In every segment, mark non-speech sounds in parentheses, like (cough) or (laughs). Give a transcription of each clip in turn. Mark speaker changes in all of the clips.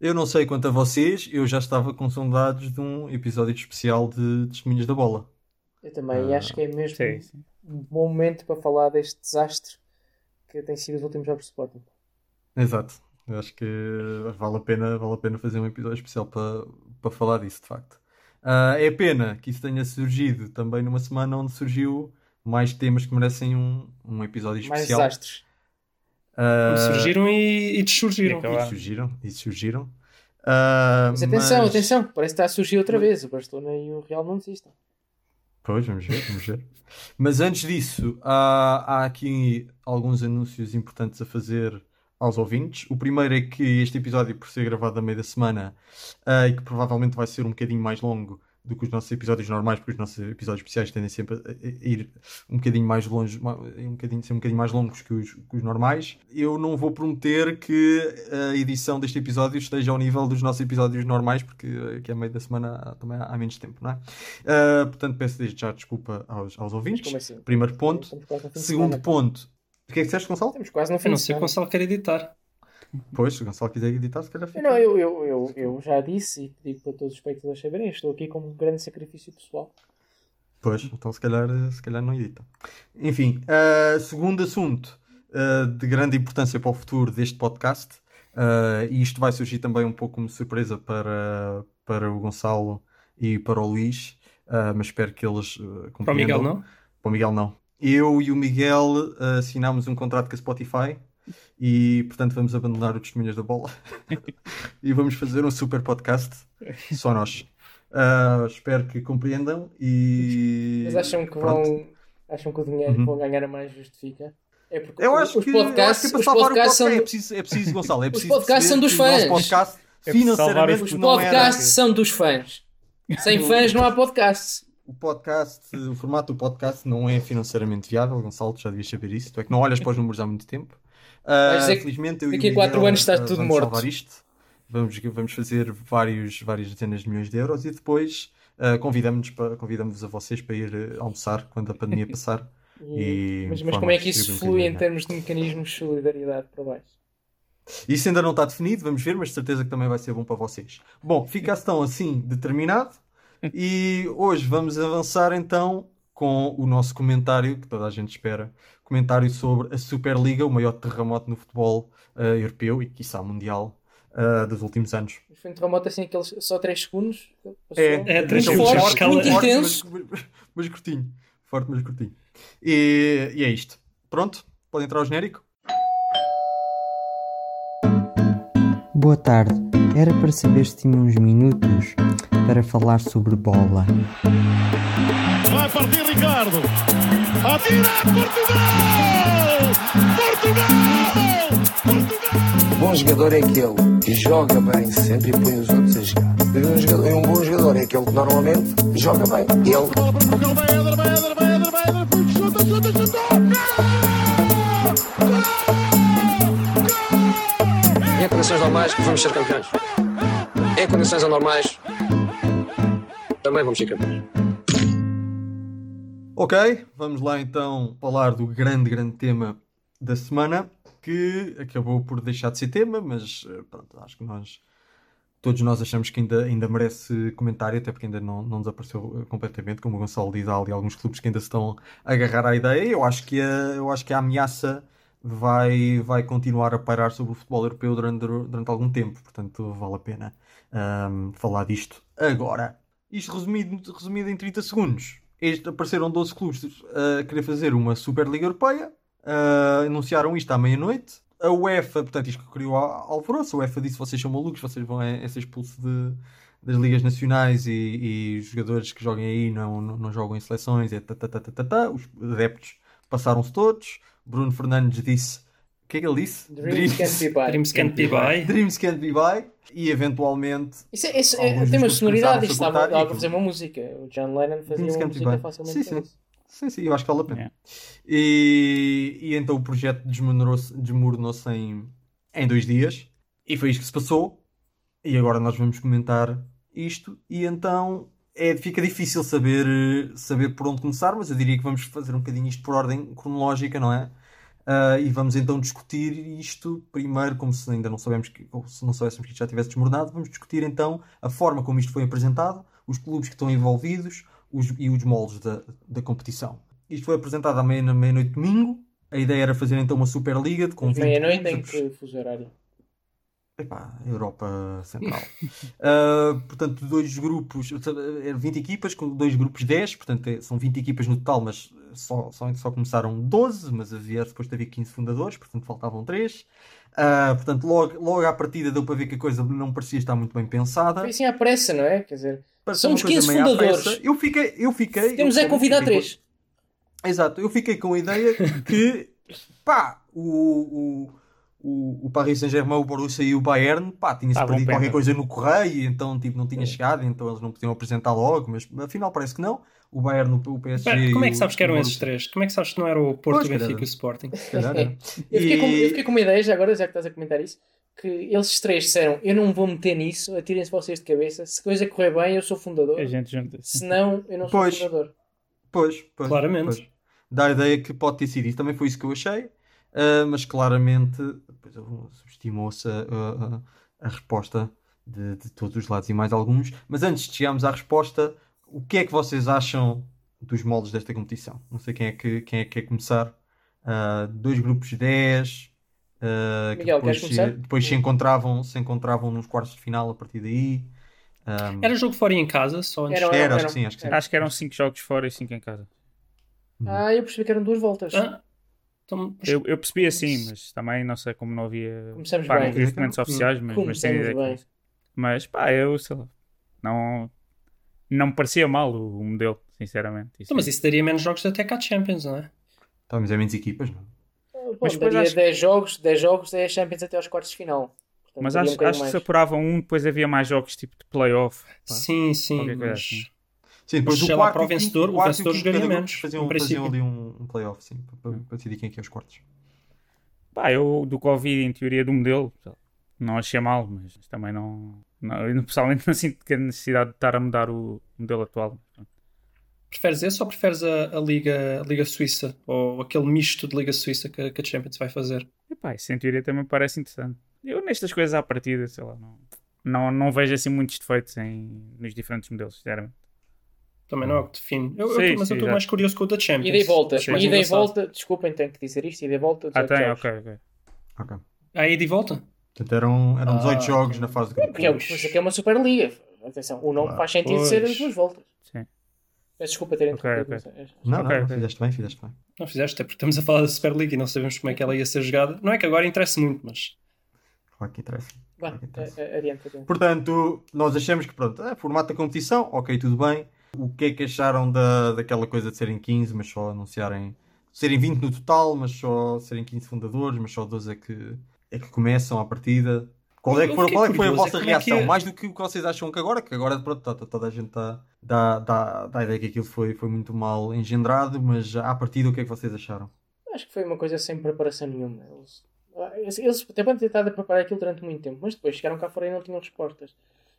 Speaker 1: Eu não sei quanto a vocês, eu já estava com saudades de um episódio especial de Testemunhas da Bola.
Speaker 2: Eu também
Speaker 1: Ah,
Speaker 2: acho que é mesmo
Speaker 3: Sim, sim.
Speaker 2: um bom momento para falar deste desastre que tem sido os últimos jogos de Sporting.
Speaker 1: Exato. Eu acho que vale a pena, vale a pena fazer um episódio especial para, para falar disso, de facto. Ah, é pena que isso tenha surgido também numa semana onde surgiu mais temas que merecem um, um episódio
Speaker 2: Mais
Speaker 1: especial.
Speaker 2: desastres.
Speaker 1: Ah,
Speaker 3: Surgiram e, e dessurgiram.
Speaker 1: e surgiram, e surgiram. Ah,
Speaker 2: Mas atenção,
Speaker 1: mas-
Speaker 2: atenção, parece que está a surgir outra vez. O Barcelona e o Real não desistem.
Speaker 1: Pois, vamos ver, vamos ver. Mas antes disso, há, há aqui alguns anúncios importantes a fazer aos ouvintes. O primeiro é que este episódio, por ser gravado a meio da semana, ah, e que provavelmente vai ser um bocadinho mais longo do que os nossos episódios normais, porque os nossos episódios especiais tendem sempre a, ir um bocadinho mais longe, um bocadinho, ser um bocadinho mais longos que os, que os normais. Eu não vou prometer que a edição deste episódio esteja ao nível dos nossos episódios normais, porque aqui a meio da semana também há, há menos tempo, não é? Ah, portanto, peço desde já desculpa aos, aos ouvintes.
Speaker 2: como assim?
Speaker 1: Primeiro ponto. Segundo ponto. O que é que disseste, Gonçalo?
Speaker 2: Estamos quase no fim
Speaker 3: Eu não sei o que o Gonçalo quer editar.
Speaker 1: Pois, se o Gonçalo quiser editar, se calhar
Speaker 2: Eu,
Speaker 1: fica.
Speaker 2: não, eu, eu, eu, eu já disse e pedi para todos os espectadores saberem, estou aqui com um grande sacrifício pessoal.
Speaker 1: Pois, então se calhar, se calhar não edita. Enfim, ah, segundo assunto ah, de grande importância para o futuro deste podcast, ah, e isto vai surgir também um pouco como surpresa para, para o Gonçalo e para o Luís, mas espero que eles ah,
Speaker 3: Para o Miguel,
Speaker 1: compreendam.
Speaker 3: não?
Speaker 1: Para o Miguel não. Eu e o Miguel assinámos um contrato com a Spotify e, portanto, vamos abandonar o Testemunhas da Bola (laughs) e vamos fazer um super podcast, só nós. Ah, espero que compreendam e...
Speaker 2: Mas acham que
Speaker 1: pronto.
Speaker 2: vão. Acham que o dinheiro
Speaker 1: Uhum.
Speaker 2: que vão ganhar a mais justifica? É porque
Speaker 1: Eu
Speaker 2: os-
Speaker 1: acho
Speaker 2: os
Speaker 1: que, eu acho
Speaker 2: podcasts,
Speaker 1: que
Speaker 2: os
Speaker 1: para salvar o
Speaker 2: podcasts
Speaker 1: podcast
Speaker 2: são,
Speaker 1: é preciso, é preciso, Gonçalo, é preciso
Speaker 2: podcasts são dos
Speaker 1: o
Speaker 2: fãs.
Speaker 1: podcast
Speaker 3: É
Speaker 1: financeiramente
Speaker 3: os
Speaker 2: os
Speaker 1: não era...
Speaker 2: podcasts são dos fãs. Sem (laughs) fãs não há podcasts.
Speaker 1: O podcast, o formato do podcast não é financeiramente viável, Gonçalo, tu já devias saber isso. Tu é que não olhas para os números há muito tempo. Ah,
Speaker 2: Vais dizer que
Speaker 1: felizmente eu
Speaker 2: daqui a quatro
Speaker 1: Miguel,
Speaker 2: anos está
Speaker 1: ah,
Speaker 2: tudo
Speaker 1: vamos
Speaker 2: morto.
Speaker 1: salvar isto. Vamos, vamos fazer vários, várias dezenas de milhões de euros e depois ah, convidamos-nos para- convidamos a vocês para ir eh, almoçar quando a pandemia passar. (laughs) E
Speaker 2: mas, mas
Speaker 1: forma
Speaker 2: como é que isso flui em termos de mecanismos de solidariedade para baixo?
Speaker 1: Isso ainda não está definido, vamos ver, mas de certeza que também vai ser bom para vocês. Bom, fica então assim determinado (laughs) e hoje vamos avançar então com o nosso comentário, que toda a gente espera, comentário sobre a Superliga, o maior terremoto no futebol eh, europeu e quiçá mundial eh, dos últimos anos.
Speaker 2: Foi um terremoto assim, aqueles só 3 segundos. Passou.
Speaker 3: É, três
Speaker 2: muito
Speaker 3: segundos,
Speaker 2: forte,
Speaker 3: escala-
Speaker 2: muito
Speaker 1: Forte,
Speaker 2: intenso.
Speaker 1: Mas, mas- mas curtinho. Forte, mas curtinho. E, e é isto. Pronto? Pode entrar o genérico?
Speaker 4: Boa tarde. Era para saber se tinha uns minutos para falar sobre bola.
Speaker 5: Partir Ricardo. Atira Portugal! Portugal! Portugal!
Speaker 6: Bom jogador é aquele que joga bem sempre e põe os outros a jogar. E um, jogador, um bom jogador é aquele que normalmente joga bem. Ele
Speaker 5: Portugal, vai Éder, vai Éder, vai Éder, vai Éder, puxa, chuta, chuta, chuta!
Speaker 6: em condições normais vamos ser campeões. Em condições anormais também vamos ser campeões.
Speaker 1: Ok, vamos lá então falar do grande, grande tema da semana, que acabou por deixar de ser tema, mas eh, pronto, acho que nós, todos nós achamos que ainda, ainda merece comentário, até porque ainda não, não desapareceu eh, completamente, como o Gonçalo diz, há ali alguns clubes que ainda se estão a agarrar à ideia. Eu acho que a, eu acho que a ameaça vai, vai continuar a pairar sobre o futebol europeu durante, durante algum tempo, portanto vale a pena ahm, falar disto agora. Isto resumido, resumido em 30 segundos. Este, apareceram 12 clubes a querer fazer uma Superliga Europeia. Ah, anunciaram isto à meia-noite. A UEFA, portanto, isto que criou alvoroço. A UEFA disse: vocês são malucos, vocês vão é, é ser expulsos de, das ligas nacionais e, e jogadores que joguem aí não, não, não jogam em seleções. E tá, tá, tá, tá, tá, tá. Os adeptos passaram-se todos. Bruno Fernandes disse: o que é que ele disse?
Speaker 2: Dreams can't be buy.
Speaker 3: Dreams can't be buy.
Speaker 1: Dreams can't be buy. E eventualmente
Speaker 2: Isso, é- isso é- tem uma sonoridade. Isto
Speaker 1: a
Speaker 2: dava,
Speaker 1: cortar
Speaker 2: dava
Speaker 1: e
Speaker 2: para fazer uma música. O John Lennon fazia
Speaker 1: Dreams
Speaker 2: uma música facilmente
Speaker 1: Sim, sim.
Speaker 2: isso.
Speaker 1: Sim, sim, eu acho que vale a pena.
Speaker 3: É.
Speaker 1: E, e então o projeto desmoronou-se desmoronou-se em, em dois dias. E foi isto que se passou. E agora nós vamos comentar isto. E então é, fica difícil saber, saber por onde começar, mas eu diria que vamos fazer um bocadinho isto por ordem cronológica, não é? Ah, e vamos então discutir isto primeiro, como se ainda não sabemos que, ou se não soubéssemos que isto já tivesse desmoronado, vamos discutir então a forma como isto foi apresentado, os clubes que estão envolvidos os- e os moldes da, da competição. Isto foi apresentado à meia- meia-noite de domingo. A ideia era fazer então uma Superliga de com 20
Speaker 2: Meia-noite em que fuso horário.
Speaker 1: Epá, Europa Central. Uh, (laughs) portanto, dois grupos, eh, 20 equipas com dois grupos 10, portanto é- são 20 equipas no total, mas só, só, só começaram 12, mas havia, depois havia 15 fundadores, portanto faltavam 3. Uh, portanto, logo, logo à partida deu para ver que a coisa não parecia estar muito bem pensada.
Speaker 2: Foi assim à pressa, não é? Quer dizer,
Speaker 1: Parecia
Speaker 2: somos
Speaker 1: uma coisa
Speaker 2: 15
Speaker 1: meio à
Speaker 2: fundadores.
Speaker 1: Eu fiquei, eu fiquei.
Speaker 2: temos é convidar
Speaker 1: fiquei com-
Speaker 2: três.
Speaker 1: Exato, eu fiquei com a ideia que, (laughs) pá, o, o, o, o Paris Saint-Germain, o Borussia e o Bayern, pá, tinha-se perdido qualquer coisa no correio, então tipo, não tinha chegado, então eles não podiam apresentar logo, mas afinal parece que não. O Bayern, o, o PSG.
Speaker 3: Como é que
Speaker 1: o-
Speaker 3: sabes que eram
Speaker 1: o
Speaker 3: esses três? Como é que sabes que não era o Porto,
Speaker 1: Pois,
Speaker 3: o Benfica e o Sporting?
Speaker 1: Calhar, é.
Speaker 2: Eu fiquei, com, eu fiquei com uma ideia, já agora, já que estás a comentar isso, que eles três disseram: Eu não vou meter nisso, atirem-se vocês de cabeça. Se coisa correr bem, eu sou fundador.
Speaker 7: A gente junta-se.
Speaker 2: Se não, eu não sou
Speaker 1: Pois.
Speaker 2: fundador.
Speaker 1: Pois, pois,
Speaker 3: Claramente.
Speaker 1: pois. Dá a ideia que pode ter sido isso. Também foi isso que eu achei. Ah, mas claramente subestimou-se a, a- a resposta de, de todos os lados e mais alguns. Mas antes de chegarmos à resposta, o que é que vocês acham dos moldes desta competição? Não sei quem é que, quem é que quer começar. Ah, dois grupos de 10. ah, que
Speaker 2: Miguel,
Speaker 1: depois,
Speaker 2: queres começar?
Speaker 1: se, depois se encontravam, se encontravam nos quartos de final a partir daí. Ah,
Speaker 3: Era jogo fora e em casa, só antes.
Speaker 2: Era-
Speaker 1: era, acho
Speaker 2: eram-
Speaker 1: que sim, acho que sim.
Speaker 7: Acho que eram 5 jogos fora e 5 em casa.
Speaker 2: Ah, eu percebi que eram duas voltas.
Speaker 3: Ah, então, mas-
Speaker 7: Eu, eu percebi assim, mas também não sei como não havia.
Speaker 2: Começamos
Speaker 7: Pá,
Speaker 2: bem.
Speaker 7: não documentos oficiais, mas, mas tenho ideia
Speaker 2: bem.
Speaker 7: é isso. Mas pá, eu sei lá. Não, não me parecia mal o, o modelo, sinceramente. Isso
Speaker 3: Então, mas
Speaker 7: é-
Speaker 3: isso daria menos jogos até cá de Champions, não é?
Speaker 1: Tá, mas é menos equipas, não?
Speaker 2: Bom,
Speaker 7: Mas depois
Speaker 2: daria
Speaker 7: acho-
Speaker 2: 10 jogos, 10 jogos, 10 Champions até aos quartos de final. Portanto,
Speaker 7: Mas acho,
Speaker 2: um
Speaker 7: acho que se apuravam um, depois havia mais jogos tipo de playoff. pá.
Speaker 3: Sim, sim. Mas...
Speaker 7: assim.
Speaker 1: Sim, depois o quarto
Speaker 3: para o
Speaker 1: e quinto-
Speaker 3: vencedor, o vencedor jogaria
Speaker 1: grupo
Speaker 3: menos,
Speaker 1: Faziam, faziam
Speaker 3: princípio.
Speaker 1: ali um, um playoff, sim, para, para- decidir quem é que é os quartos.
Speaker 7: Pá, eu do Covid, em teoria do modelo, não achei mal, mas também não. não eu pessoalmente não sinto que a necessidade de estar a mudar o modelo atual.
Speaker 3: Preferes esse ou preferes a, a Liga, a Liga Suíça? Ou aquele misto de Liga Suíça que, que a Champions vai fazer?
Speaker 7: Epá, isso em teoria também me parece interessante. Eu nestas coisas à partida, sei lá, não, não, não vejo assim muitos defeitos em, nos diferentes modelos, sinceramente.
Speaker 3: Também não é o que define. Eu, eu
Speaker 7: Sim,
Speaker 3: tô- mas
Speaker 7: sim,
Speaker 3: eu estou mais curioso com o da Champions.
Speaker 2: Ida e volta,
Speaker 3: mais
Speaker 2: ida e volta, desculpem, tenho que dizer isto, ida e volta.
Speaker 7: Ah,
Speaker 2: 18
Speaker 7: tem, ok, ok.
Speaker 1: Ok.
Speaker 3: Ah, ida e volta?
Speaker 1: Portanto, eram, eram 18
Speaker 3: Ah,
Speaker 1: jogos na fase de grupo.
Speaker 2: Porque é, mas aqui é uma Superliga. Atenção, o nome
Speaker 1: Claro.
Speaker 2: faz sentido
Speaker 3: Pois.
Speaker 2: ser as duas voltas.
Speaker 7: Sim.
Speaker 2: Peço desculpa ter interrompido.
Speaker 7: ok.
Speaker 2: mas é-
Speaker 1: Não,
Speaker 7: Ok,
Speaker 1: não,
Speaker 7: ok.
Speaker 1: fizeste bem, fizeste bem.
Speaker 3: Não fizeste, até porque estamos a falar da Superliga e não sabemos como é que ela ia ser jogada. Não é que agora interessa muito, mas
Speaker 1: Claro que interessa. Claro que interessa.
Speaker 2: a- a- adiante, adiante.
Speaker 1: Portanto, nós achamos que, pronto, é formato da competição, ok, tudo bem. O que é que acharam da, daquela coisa de serem 15, mas só anunciarem. serem 20 no total, mas só serem 15 fundadores, mas só 12 é que, é que começam a partida? Qual é que foi, qual é que foi a
Speaker 3: curioso,
Speaker 1: vossa
Speaker 3: é é
Speaker 1: reação?
Speaker 3: é-
Speaker 1: Mais do que o que vocês acham que agora, que agora pronto, tá- tá- toda a gente está dá, dá, dá a ideia que aquilo foi, foi muito mal engendrado, mas à partida o que é que vocês acharam?
Speaker 2: Acho que foi uma coisa sem preparação nenhuma. Eles, eles, eles até podem ter estado a preparar aquilo durante muito tempo, mas depois chegaram cá fora e não tinham respostas.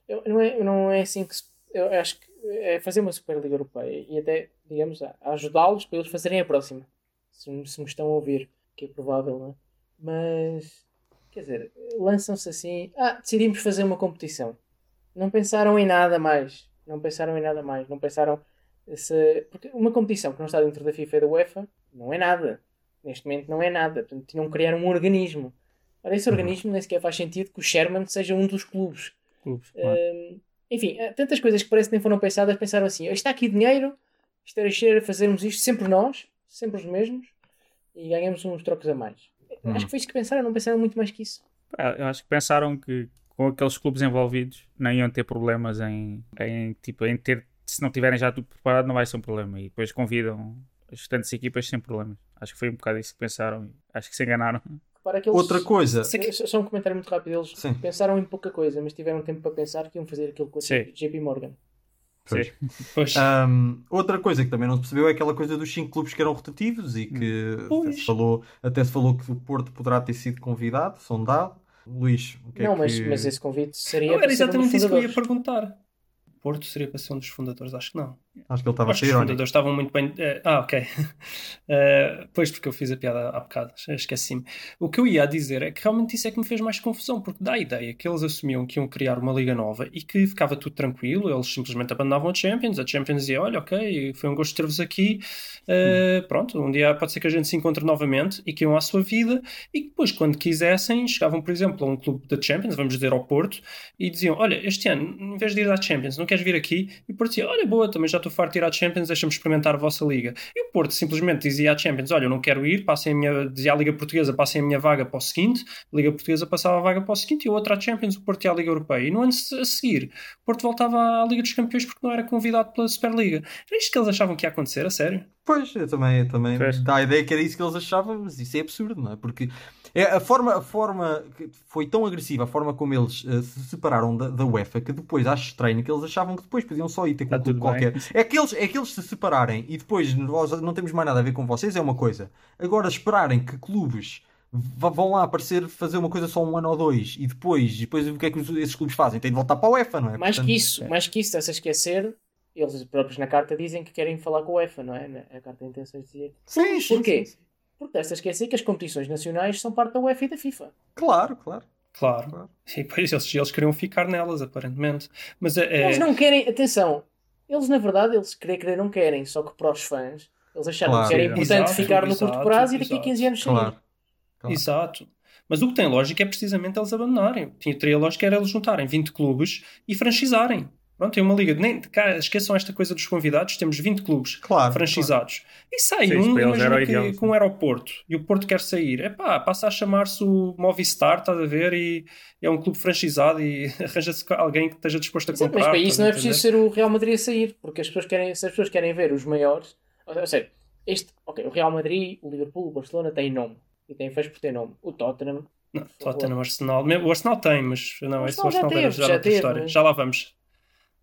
Speaker 2: Eu, não, é, não é assim que se, eu acho que é fazer uma Superliga Europeia e até, digamos, ajudá-los para eles fazerem a próxima. Se, me- se me estão a ouvir, que é provável, não é? Mas, quer dizer, lançam-se assim. Ah, decidimos fazer uma competição. Não pensaram em nada mais. Não pensaram em nada mais. Não pensaram se. Porque uma competição que não está dentro da FIFA e da UEFA não é nada. Neste momento não é nada. Portanto, tinham que criar um organismo. Ora, esse organismo nem sequer faz sentido que o Sherman seja um dos clubes.
Speaker 7: Clubes, claro.
Speaker 2: Enfim, há tantas coisas que parece que nem foram pensadas. Pensaram assim: está aqui dinheiro, isto era cheiro, fazermos isto sempre nós, sempre os mesmos, e ganhamos uns trocos a mais.
Speaker 1: Hum.
Speaker 2: Acho que foi isso que pensaram, não pensaram muito mais que isso.
Speaker 7: Pá, Eu acho que pensaram que com aqueles clubes envolvidos não iam ter problemas em, em, tipo, em ter, se não tiverem já tudo preparado, não vai ser um problema. E depois convidam as restantes equipas sem problemas. Acho que foi um bocado isso que pensaram. e Acho que se enganaram.
Speaker 2: Repara que eles-
Speaker 1: Outra coisa,
Speaker 2: Só um comentário muito rápido. Eles
Speaker 1: Sim.
Speaker 2: pensaram em pouca coisa, mas tiveram tempo para pensar que iam fazer aquilo com o
Speaker 7: Sim.
Speaker 2: JP Morgan.
Speaker 1: Pois.
Speaker 7: Sim. (laughs)
Speaker 3: Pois.
Speaker 1: Ahm, outra coisa que também não se percebeu é aquela coisa dos 5 clubes que eram rotativos e que até se, falou, até se falou que o Porto poderá ter sido convidado, sondado. Luís, o que
Speaker 2: não,
Speaker 1: é
Speaker 2: mas,
Speaker 1: que...
Speaker 2: mas esse convite seria
Speaker 3: Não,
Speaker 2: para
Speaker 3: era
Speaker 2: um
Speaker 3: exatamente isso que eu ia perguntar. Porto seria para ser um dos fundadores? Acho que não.
Speaker 1: Acho que ele estava a
Speaker 3: Acho
Speaker 1: ser
Speaker 3: os fundadores estavam muito bem. eh, ah, ok. (laughs) Eh, pois, porque eu fiz a piada há bocado, esqueci-me. O que eu ia dizer é que realmente isso é que me fez mais confusão, porque dá a ideia que eles assumiam que iam criar uma liga nova e que ficava tudo tranquilo, eles simplesmente abandonavam a Champions, a Champions dizia: Olha, ok, foi um gosto ter-vos aqui, eh, pronto, um dia pode ser que a gente se encontre novamente e que iam à sua vida, e que depois, quando quisessem, chegavam, por exemplo, a um clube da Champions, vamos dizer ao Porto, e diziam: Olha, este ano, em vez de ir à Champions, não queres vir aqui? E o Porto dizia: Olha, boa, também já estou farto de ir à Champions, deixa-me experimentar a vossa liga. E o Porto simplesmente dizia à Champions: Olha, eu não quero ir, passem a minha, dizia à Liga Portuguesa, passem a minha vaga para o seguinte, a Liga Portuguesa passava a vaga para o seguinte e outra à Champions, o Porto ia à Liga Europeia. E no ano a seguir, o Porto voltava à Liga dos Campeões porque não era convidado pela Superliga. Era isto que eles achavam que ia acontecer, a sério?
Speaker 1: Pois, eu também, eu também
Speaker 7: Pois.
Speaker 1: dá a ideia que era isso que eles achavam, mas isso é absurdo, não é? Porque é a forma, a forma que foi tão agressiva, a forma como eles eh, se separaram da, da UEFA, que depois acho estranho que eles achavam que depois podiam só ir ter com
Speaker 7: Tá
Speaker 1: um clube
Speaker 7: tudo bem.
Speaker 1: qualquer. É que, eles, é que eles se separarem e depois nós não temos mais nada a ver com vocês, é uma coisa. Agora esperarem que clubes vão lá aparecer fazer uma coisa só um ano ou dois e depois, e depois o que é que os- esses clubes fazem? Têm de voltar para a UEFA, não é?
Speaker 2: Mais
Speaker 1: Portanto,
Speaker 2: que isso, mais que isso, a esquecer, eles próprios na carta dizem que querem falar com a UEFA, não é? Na- A carta de intenções dizia
Speaker 1: sim,
Speaker 2: Porquê?
Speaker 1: sim, sim.
Speaker 2: Porque a esquecer que as competições nacionais são parte da UEFA e da FIFA.
Speaker 1: Claro, claro.
Speaker 3: Claro.
Speaker 1: Claro.
Speaker 3: E depois eles, eles queriam ficar nelas, aparentemente. Mas é, é-
Speaker 2: Eles não querem, atenção, eles na verdade, eles querer, querer não querem, só que para os fãs, eles acharam
Speaker 1: Claro.
Speaker 2: que era importante
Speaker 3: exato,
Speaker 2: ficar no
Speaker 3: exato,
Speaker 2: curto prazo e daqui a
Speaker 3: exato.
Speaker 2: 15 anos sair.
Speaker 1: Claro. claro.
Speaker 3: Exato. Mas o que tem lógica é precisamente eles abandonarem. Tinha, teria lógica era eles juntarem 20 clubes e franchisarem. Pronto, tem uma liga. Nem, cá, esqueçam esta coisa dos convidados. Temos 20 clubes
Speaker 1: Claro,
Speaker 3: franchisados. E sai
Speaker 7: Sim,
Speaker 3: um, imagina que,
Speaker 7: ideal,
Speaker 3: com um aeroporto e o Porto quer sair. É pá, passa a chamar-se o Movistar, estás a ver? E é um clube franchisado e (laughs) arranja-se alguém que esteja disposto a
Speaker 2: é,
Speaker 3: comprar.
Speaker 2: mas para isso não é
Speaker 3: entender?
Speaker 2: preciso ser o Real Madrid a sair, porque as pessoas querem, se as pessoas querem ver os maiores, ou seja, este, ok, o Real Madrid, o Liverpool, o Barcelona têm nome e têm fãs por ter nome. O Tottenham,
Speaker 3: Não, Tottenham, Arsenal. O Arsenal tem, mas não,
Speaker 2: O
Speaker 3: esse o
Speaker 2: Arsenal já
Speaker 3: Arsenal vai
Speaker 2: teve,
Speaker 3: ajudar
Speaker 2: já
Speaker 3: outra
Speaker 2: teve,
Speaker 3: história.
Speaker 2: mas-
Speaker 3: Já lá vamos.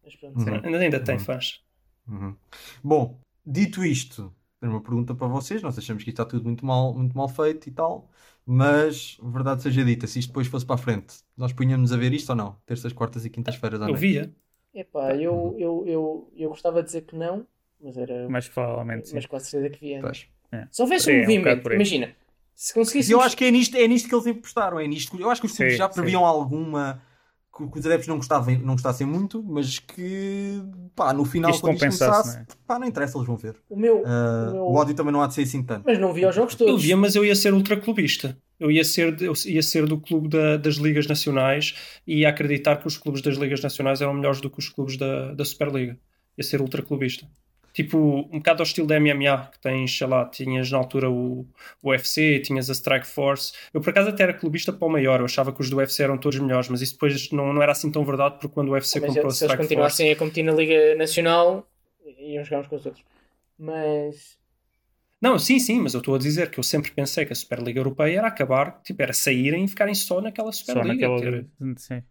Speaker 2: Mas pronto.
Speaker 1: Uhum.
Speaker 3: Ainda, ainda tem
Speaker 1: Uhum.
Speaker 3: fãs.
Speaker 1: Uhum. Bom, dito isto, tenho uma pergunta para vocês. Nós achamos que isto está tudo muito mal, muito mal feito e tal, mas verdade seja dita, se isto depois fosse para a frente, nós punhamos a ver isto ou não? Terças, quartas e quintas-feiras à
Speaker 3: Eu
Speaker 1: noite.
Speaker 3: via.
Speaker 2: Epá, eu, eu, eu, eu gostava de dizer que não, mas era.
Speaker 7: Mas provavelmente sim.
Speaker 2: mas com a certeza que via.
Speaker 1: Pois.
Speaker 2: Se houvesse
Speaker 7: Sim, é
Speaker 2: um
Speaker 7: um
Speaker 2: movimento,
Speaker 7: aí.
Speaker 2: imagina, se
Speaker 1: E
Speaker 2: conseguíssemos.
Speaker 1: eu acho que é nisto, é nisto que eles apostaram. É nisto. Eu acho que os clubes
Speaker 7: Sim,
Speaker 1: já
Speaker 7: sim.
Speaker 1: previam alguma. Que, que os adeptos não gostavam, não gostassem muito, mas que pá, no final,
Speaker 7: Isto
Speaker 1: quando isto
Speaker 7: compensasse,
Speaker 1: começasse,
Speaker 7: não é?
Speaker 1: pá, não interessa, eles vão ver.
Speaker 2: O meu.
Speaker 1: Ah,
Speaker 2: o meu-
Speaker 1: O ódio também não há de ser assim tanto.
Speaker 2: Mas não via os jogos
Speaker 3: Eu
Speaker 2: todos.
Speaker 3: via, mas eu ia ser ultraclubista. Eu ia ser, eu ia ser do clube da- das ligas nacionais e ia acreditar que os clubes das ligas nacionais eram melhores do que os clubes da, da Superliga. Ia ser ultraclubista. Tipo, um bocado ao estilo da MMA, que tens, sei lá, tinhas na altura o, o UFC, tinhas a Strike Force. Eu, por acaso, até era clubista para o maior. Eu achava que os do UFC eram todos melhores, mas isso depois não, não era assim tão verdade, porque quando o UFC
Speaker 2: Mas
Speaker 3: comprou a
Speaker 2: se eles
Speaker 3: Strike Force...
Speaker 2: continuassem a competir na Liga Nacional, iam jogar uns com os outros. Mas.
Speaker 3: Não, sim, sim, mas eu estou a dizer que eu sempre pensei que a Superliga Europeia era acabar, tipo, era saírem e ficarem só naquela
Speaker 7: Só
Speaker 3: Superliga.
Speaker 7: naquela.
Speaker 3: ter-
Speaker 7: Sim.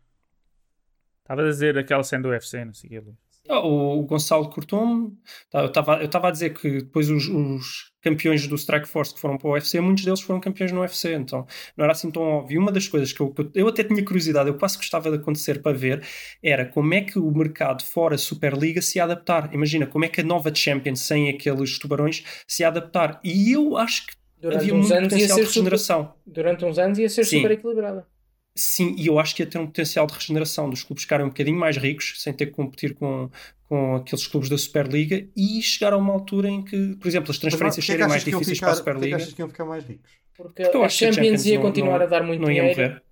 Speaker 7: Estava a dizer aquela sendo do UFC, não sei o que.
Speaker 3: O o Gonçalo cortou-me. Tá, Eu estava a dizer que depois os, os campeões do Strike Force que foram para o UFC, muitos deles foram campeões no UFC, então não era assim tão óbvio. Uma das coisas que eu, que eu- até tinha curiosidade, eu quase gostava de acontecer para ver, era como é que o mercado fora Superliga se ia adaptar. Imagina, como é que a nova Champions, sem aqueles tubarões, se ia adaptar. E eu acho que
Speaker 2: Durante
Speaker 3: havia
Speaker 2: uns
Speaker 3: muito
Speaker 2: anos ia
Speaker 3: potencial
Speaker 2: ser
Speaker 3: de
Speaker 2: super,
Speaker 3: regeneração.
Speaker 2: durante uns anos ia ser
Speaker 3: Sim.
Speaker 2: super equilibrada.
Speaker 3: Sim, e eu acho que ia ter um potencial de regeneração dos clubes ficarem um bocadinho mais ricos, sem ter que competir com, com aqueles clubes da Superliga e chegar a uma altura em que, por exemplo, as transferências
Speaker 1: é que
Speaker 3: serem mais
Speaker 1: que
Speaker 3: difíceis
Speaker 1: ficar-
Speaker 3: para a
Speaker 1: é que
Speaker 3: Superliga.
Speaker 1: achas que iam ficar mais ricos?
Speaker 2: Porque,
Speaker 3: Porque eu
Speaker 2: a
Speaker 3: acho que a
Speaker 2: Champions,
Speaker 3: Champions
Speaker 2: ia
Speaker 3: não-
Speaker 2: continuar
Speaker 3: não-
Speaker 2: a dar muito
Speaker 3: não iam
Speaker 2: dinheiro.
Speaker 3: morrer.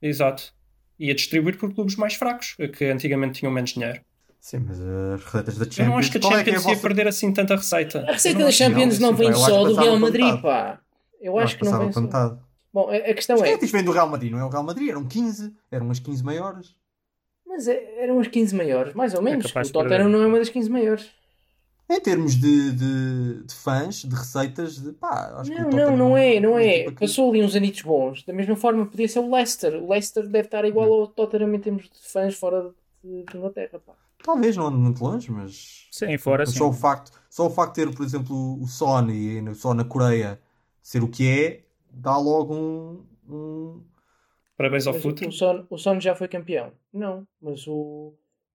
Speaker 3: Exato. Ia distribuir por clubes mais fracos, que antigamente tinham menos dinheiro.
Speaker 1: Sim, mas as receitas da Champions.
Speaker 3: Eu não acho que a
Speaker 1: qual é
Speaker 3: Champions
Speaker 1: é a
Speaker 3: ia
Speaker 1: vossa-
Speaker 3: perder assim tanta receita.
Speaker 2: A receita
Speaker 1: não
Speaker 2: da
Speaker 1: que não,
Speaker 2: Champions não,
Speaker 1: sim,
Speaker 2: vem só
Speaker 1: que
Speaker 2: do Real Madrid, pá. Eu acho que não vem só. Bom, a, a questão
Speaker 1: quem é
Speaker 2: é,
Speaker 1: que que vem do Real Madrid? Não é o Real Madrid, eram 15, eram as 15 maiores.
Speaker 2: mas é- eram as 15 maiores, mais ou menos.
Speaker 7: capaz
Speaker 2: o Tottenham não é uma das 15 maiores.
Speaker 1: Em termos de, de, de fãs, de receitas, de, pá, acho que o
Speaker 2: Não,
Speaker 1: Tottenham
Speaker 2: não, não é, não é.
Speaker 1: que-
Speaker 2: Passou ali uns anitos bons. Da mesma forma podia ser o Leicester. O Leicester deve estar igual ao Tottenham em termos de fãs fora de, de Inglaterra, pá.
Speaker 1: Talvez não ande muito longe, mas.
Speaker 7: Sim, fora
Speaker 1: mas
Speaker 7: sim.
Speaker 1: Só o, facto, só o facto de ter, por exemplo, o Sony e só na Coreia ser o que é, dá logo um. um...
Speaker 3: Parabéns ao Futre.
Speaker 2: o, Son, o Son já foi campeão? Não, mas o,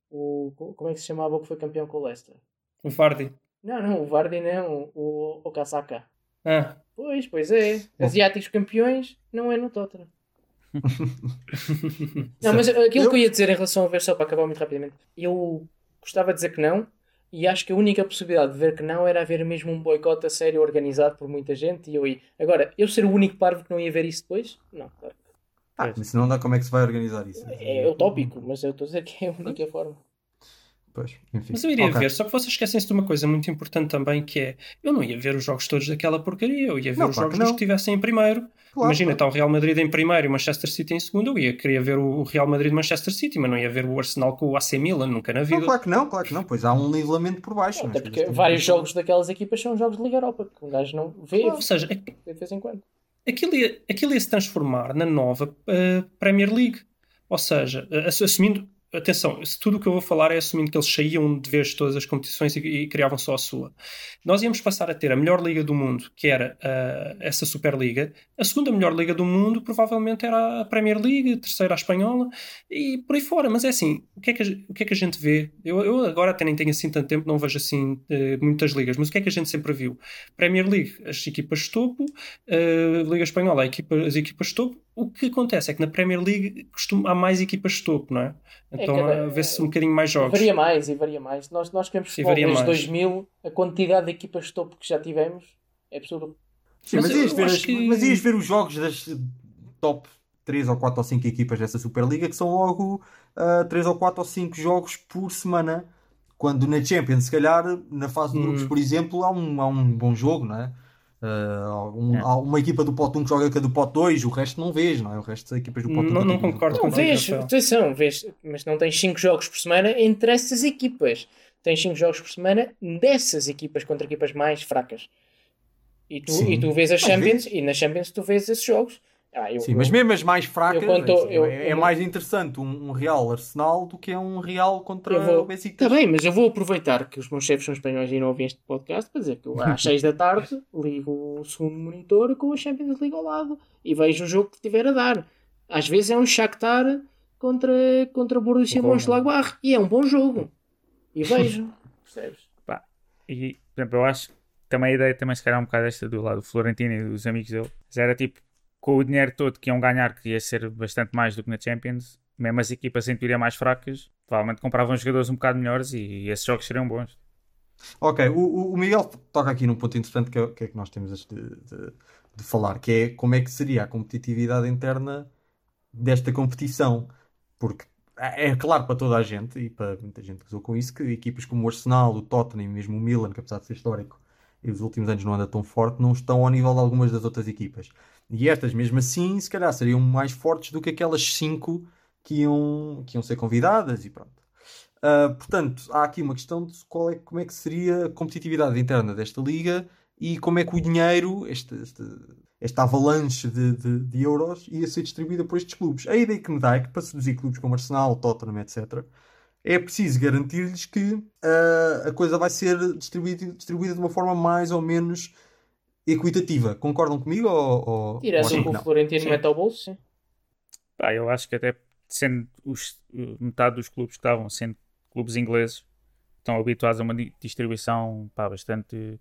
Speaker 2: o. Como é que se chamava o que foi campeão com o Leicester?
Speaker 3: O Vardy.
Speaker 2: Não, não, o Vardy não, o, o Kasaka.
Speaker 3: Ah,
Speaker 2: Pois, pois é. Asiáticos campeões não é no Tottenham. (laughs) não, mas aquilo que eu ia dizer em relação a ver, só para acabar muito rapidamente, eu gostava de dizer que não, e acho que a única possibilidade de ver que não era haver mesmo um boicote a sério organizado por muita gente e eu ia. Agora, eu ser o único parvo que não ia ver isso depois? Não, claro.
Speaker 1: Ah, mas se não dá, como é que se vai organizar isso?
Speaker 2: É utópico, mas eu estou a dizer que é a única forma.
Speaker 1: Pois, enfim.
Speaker 3: Mas eu iria
Speaker 1: Ok.
Speaker 3: ver, só que vocês esquecem-se de uma coisa muito importante também, que é, eu não ia ver os jogos todos daquela porcaria, eu ia ver
Speaker 1: Não,
Speaker 3: os
Speaker 1: claro
Speaker 3: jogos
Speaker 1: que
Speaker 3: dos que estivessem em primeiro.
Speaker 1: Claro,
Speaker 3: Imagina,
Speaker 1: claro.
Speaker 3: está o Real Madrid em primeiro e o Manchester City em segundo, eu ia querer ver o Real Madrid-Manchester City, mas não ia ver o Arsenal com o AC Milan, nunca na vida.
Speaker 1: Não, claro que não, claro que não. Pois há um nivelamento por baixo.
Speaker 2: Até porque vários jogos daquelas equipas são jogos de Liga Europa, que um gajo não vê,
Speaker 3: Ou seja,
Speaker 2: de vez em quando.
Speaker 3: aquilo ia, aquilo ia se transformar na nova eh, Premier League. Ou seja, eh, ass- assumindo, atenção, se tudo o que eu vou falar é assumindo que eles saíam de vez de todas as competições e, e criavam só a sua. Nós íamos passar a ter a melhor liga do mundo, que era eh, essa Superliga. A segunda melhor liga do mundo provavelmente era a Premier League, a terceira a espanhola e por aí fora. Mas é assim, o que é que a, o que é que a gente vê? Eu, eu agora até nem tenho assim tanto tempo, não vejo assim eh, muitas ligas, mas o que é que a gente sempre viu? Premier League, as equipas de topo, a Liga Espanhola, equipa- as equipas de topo. O que acontece é que na Premier League costuma, há mais equipas de topo, não é? Então
Speaker 2: cada-
Speaker 3: ah, vê-se um bocadinho mais jogos.
Speaker 2: Varia mais e varia mais. Nós, nós queremos futebol desde
Speaker 3: mais.
Speaker 2: 2000, a quantidade de equipas de topo que já tivemos é absurdo.
Speaker 1: Sim, mas,
Speaker 3: Mas
Speaker 1: ias ver as-
Speaker 3: que-
Speaker 1: mas ias ver os jogos das top 3 ou 4 ou 5 equipas dessa Superliga que são logo 3 ou 4 ou 5 jogos por semana. Quando na Champions, se calhar, na fase de grupos,
Speaker 3: Hum.
Speaker 1: por exemplo, há um, há um bom jogo, não é? Ah, algum-
Speaker 7: É.
Speaker 1: Há uma equipa do pote 1 que joga com a do pote 2, o resto não vês, não é? O resto das equipas do pote 1
Speaker 3: Não- não concordo
Speaker 2: Não,
Speaker 3: com
Speaker 2: vês, atenção, vês, mas não tens 5 jogos por semana entre essas equipas. Tens 5 jogos por semana dessas equipas contra equipas mais fracas. E tu,
Speaker 1: Sim.
Speaker 2: e tu vês as
Speaker 1: Às
Speaker 2: Champions, e nas Champions tu vês esses jogos. Ah, eu,
Speaker 1: Sim, mas mesmo as mais fracas,
Speaker 2: eu tô-
Speaker 1: é,
Speaker 2: eu-
Speaker 1: é
Speaker 2: eu-
Speaker 1: mais interessante um, um Real Arsenal do que é um Real contra
Speaker 2: Eu vou-
Speaker 1: o Besiktas.
Speaker 2: Está bem, mas eu vou aproveitar que os meus chefes são espanhóis e não ouvem este podcast para dizer que eu, às (laughs) 6 da tarde ligo o segundo monitor com a Champions League ao lado e vejo o jogo que tiver a dar. Às vezes é um Shakhtar contra, contra Borussia. Mönchengladbach e é um bom jogo. E (laughs) vejo. Percebes?
Speaker 7: Pá, e, por exemplo, eu acho que também a ideia também se calhar é um bocado esta do lado do Florentino e dos amigos dele. Era tipo, com o dinheiro todo que iam ganhar, que ia ser bastante mais do que na Champions, mesmo as equipas em teoria mais fracas, provavelmente compravam jogadores um bocado melhores e esses jogos seriam bons.
Speaker 1: Ok, o, o- o Miguel toca aqui num ponto interessante que é, que é que nós temos de, de- de falar, que é como é que seria a competitividade interna desta competição. Porque é é claro para toda a gente, e para muita gente que usou com isso, que equipas como o Arsenal, o Tottenham e mesmo o Milan, que apesar de ser histórico e os últimos anos não anda tão forte, não estão ao nível de algumas das outras equipas. E estas, mesmo assim, se calhar seriam mais fortes do que aquelas cinco que iam, que iam ser convidadas e pronto. Uh, portanto, há aqui uma questão de qual é, como é que seria a competitividade interna desta liga e como é que o dinheiro, este, este- esta avalanche de, de- de euros, ia ser distribuída por estes clubes. A ideia que me dá é que para seduzir clubes como Arsenal, Tottenham, etc., é preciso garantir-lhes que uh, a coisa vai ser distribuída, distribuída de uma forma mais ou menos equitativa. Concordam comigo ou, ou, acham
Speaker 2: o
Speaker 1: que
Speaker 2: o? Florentino mete ao bolso, sim.
Speaker 7: Pá, eu acho que até sendo os, metade dos clubes que estavam sendo clubes ingleses, estão habituados a uma di- distribuição pá, bastante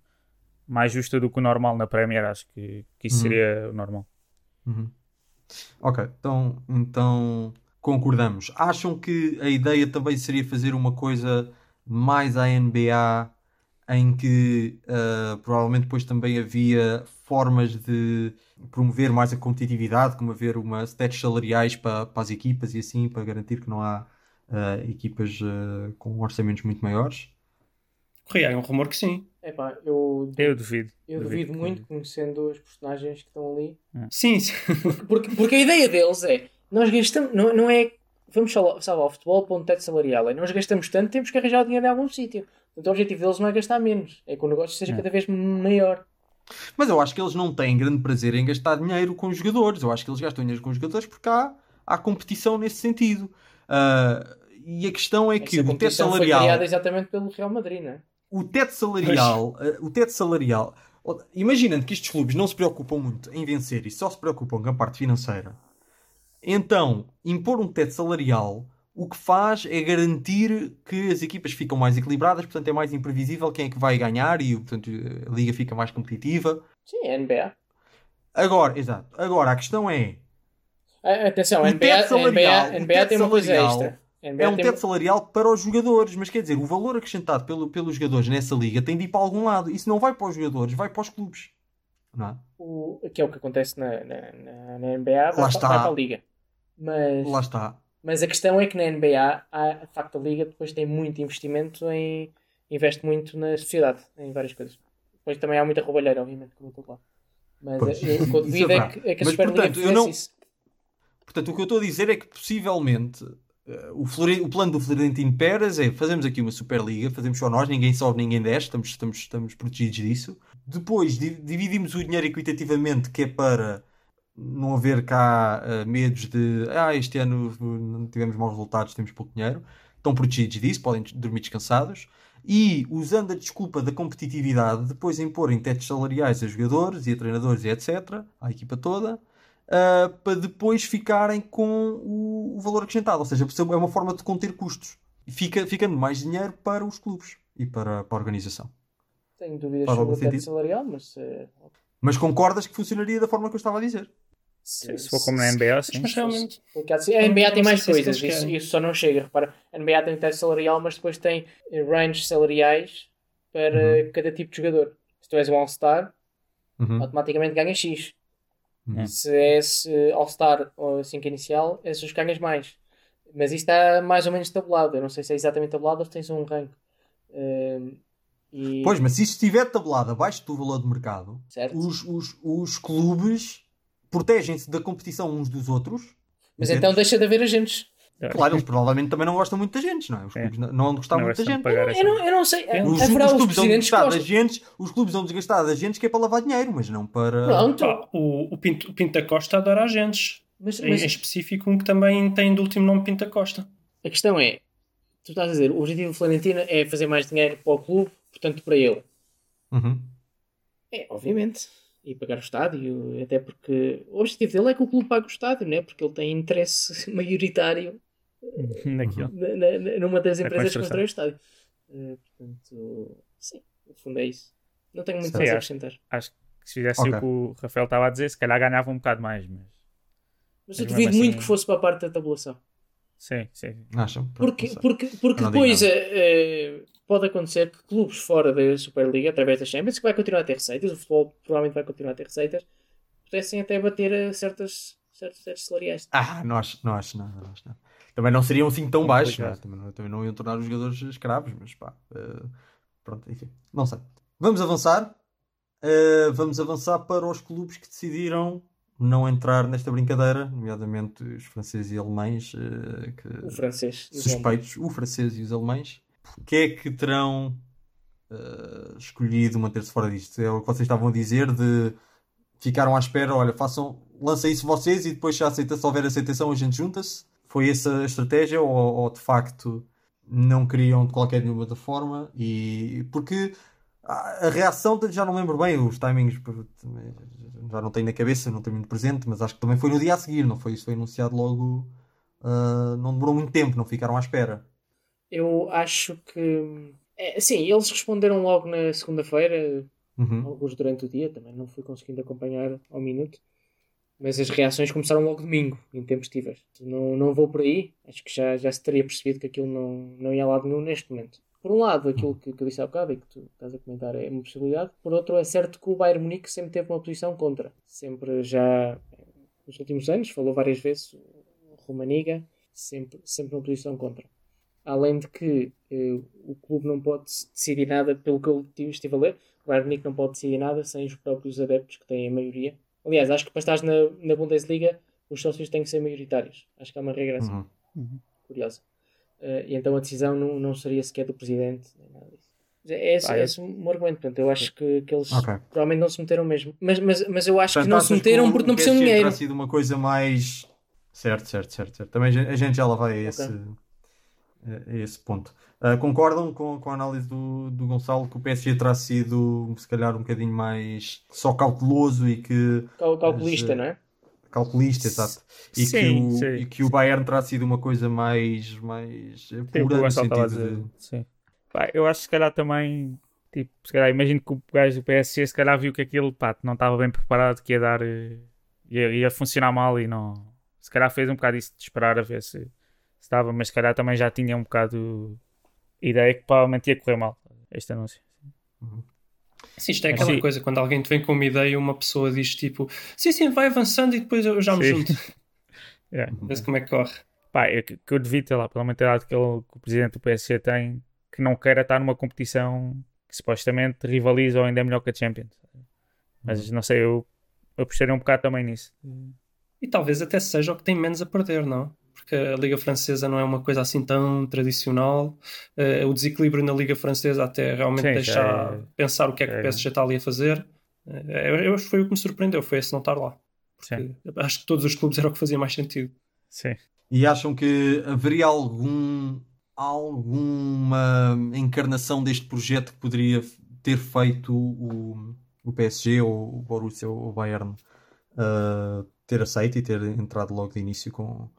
Speaker 7: mais justa do que o normal na Premier. Acho que, que isso
Speaker 1: Uhum.
Speaker 7: seria o normal.
Speaker 1: Uhum. Ok, então, então concordamos. Acham que a ideia também seria fazer uma coisa mais à NBA em que ah, provavelmente depois também havia formas de promover mais a competitividade, como haver uma stats salariais para, para as equipas e assim, para garantir que não há ah, equipas ah, com orçamentos muito maiores?
Speaker 3: Corria, é um rumor que sim.
Speaker 2: Epá, eu,
Speaker 7: Eu duvido.
Speaker 2: eu duvido
Speaker 7: que-
Speaker 2: muito, conhecendo os personagens que estão ali.
Speaker 3: Sim, sim.
Speaker 2: Porque, porque a ideia deles é, nós gastamos, não, não é, vamos salvar, o futebol para um teto salarial, é nós gastamos tanto, temos que arranjar o dinheiro em algum sítio. Então o objetivo deles não é gastar menos, é que o negócio seja
Speaker 7: É.
Speaker 2: cada vez maior.
Speaker 1: Mas eu acho que eles não têm grande prazer em gastar dinheiro com os jogadores. Eu acho que eles gastam dinheiro com os jogadores porque há, há competição nesse sentido. Ah, e a questão é que
Speaker 2: Essa
Speaker 1: o teto
Speaker 2: competição foi
Speaker 1: salarial.
Speaker 2: criada exatamente pelo Real Madrid, não é?
Speaker 1: O teto salarial. ah, o teto salarial. Imaginando que estes clubes não se preocupam muito em vencer e só se preocupam com a parte financeira. Então, impor um teto salarial, o que faz é garantir que as equipas ficam mais equilibradas, portanto é mais imprevisível quem é que vai ganhar e portanto, a liga fica mais competitiva.
Speaker 2: Sim, é NBA.
Speaker 1: Agora, exato. Agora a questão é:
Speaker 2: Atenção,
Speaker 1: O
Speaker 2: a NBA,
Speaker 1: teto
Speaker 2: a
Speaker 1: salarial-
Speaker 2: NBA, a NBA tem uma coisa extra. A NBA
Speaker 1: é um
Speaker 2: tem-
Speaker 1: teto salarial para os jogadores, mas quer dizer, o valor acrescentado pelo, pelos jogadores nessa liga tem de ir para algum lado. Isso não vai para os jogadores, vai para os clubes. Não é?
Speaker 2: o, que é o que acontece na, na, na- NBA, vai,
Speaker 1: Lá
Speaker 2: para-
Speaker 1: está.
Speaker 2: vai para a liga. Mas,
Speaker 1: Lá está.
Speaker 2: mas a questão é que na NBA, há, de facto, a liga depois tem muito investimento em. investe muito na sociedade, em várias coisas. Depois também há muita roubalheira, obviamente, como eu estou lá. Mas o que eu duvido
Speaker 1: é
Speaker 2: é, que, é que a
Speaker 1: Mas,
Speaker 2: Superliga
Speaker 1: portanto, eu não-
Speaker 2: isso.
Speaker 1: Portanto, o que eu estou a dizer é que possivelmente eh, o, Flore- o plano do Florentino Pérez é fazemos aqui uma Superliga, fazemos só nós, ninguém sobe, ninguém desce, estamos, estamos, estamos protegidos disso. Depois di- dividimos o dinheiro equitativamente, que é para não haver cá eh, medos de ah, este ano não tivemos maus resultados, temos pouco dinheiro. Estão protegidos disso, podem dormir descansados. E usando a desculpa da competitividade, depois imporem tetos salariais a jogadores e a treinadores e etc., à equipa toda, uh, para depois ficarem com o, o valor acrescentado. Ou seja, é uma forma de conter custos. Fica, ficando mais dinheiro para os clubes e para, para a organização.
Speaker 2: Tenho dúvidas sobre o teto salarial, mas. eh,
Speaker 1: Mas concordas que funcionaria da forma que eu estava a dizer?
Speaker 7: Se for como na NBA, sim.
Speaker 3: Mas realmente,
Speaker 2: Porque, assim, a NBA tem mais
Speaker 3: se é
Speaker 2: coisas, isso, isso só não chega. Repara, a NBA tem teto salarial, mas depois tem ranges salariais para cada tipo de jogador. Se tu és um All-Star,
Speaker 1: Uhum.
Speaker 2: automaticamente ganhas X.
Speaker 1: Uhum.
Speaker 2: Se és eh, All-Star ou 5 inicial, esses ganhas mais. Mas isso está mais ou menos tabulado. Eu não sei se é exatamente tabulado ou se tens um rank. Ehm, e...
Speaker 1: Pois, mas se estiver tabelado abaixo do valor de mercado,
Speaker 2: Certo.
Speaker 1: os, os, os clubes protegem-se da competição uns dos outros.
Speaker 2: Mas então deixa de haver agentes.
Speaker 1: Claro, eles provavelmente também não gostam muito da gente, não é? Os
Speaker 7: É.
Speaker 1: clubes não não vão gostar
Speaker 7: Não
Speaker 1: muito da
Speaker 7: gostam de
Speaker 1: gente.
Speaker 7: pagar
Speaker 2: Eu não, eu não sei.
Speaker 1: Os,
Speaker 2: Haverá
Speaker 1: os
Speaker 2: os
Speaker 1: clubes vão
Speaker 2: gostam.
Speaker 1: da gente, os clubes vão desgastar da gente que é para lavar dinheiro, mas não para.
Speaker 2: Pronto.
Speaker 3: pá, o, o, Pinto, o Pinto da Costa adora agentes.
Speaker 2: Mas,
Speaker 3: Em,
Speaker 2: mas
Speaker 3: em específico, um que também tem de último nome Pinto da Costa.
Speaker 2: a questão é: tu estás a dizer, o objetivo do Florentino é fazer mais dinheiro para o clube, portanto para ele.
Speaker 1: Uhum.
Speaker 2: É, obviamente. E pagar o estádio, até porque o objetivo dele é que o clube pague o estádio, né? porque ele tem interesse (laughs) maioritário
Speaker 7: Naquilo.
Speaker 2: na- na- numa das empresas que constrói o estádio. Eh, portanto, sim, no fundo é isso. Não tenho muito mais a acrescentar.
Speaker 7: Acho que se fizesse
Speaker 1: Ok.
Speaker 7: o que o Rafael estava a dizer, se calhar ganhava um bocado mais, mas.
Speaker 2: Mas eu duvido
Speaker 7: mesmo
Speaker 2: muito
Speaker 7: assim-
Speaker 2: que fosse para a parte da tabulação.
Speaker 7: Sim, sim.
Speaker 1: Acham?
Speaker 2: Porque, porque, porque
Speaker 1: digo
Speaker 2: depois. Eh, eh, pode acontecer que clubes fora da Superliga, através da Champions, que vai continuar a ter receitas, o futebol provavelmente vai continuar a ter receitas, pudessem até bater a certas, certos tetos salariais.
Speaker 1: Ah, não acho, não acho nada, não acho nada. Também não seriam assim tão baixos, é?
Speaker 7: Complicado.
Speaker 1: também, não, também não iam tornar os jogadores escravos, mas pá. eh, pronto, enfim, não sei. Vamos avançar. Eh, vamos avançar para os clubes que decidiram não entrar nesta brincadeira, nomeadamente os franceses e alemães, eh, que-
Speaker 2: O francês.
Speaker 1: suspeitos, o francês e os alemães. Porquê é que terão eh, escolhido manter-se fora disto? É o que vocês estavam a dizer de ficaram à espera, olha, façam, lancem isso vocês e depois se, aceita, se houver aceitação a gente junta-se. Foi essa a estratégia ou, ou de facto não queriam de qualquer nenhuma outra forma? E porque a, a reação já não lembro bem, os timings já não tenho na cabeça, não tenho muito presente, mas acho que também foi no dia a seguir, não foi? Isso foi anunciado logo. ah, não demorou muito tempo, não ficaram à espera.
Speaker 2: Eu acho que. É, sim, eles responderam logo na segunda-feira,
Speaker 1: Uhum.
Speaker 2: alguns durante o dia, também não fui conseguindo acompanhar ao minuto. Mas as reações começaram logo domingo, em tempos estivas. Não, não vou por aí, acho que já, já se teria percebido que aquilo não, não ia a lado nenhum neste momento. Por um lado, aquilo que, que eu disse há bocado e que tu estás a comentar é uma possibilidade. Por outro, é certo que o Bayern Munique sempre teve uma posição contra. Sempre já, nos últimos anos, falou várias vezes, o Romaniga, sempre, sempre uma posição contra. Além de que eh, o clube não pode decidir nada, pelo que eu tive- estive a ler, o Bayern Munique não pode decidir nada sem os próprios adeptos que têm a maioria. Aliás, acho que para estar na, na Bundesliga, os sócios têm que ser maioritários. Acho que há uma regra assim,
Speaker 1: Uhum.
Speaker 2: curiosa. Eh, e então a decisão não, não seria sequer do presidente, nem nada disso. É esse,
Speaker 7: Ah,
Speaker 2: é
Speaker 7: é.
Speaker 2: esse o meu argumento. Portanto, eu acho que, que eles
Speaker 1: Ok.
Speaker 2: provavelmente não se meteram mesmo. Mas, mas, mas eu acho
Speaker 1: Portanto,
Speaker 2: que não se meteram porque não precisam de dinheiro.
Speaker 1: terá sido uma coisa mais. Certo, certo, certo. certo. Também a gente- a gente já lá vai a esse, a esse ponto. Ah, concordam com, com a análise do, do Gonçalo que o PSG terá sido, se calhar, um bocadinho mais só cauteloso e que
Speaker 2: Cal- Calculista,
Speaker 1: Mas,
Speaker 2: não é?
Speaker 1: calculista, exato. E,
Speaker 7: Sim,
Speaker 1: que o,
Speaker 7: sim.
Speaker 1: e que o Bayern terá sido uma coisa mais, mais pura no sentido de...
Speaker 7: Sim. Pá, eu acho que se calhar também, tipo, se calhar imagino que o gajo do PSG se calhar viu que aquilo, pá, não estava bem preparado, que ia dar, eh, ia, ia funcionar mal e não, se calhar fez um bocado isso de esperar a ver se estava, mas se calhar também já tinha um bocado ideia que provavelmente ia correr mal este anúncio.
Speaker 3: Sim, isto é aquela
Speaker 7: sim.
Speaker 3: coisa, quando alguém te vem com uma ideia e uma pessoa diz tipo, sim, sim, vai avançando e depois eu já me
Speaker 7: Sim.
Speaker 3: junto.
Speaker 7: Yeah. (laughs)
Speaker 3: Vê-se como é que corre.
Speaker 7: Pá, eu, que eu devido ter lá, pela mentalidade que, ele- que o presidente do PSG tem, que não queira estar numa competição que supostamente rivaliza ou ainda é melhor que a Champions. Mas não sei, eu, eu apostaria um bocado também nisso.
Speaker 3: E talvez até seja o que tem menos a perder, não? Porque a Liga Francesa não é uma coisa assim tão tradicional. Eh, o desequilíbrio na Liga Francesa até realmente
Speaker 7: Sim,
Speaker 3: deixa
Speaker 7: é-
Speaker 3: pensar o que é que
Speaker 7: é
Speaker 3: o PSG está ali a fazer. Eh, eu, acho que foi o que me surpreendeu, foi esse não estar lá. Acho que todos os clubes era o que fazia mais sentido.
Speaker 7: sim.
Speaker 1: E acham que haveria algum, alguma encarnação deste projeto que poderia ter feito o, o PSG ou o Borussia ou o Bayern uh, ter aceito e ter entrado logo de início com,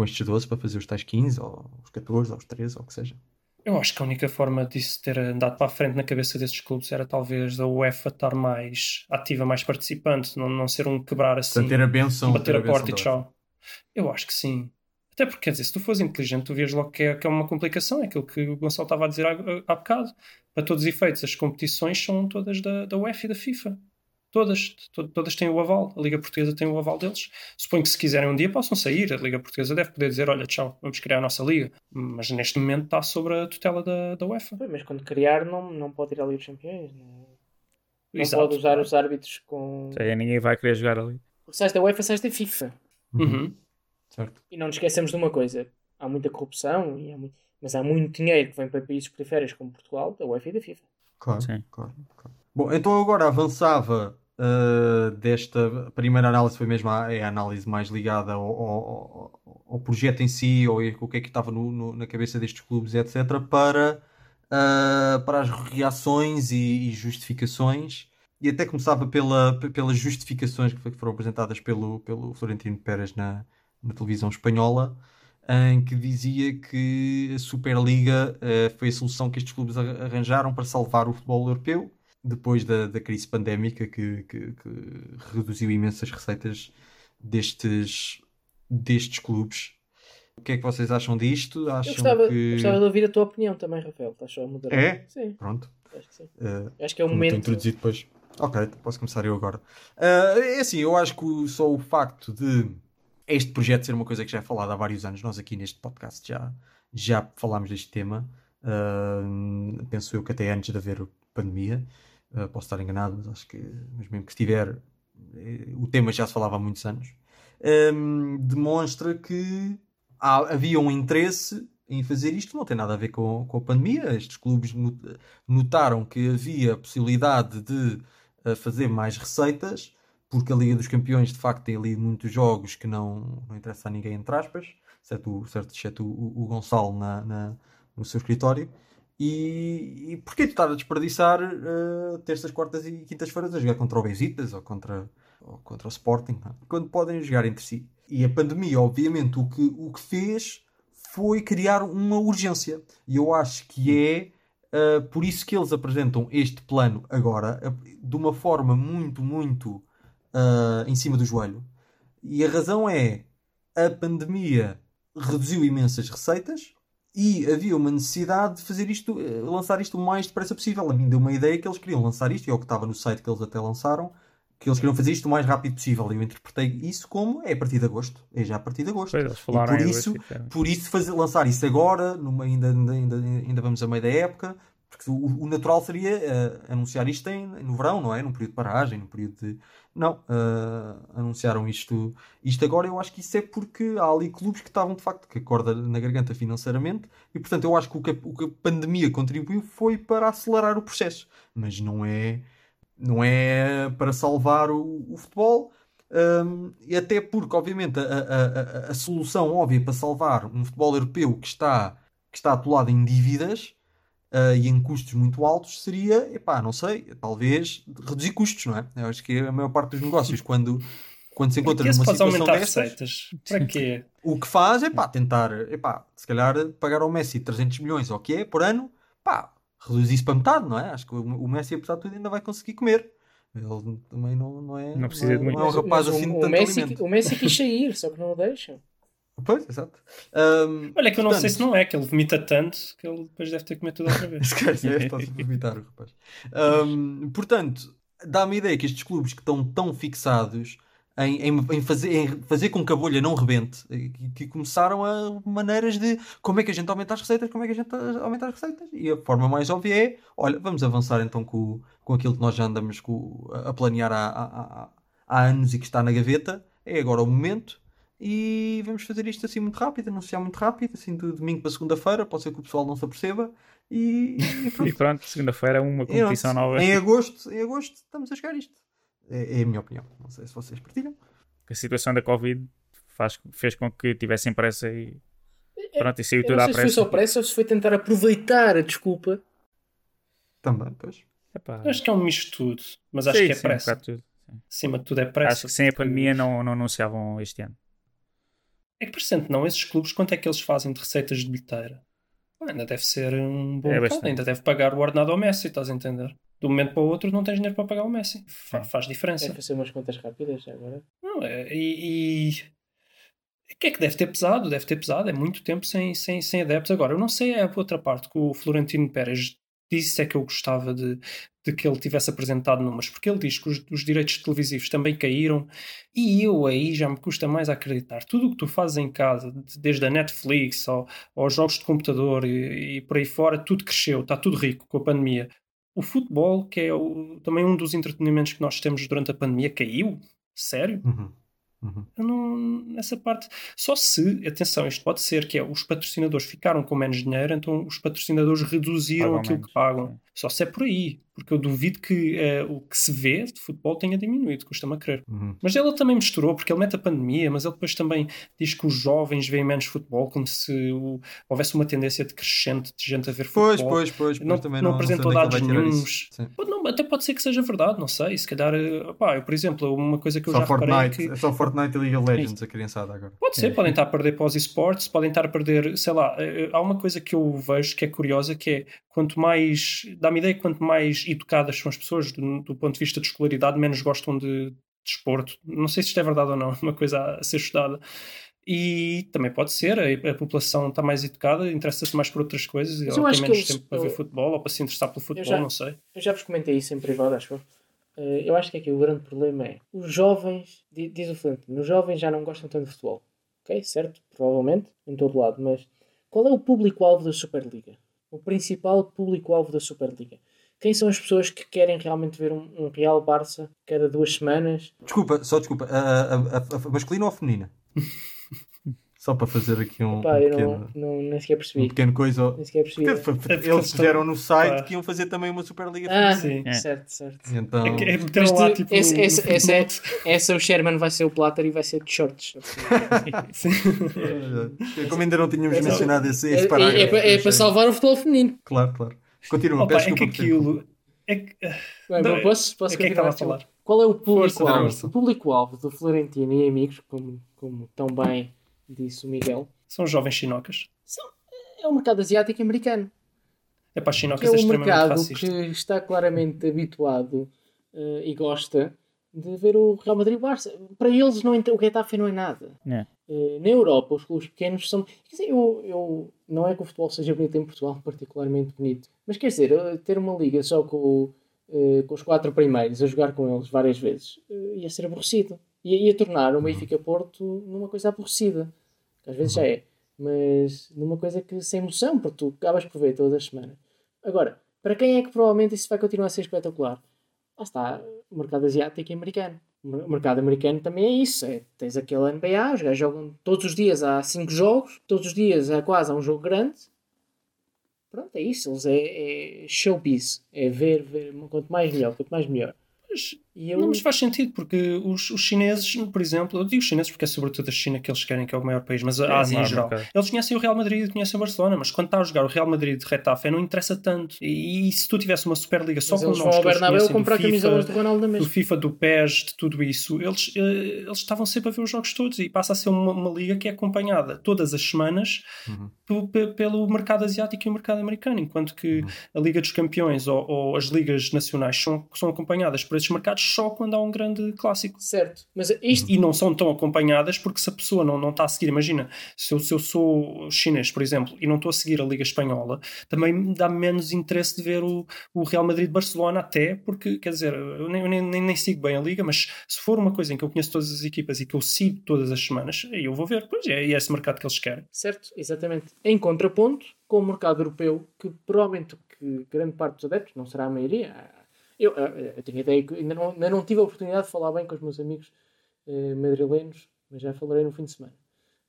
Speaker 1: com estes 12 para fazer os tais 15 ou os 14 ou os 13 ou o que seja?
Speaker 3: Eu acho que a única forma disso ter andado para a frente na cabeça desses clubes era talvez a UEFA estar mais ativa, mais participante, não, não ser um quebrar assim,
Speaker 1: Portanto, ter a benção,
Speaker 3: bater
Speaker 1: ter
Speaker 3: a
Speaker 1: benção
Speaker 3: porta e tchau. Eu acho que sim. Até porque, quer dizer, se tu fores inteligente, tu vês logo que é, que é uma complicação, é aquilo que o Gonçalo estava a dizer há, há bocado. Para todos os efeitos, as competições são todas da, da UEFA e da FIFA. Todas, to- todas têm o aval. A Liga Portuguesa tem o aval deles. Suponho que se quiserem um dia possam sair. A Liga Portuguesa deve poder dizer: olha, tchau, vamos criar a nossa Liga. Mas neste momento está sob a tutela da, da UEFA.
Speaker 2: Mas quando criar, não, não pode ir à Liga dos Campeões. Não, não
Speaker 3: Exato.
Speaker 2: pode usar os árbitros com.
Speaker 7: Ninguém vai querer jogar ali.
Speaker 2: Porque sais da UEFA, sais da FIFA.
Speaker 3: Uhum.
Speaker 1: Certo.
Speaker 2: E não nos esqueçamos de uma coisa: há muita corrupção, e há muito... mas há muito dinheiro que vem para países periféricos como Portugal, da UEFA e da FIFA.
Speaker 1: Claro,
Speaker 7: Sim.
Speaker 1: claro, claro. Bom, então agora avançava uh, desta primeira análise, foi mesmo a, é a análise mais ligada ao, ao- ao- projeto em si, ou o que é que estava no- no- na cabeça destes clubes, etc., para, uh, para as reações e, e justificações. E até começava pela, pelas justificações que foram apresentadas pelo, pelo Florentino Pérez na, na televisão espanhola, em que dizia que a Superliga eh, foi a solução que estes clubes ar- arranjaram para salvar o futebol europeu depois da, da crise pandémica que, que- que reduziu imensas receitas destes, destes clubes. O que é que vocês acham disto?
Speaker 2: Eu
Speaker 1: Acham
Speaker 2: gostava,
Speaker 1: que.
Speaker 2: gostava de ouvir a tua opinião também, Rafael. Estás só a moderar.
Speaker 1: É?
Speaker 2: Sim,
Speaker 1: Pronto.
Speaker 2: acho que sim.
Speaker 1: eh,
Speaker 2: Acho que é o momento.
Speaker 1: estou introduzido depois. Ok, posso começar eu agora. Ah, é assim, eu acho que só o facto de este projeto ser uma coisa que já é falada há vários anos, nós aqui neste podcast já, já falámos deste tema. Ah, penso eu que até antes de haver pandemia. Ah, posso estar enganado, mas acho que, mas mesmo que estiver, eh, o tema já se falava há muitos anos. Ahm, demonstra que há- havia um interesse em fazer isto, não tem nada a ver com, com a pandemia. Estes clubes not- notaram que havia a possibilidade de eh, fazer mais receitas, porque a Liga dos Campeões de facto tem ali muitos jogos que não, não interessa a ninguém, entre aspas, certo, certo exceto o, o Gonçalo na, na- no seu escritório. E, e porquê tu estar a desperdiçar eh, terças, quartas e quintas-feiras a jogar contra o Besiktas ou contra, ou contra o Sporting, não é? quando podem jogar entre si? E a pandemia, obviamente, o que, o que fez foi criar uma urgência. E eu acho que é Uh, por isso que eles apresentam este plano agora uh, de uma forma muito, muito uh, em cima do joelho. E a razão é a pandemia reduziu imensas receitas e havia uma necessidade de fazer isto, uh, lançar isto o mais depressa possível. A mim deu uma ideia que eles queriam lançar isto, e é o que estava no site que eles até lançaram, que eles queriam fazer isto o mais rápido possível. E eu interpretei isso como é a partir de agosto. É já a partir de agosto.
Speaker 7: Pois,
Speaker 1: E
Speaker 7: falaram
Speaker 1: por isso,
Speaker 7: agosto,
Speaker 1: por isso fazer, lançar isso agora, numa, ainda, ainda, ainda, ainda vamos a meio da época, porque o, o natural seria eh, anunciar isto em, no verão, não é? Num período de paragem, num período de. Não, eh, anunciaram isto, isto agora. Eu acho que isso é porque há ali clubes que estavam de facto com a corda na garganta financeiramente e, portanto, eu acho que o que a, o que a pandemia contribuiu foi para acelerar o processo, mas não é, não é para salvar o, o futebol. Um, e até porque, obviamente, a, a, a, a solução óbvia para salvar um futebol europeu que está, que está atolado em dívidas uh, e em custos muito altos seria, epá, não sei, talvez reduzir custos, não é? Eu acho que a maior parte dos negócios, quando, quando se encontra numa situação
Speaker 3: aumentar
Speaker 1: destas,
Speaker 3: receitas? Para quê?
Speaker 1: o que faz é pá, tentar, epá, se calhar pagar ao Messi 300 milhões ou o que é por ano, pá, reduz isso para metade, não é? Acho que o o Messi, apesar de tudo, ainda vai conseguir comer. Ele também não, não é,
Speaker 7: Não precisa
Speaker 1: é,
Speaker 7: de muito.
Speaker 1: não é um rapaz
Speaker 2: Mas
Speaker 1: assim de
Speaker 2: o, o,
Speaker 1: tanto
Speaker 2: Messi,
Speaker 1: alimento.
Speaker 2: o Messi quis sair, só que não o deixam.
Speaker 1: Pois, exato. Ahm,
Speaker 3: Olha, que eu não sei
Speaker 1: portanto,
Speaker 3: se não é, que ele vomita tanto que ele depois deve ter comer tudo outra vez. (laughs)
Speaker 1: Esquece, é, está-se a vomitar o rapaz. Ahm, portanto, dá-me a ideia que estes clubes que estão tão fixados em, em- em fazer, em fazer com que a bolha não rebente, que, que começaram a maneiras de como é que a gente aumenta as receitas, como é que a gente aumenta as receitas. E a forma mais óbvia é, olha, vamos avançar então com, com aquilo que nós já andamos com- a planear há- há- há anos e que está na gaveta. É agora o momento. E vamos fazer isto assim muito rápido, anunciar muito rápido, assim de domingo para segunda-feira, pode ser que o pessoal não se aperceba. E, e (laughs) pronto.
Speaker 7: Pronto, segunda-feira uma
Speaker 1: E
Speaker 7: competição nova.
Speaker 1: Em agosto, em agosto estamos a chegar a isto. É, é a minha opinião. Não sei se vocês partilham.
Speaker 7: A situação da Covid faz, fez com que tivessem pressa e pronto, e saiu
Speaker 2: Eu
Speaker 7: tudo
Speaker 2: não
Speaker 7: à
Speaker 2: sei se foi só
Speaker 7: pressa.
Speaker 2: pressa ou se foi tentar aproveitar a desculpa.
Speaker 1: Também, pois.
Speaker 7: Epá,
Speaker 3: acho que é um misto de tudo, mas acho
Speaker 7: sim,
Speaker 3: que é
Speaker 7: sim,
Speaker 3: pressa. Acima de tudo é pressa.
Speaker 7: Acho que sem a pandemia não, não anunciavam este ano.
Speaker 3: É que parecendo não, esses clubes, quanto é que eles fazem de receitas de bilheteira? Ainda deve ser um bom
Speaker 7: É
Speaker 3: bocado, ainda deve pagar o ordenado ao Messi, estás a entender? De um momento para o outro não tens dinheiro para pagar o Messi. Fa- faz diferença.
Speaker 2: É fazer umas contas rápidas agora.
Speaker 3: Não, é, e, e- o que é que deve ter pesado? Deve ter pesado, é muito tempo sem, sem, sem adeptos. Agora, eu não sei é a outra parte que o Florentino Pérez disse é que eu gostava de, de que ele tivesse apresentado números, porque ele diz que os, os direitos televisivos também caíram e eu aí já me custa mais acreditar. Tudo o que tu fazes em casa, de- desde a Netflix ao, aos jogos de computador e, e por aí fora, tudo cresceu, está tudo rico com a pandemia. O futebol, que é o- também um dos entretenimentos que nós temos durante a pandemia, caiu? Sério?
Speaker 1: Uhum. Uhum.
Speaker 3: Não, nessa parte, só se, atenção, isto pode ser que é os patrocinadores ficaram com menos dinheiro, então os patrocinadores reduziram
Speaker 7: Pagam
Speaker 3: aquilo
Speaker 7: menos,
Speaker 3: que pagam.
Speaker 7: sim.
Speaker 3: Só se é por aí, porque eu duvido que eh, o que se vê de futebol tenha diminuído, custa-me a crer.
Speaker 1: Uhum.
Speaker 3: Mas ele também misturou, porque ele mete a pandemia, mas ele depois também diz que os jovens veem menos futebol, como se o- houvesse uma tendência decrescente de gente a ver futebol.
Speaker 1: Pois, pois, pois.
Speaker 3: Não,
Speaker 1: também
Speaker 3: não
Speaker 1: não,
Speaker 3: apresentou
Speaker 1: é
Speaker 3: dados
Speaker 1: que. Sim.
Speaker 3: Pode não, até pode ser que seja verdade, não sei. Se calhar, eh, pá, eu, por exemplo, uma coisa que eu
Speaker 1: Só
Speaker 3: já reparei é
Speaker 1: Fortnite,
Speaker 3: que
Speaker 1: é só Fortnite e League of Legends a criançada agora.
Speaker 3: Pode ser, podem estar a perder para os esportes, podem estar a perder, sei lá, eh, há uma coisa que eu vejo que é curiosa, que é quanto mais, dá-me ideia que quanto mais educadas são as pessoas do, do ponto de vista de escolaridade, menos gostam de desporto. Não sei se isto é verdade ou não, é (laughs) uma coisa a, ser estudada. E também pode ser, a, a população está mais educada, interessa-se mais por outras coisas,
Speaker 2: Mas
Speaker 3: ou
Speaker 2: eu
Speaker 3: tem
Speaker 2: que
Speaker 3: menos tempo para ver
Speaker 2: eu-
Speaker 3: futebol, ou para se interessar pelo futebol,
Speaker 2: já-
Speaker 3: não sei.
Speaker 2: Eu já vos comentei isso em privado, acho eu. Eh, eu acho que aqui o grande problema é os jovens, di- diz o Florentino, os jovens já não gostam tanto de futebol. Ok? Certo? Provavelmente, em todo lado. Mas qual é o público-alvo da Superliga? O principal público-alvo da Superliga? Quem são as pessoas que querem realmente ver um, um Real Barça cada duas semanas?
Speaker 1: Desculpa, só desculpa. A, a, a- a masculina ou a feminina? (laughs) só para fazer aqui um,
Speaker 2: Pá,
Speaker 1: um
Speaker 2: eu
Speaker 1: pequeno,
Speaker 2: não, não, nem sequer
Speaker 1: um
Speaker 2: percebi.
Speaker 1: pequeno coisa.
Speaker 2: Nem sequer percebi.
Speaker 1: Porque
Speaker 3: É
Speaker 1: eles fizeram no site
Speaker 3: Pá.
Speaker 1: que iam fazer também uma Superliga
Speaker 2: Ah.
Speaker 3: Sim.
Speaker 2: certo, certo.
Speaker 1: Então,
Speaker 3: É, é
Speaker 2: Mas
Speaker 3: meteram lá, tipo,
Speaker 2: esse, esse,
Speaker 3: no
Speaker 2: esse é, essa o Sherman vai ser o Platter e vai ser de shorts. (laughs)
Speaker 3: Sim.
Speaker 1: é, como ainda não tínhamos
Speaker 2: É
Speaker 1: mencionado esse,
Speaker 2: É,
Speaker 1: esse
Speaker 2: é,
Speaker 1: parágrafo.
Speaker 2: é, para- é salvar o futebol feminino.
Speaker 1: Claro, claro. Continua,
Speaker 3: Opa,
Speaker 1: peço
Speaker 3: é que aquilo. É que,
Speaker 2: Bem,
Speaker 3: Não,
Speaker 2: posso, posso
Speaker 3: é que é que
Speaker 2: continuar
Speaker 3: estava a falar?
Speaker 2: Qual é o público-alvo? O público-alvo do Florentino e amigos, como, como tão bem disse o Miguel,
Speaker 3: são jovens chinocas.
Speaker 2: é o mercado asiático e americano.
Speaker 3: É para as
Speaker 2: Que
Speaker 3: chinocas
Speaker 2: é
Speaker 3: é
Speaker 2: um
Speaker 3: extremamente
Speaker 2: mercado
Speaker 3: racista.
Speaker 2: que está claramente habituado eh, e gosta de ver o Real Madrid e o Barça. Para eles não, o Getafe não é nada.
Speaker 7: É.
Speaker 2: Eh, na Europa, os clubes pequenos são. Quer dizer, eu, eu, não é que o futebol seja bonito em Portugal, particularmente bonito, mas quer dizer, eh, ter uma liga só com, eh, com os quatro primeiros a jogar com eles várias vezes eh, ia ser aborrecido. Ia, ia tornar o Benfica Porto numa coisa aborrecida. Às vezes já é, mas numa coisa que sem emoção, porque tu acabas por ver todas as semanas. Agora, para quem é que provavelmente isso vai continuar a ser espetacular? Lá está, o mercado asiático e americano. O mercado americano também é isso. É, tens aquele NBA, os gajos jogam todos os dias há 5 jogos, todos os dias há quase há um jogo grande. Pronto, é isso. Eles é, é showbiz. É ver, ver, quanto mais melhor, quanto mais melhor.
Speaker 3: Mas
Speaker 2: eu...
Speaker 3: Não, mas faz sentido, porque os, os chineses, por exemplo, eu digo chineses porque é sobretudo a China que eles querem, que é o maior país, mas a
Speaker 7: É,
Speaker 3: Ásia em geral. Eles conhecem o Real Madrid e conhecem o Barcelona, mas quando está a jogar o Real Madrid de Retafe, não interessa tanto. E, e se tu tivesse uma Superliga só
Speaker 2: Mas
Speaker 3: com
Speaker 2: eles
Speaker 3: nomes
Speaker 2: vão ao Bernabéu comprar
Speaker 3: FIFA,
Speaker 2: camisolas do Ronaldo na
Speaker 3: do. FIFA, do PES, de tudo isso, eles, eh, eles estavam sempre a ver os jogos todos e passa a ser uma, uma liga que é acompanhada todas as semanas
Speaker 1: Uhum.
Speaker 3: pe- pe- pelo mercado asiático e o mercado americano, enquanto que a Liga dos Campeões ou, ou as ligas nacionais são, são acompanhadas por esses mercados só quando há um grande clássico.
Speaker 2: Certo. Mas isto,
Speaker 3: E não são tão acompanhadas porque se a pessoa não, não está a seguir, imagina, se eu, se eu sou chinês, por exemplo, e não estou a seguir a Liga Espanhola, também me dá menos interesse de ver o, o Real Madrid-Barcelona até, porque, quer dizer, eu nem, eu nem, nem, nem sigo bem a Liga, mas se for uma coisa em que eu conheço todas as equipas e que eu sigo todas as semanas, aí eu vou ver, pois é, é esse mercado que eles querem.
Speaker 2: certo, exatamente. Em contraponto com o mercado europeu, que provavelmente que grande parte dos adeptos, não será a maioria, eu, eu, eu tenho ideia que ainda não, ainda não tive a oportunidade de falar bem com os meus amigos eh, madrilenos, mas já falarei no fim de semana.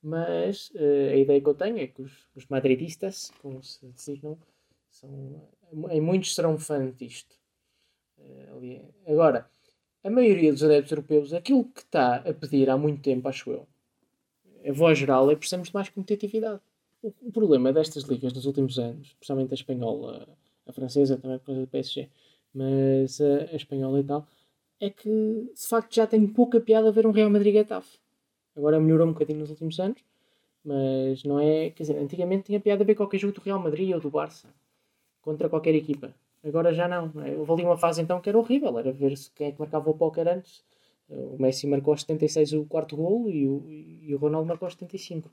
Speaker 2: Mas eh, a ideia que eu tenho é que os, os madridistas, como se designam, são, em muitos serão fãs disto. Eh, ali- agora, a maioria dos adeptos europeus, aquilo que está a pedir há muito tempo, acho eu, a voz geral é precisamos de mais competitividade. O, o problema destas ligas nos últimos anos, especialmente a espanhola, a francesa também por causa do PSG, mas a, a espanhola e tal, é que de facto já tem pouca piada ver um Real Madrid Getafe. Agora melhorou um bocadinho nos últimos anos, mas não é. Quer dizer, antigamente tinha piada ver qualquer jogo do Real Madrid ou do Barça contra qualquer equipa. Agora já não. não é? Houve ali uma fase então que era horrível, era ver se quem é que marcava o póquer antes. O Messi marcou aos 76 o quarto golo e o, e o Ronaldo marcou aos 75.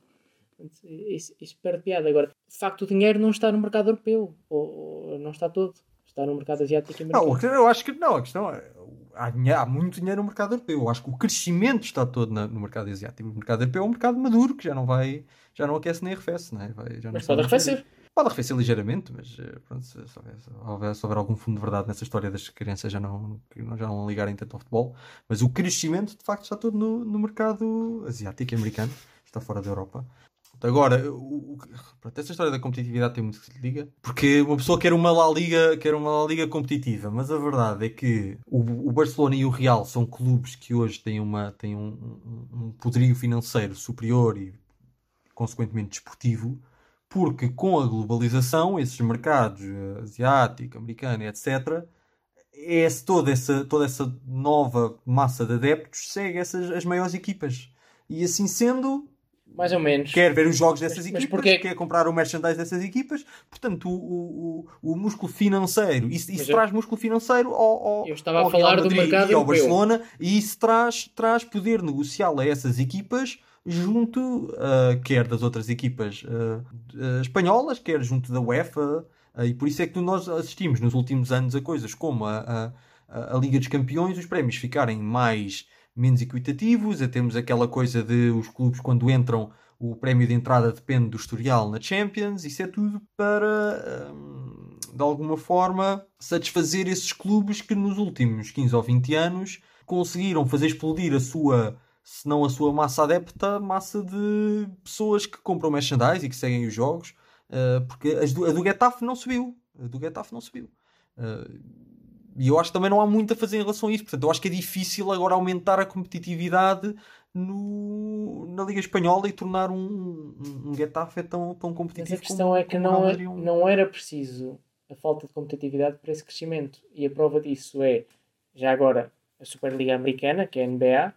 Speaker 2: Portanto, Isso, isso perde piada. Agora, de facto, o dinheiro não está no mercado europeu, ou, ou não está todo, está no mercado asiático e
Speaker 1: Não,
Speaker 2: americano.
Speaker 1: eu acho que não, a questão é. Há, há muito dinheiro no mercado europeu. Eu acho que o crescimento está todo na- no mercado asiático. O mercado europeu é um mercado maduro que já não vai, já não aquece nem arrefece, não é? Vai- já não
Speaker 2: Mas pode arrefecer.
Speaker 1: Pode arrefecer ligeiramente, mas eh, pronto, se, se houver, se houver- se houver algum fundo de verdade nessa história das crianças já não, não- já não ligarem tanto ao futebol. Mas o crescimento, de facto, está todo no, no mercado asiático e americano. Está fora da Europa. Agora, o, o- pronto, essa história da competitividade tem muito que se lhe diga, porque uma pessoa quer uma La Liga, quer uma La Liga competitiva, mas a verdade é que o, o Barcelona e o Real são clubes que hoje têm, uma, têm um, um, poderio financeiro superior e, consequentemente, desportivo, porque com a globalização, esses mercados eh, asiático, americano, etc., esse, toda, essa, toda essa nova massa de adeptos segue essas, as maiores equipas. E assim sendo,
Speaker 2: Mais ou menos.
Speaker 1: quer ver os jogos dessas
Speaker 2: Mas- mas
Speaker 1: equipas,
Speaker 2: porquê?
Speaker 1: quer comprar o merchandise dessas equipas. Portanto, o, o, o, músculo financeiro, isso, isso
Speaker 2: eu-
Speaker 1: traz músculo financeiro ao, ao,
Speaker 2: Eu estava a
Speaker 1: ao
Speaker 2: falar
Speaker 1: Real
Speaker 2: do
Speaker 1: Madrid
Speaker 2: mercado
Speaker 1: e ao
Speaker 2: europeu.
Speaker 1: Barcelona, e isso traz, traz poder negocial a essas equipas junto, ah, quer das outras equipas ah, espanholas, quer junto da UEFA, e por isso é que nós assistimos nos últimos anos a coisas como a, a, a Liga dos Campeões, os prémios ficarem mais menos equitativos, a termos aquela coisa de os clubes quando entram o prémio de entrada depende do historial na Champions, isso é tudo para hum, de alguma forma satisfazer esses clubes que nos últimos 15 ou 20 anos conseguiram fazer explodir a sua, se não a sua massa adepta, massa de pessoas que compram merchandise e que seguem os jogos, uh, porque a do Getafe não subiu, a do Getafe não subiu. E eu acho que também não há muito a fazer em relação a isso. Portanto, eu acho que é difícil agora aumentar a competitividade no, na Liga Espanhola e tornar um, um, um Getafe tão, tão
Speaker 2: Mas
Speaker 1: competitivo
Speaker 2: a questão
Speaker 1: como,
Speaker 2: é que não,
Speaker 1: Real
Speaker 2: é-
Speaker 1: é
Speaker 2: não era preciso a falta de competitividade para esse crescimento. E a prova disso é, já agora, a Superliga Americana, que é a NBA,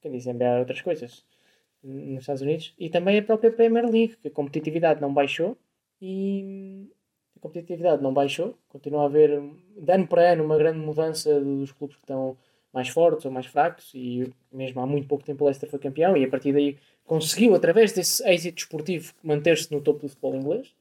Speaker 2: quem diz NBA é outras coisas, nos Estados Unidos, e também a própria Premier League, que a competitividade não baixou e competitividade não baixou, continua a haver, de ano para ano, uma grande mudança dos clubes que estão mais fortes ou mais fracos, e mesmo há muito pouco tempo o Leicester foi campeão, e a partir daí conseguiu, através desse êxito desportivo, manter-se no topo do futebol inglês.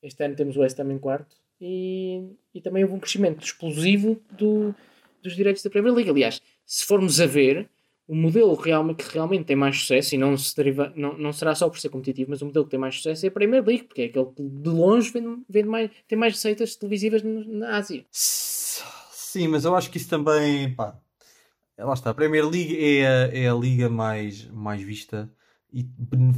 Speaker 2: Este ano temos o West Ham em quarto, e, e também houve um crescimento explosivo do, dos direitos da Premier League. Aliás, se formos a ver, o modelo realmente, que realmente tem mais sucesso, e não, se deriva, não, não será só por ser competitivo, mas o modelo que tem mais sucesso é a Premier League, porque é aquele que de longe vende, vende mais, tem mais receitas televisivas na Ásia.
Speaker 1: Sim, mas eu acho que isso também, pá, lá está, a Premier League é a, é a liga mais, mais vista e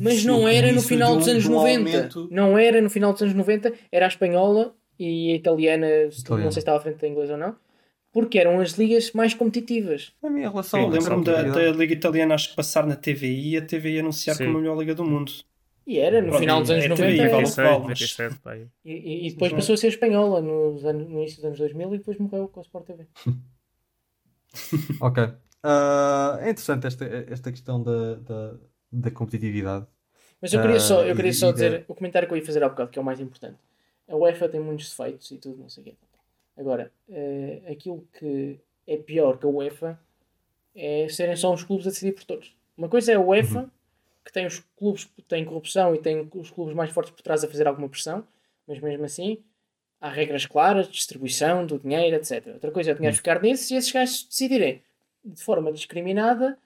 Speaker 2: Mas não era no final
Speaker 1: um-
Speaker 2: dos anos
Speaker 1: de um
Speaker 2: 90.
Speaker 1: aumento-
Speaker 2: Não era no final dos anos 90, era a espanhola e a italiana,
Speaker 1: Italiana.
Speaker 2: não sei se estava à frente da inglesa ou não, porque eram as ligas mais competitivas.
Speaker 1: A minha relação.
Speaker 3: Lembro-me da, da Liga Italiana acho que passar na TVI e a TVI anunciar
Speaker 7: Sim.
Speaker 3: como a melhor Liga do mundo.
Speaker 2: E era, no
Speaker 3: Pronto,
Speaker 2: final dos anos
Speaker 3: é
Speaker 2: 90.
Speaker 3: TVI, vale.
Speaker 7: 96,
Speaker 3: vale, mas-
Speaker 7: 97, pá. aí.
Speaker 2: E, e- e depois passou a ser espanhola nos anos- no início dos anos 2000 e depois morreu com a Sport TV. (laughs)
Speaker 1: Ok. Ah, é interessante esta, esta questão da, da, da competitividade.
Speaker 2: Mas eu queria só, eu
Speaker 1: Ah,
Speaker 2: queria
Speaker 1: e-
Speaker 2: só dizer
Speaker 1: da-
Speaker 2: o comentário que eu ia fazer há bocado, que é o mais importante. A UEFA tem muitos defeitos e tudo, não sei o quê. Agora, eh, aquilo que é pior que a UEFA é serem só os clubes a decidir por todos. Uma coisa é a UEFA,
Speaker 1: Uhum.
Speaker 2: que tem os clubes que têm corrupção e tem os clubes mais fortes por trás a fazer alguma pressão, mas mesmo assim há regras claras, distribuição do dinheiro, etc. Outra coisa é o dinheiro
Speaker 1: Uhum.
Speaker 2: ficar nesses e esses gajos decidirem de forma discriminada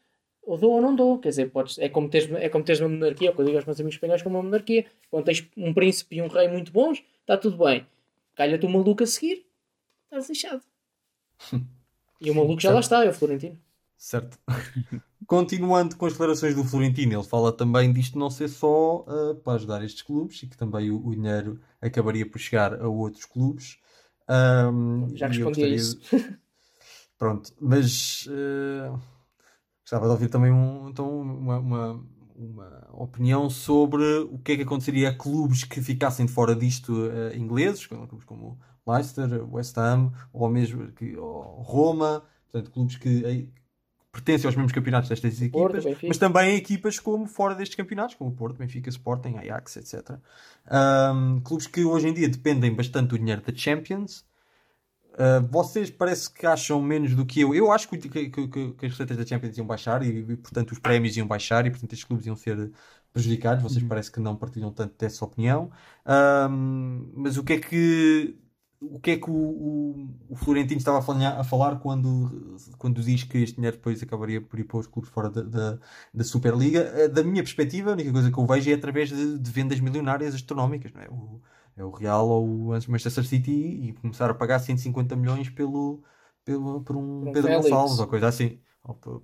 Speaker 2: ou dou ou não dou. Quer dizer, podes, é, como teres, é como teres uma monarquia, é o que eu digo aos meus amigos espanhóis como uma monarquia. Quando tens um príncipe e um rei muito bons, está tudo bem. Calha-te um maluco a seguir, estás lixado. E o maluco já lá está, é o Florentino.
Speaker 1: Certo. (laughs) Continuando com as declarações do Florentino, ele fala também disto não ser só ah, para ajudar estes clubes e que também o, o dinheiro acabaria por chegar a outros clubes. Ahm,
Speaker 2: Já respondi a
Speaker 1: gostaria
Speaker 2: isso.
Speaker 1: de- (laughs) Pronto, mas ah, gostava de ouvir também um, então, uma, uma, uma opinião sobre o que é que aconteceria a clubes que ficassem de fora disto ah, ingleses, como- clubes como Leicester, West Ham, ou mesmo que, ou Roma, portanto, clubes que eh, pertencem aos mesmos campeonatos destas equipas, mas também equipas como fora destes campeonatos, como o Porto, Benfica, Sporting, Ajax, etc. Ahm, clubes que hoje em dia dependem bastante do dinheiro da Champions. Ah, vocês parece que acham menos do que eu. Eu acho que, que- que- que- as receitas da Champions iam baixar e, e, portanto, os prémios iam baixar e, portanto, estes clubes iam ser prejudicados. Vocês parece que não partilham tanto dessa opinião. Mas o que é que o que é que o, o, o Florentino estava a falar, a falar quando, quando diz que este dinheiro depois acabaria por ir para os clubes fora da, da, da Superliga? Eh, Da minha perspectiva, a única coisa que eu vejo é através de, de vendas milionárias astronómicas, não é? O, é o Real ou o Manchester City e começar a pagar 150 milhões pelo, pelo, por um
Speaker 2: um
Speaker 1: Pedro
Speaker 2: Félix.
Speaker 1: Gonçalves ou coisa assim.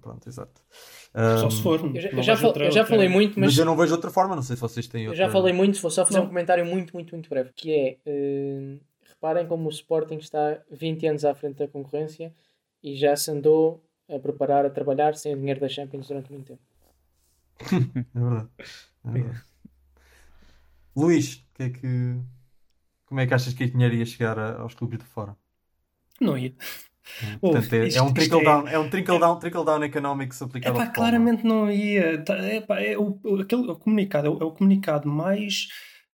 Speaker 1: Pronto, exato.
Speaker 3: Só
Speaker 1: Ahm,
Speaker 3: se for.
Speaker 2: Eu já, eu já
Speaker 3: vejo
Speaker 2: fal-
Speaker 3: outra-
Speaker 2: eu já
Speaker 3: outra-
Speaker 2: falei muito,
Speaker 1: mas
Speaker 2: mas
Speaker 1: eu não vejo outra forma, não sei se vocês têm
Speaker 2: eu
Speaker 1: outra.
Speaker 2: já falei muito, vou só fazer
Speaker 3: Não.
Speaker 2: um comentário muito, muito, muito breve, que é, eh, reparem como o Sporting está 20 anos à frente da concorrência e já se andou a preparar, a trabalhar sem o dinheiro da Champions durante muito tempo. (laughs)
Speaker 1: É verdade. É verdade. (laughs) Luís, o que é que. Como é que achas que este dinheiro ia chegar a- aos clubes de fora?
Speaker 3: Não ia.
Speaker 1: Portanto,
Speaker 3: Ouve,
Speaker 1: é,
Speaker 3: isto-
Speaker 1: é um trickle
Speaker 3: é-
Speaker 1: down, é um trickle down, trickle down economics aplicado
Speaker 3: Epá,
Speaker 1: ao futebol, não é?
Speaker 3: claramente não ia. Tá- epá, é o, o- aquele, o comunicado é o, é o comunicado mais.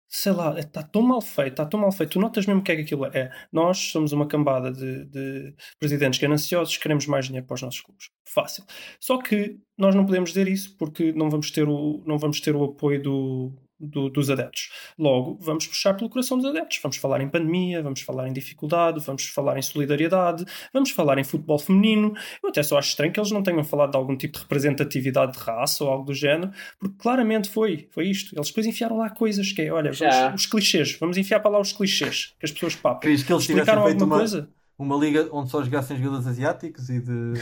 Speaker 3: Sei lá, está tão mal feito, está tão mal feito. Tu notas mesmo o que é que aquilo é. Nós somos uma cambada de, de presidentes gananciosos, queremos mais dinheiro para os nossos clubes. Fácil. Só que nós não podemos dizer isso porque não vamos ter o, não vamos ter o apoio do, do- dos adeptos. Logo, vamos puxar pelo coração dos adeptos. Vamos falar em pandemia, vamos falar em dificuldade, vamos falar em solidariedade, vamos falar em futebol feminino. Eu até só acho estranho que eles não tenham falado de algum tipo de representatividade de raça ou algo do género, porque claramente foi, foi isto. Eles depois enfiaram lá coisas que é, olha, vamos- os clichês, vamos enfiar para lá os clichês que as pessoas papam.
Speaker 1: Querias que eles
Speaker 3: Explicaram alguma
Speaker 1: uma,
Speaker 3: coisa?
Speaker 1: uma liga onde só jogassem jogadores asiáticos e de.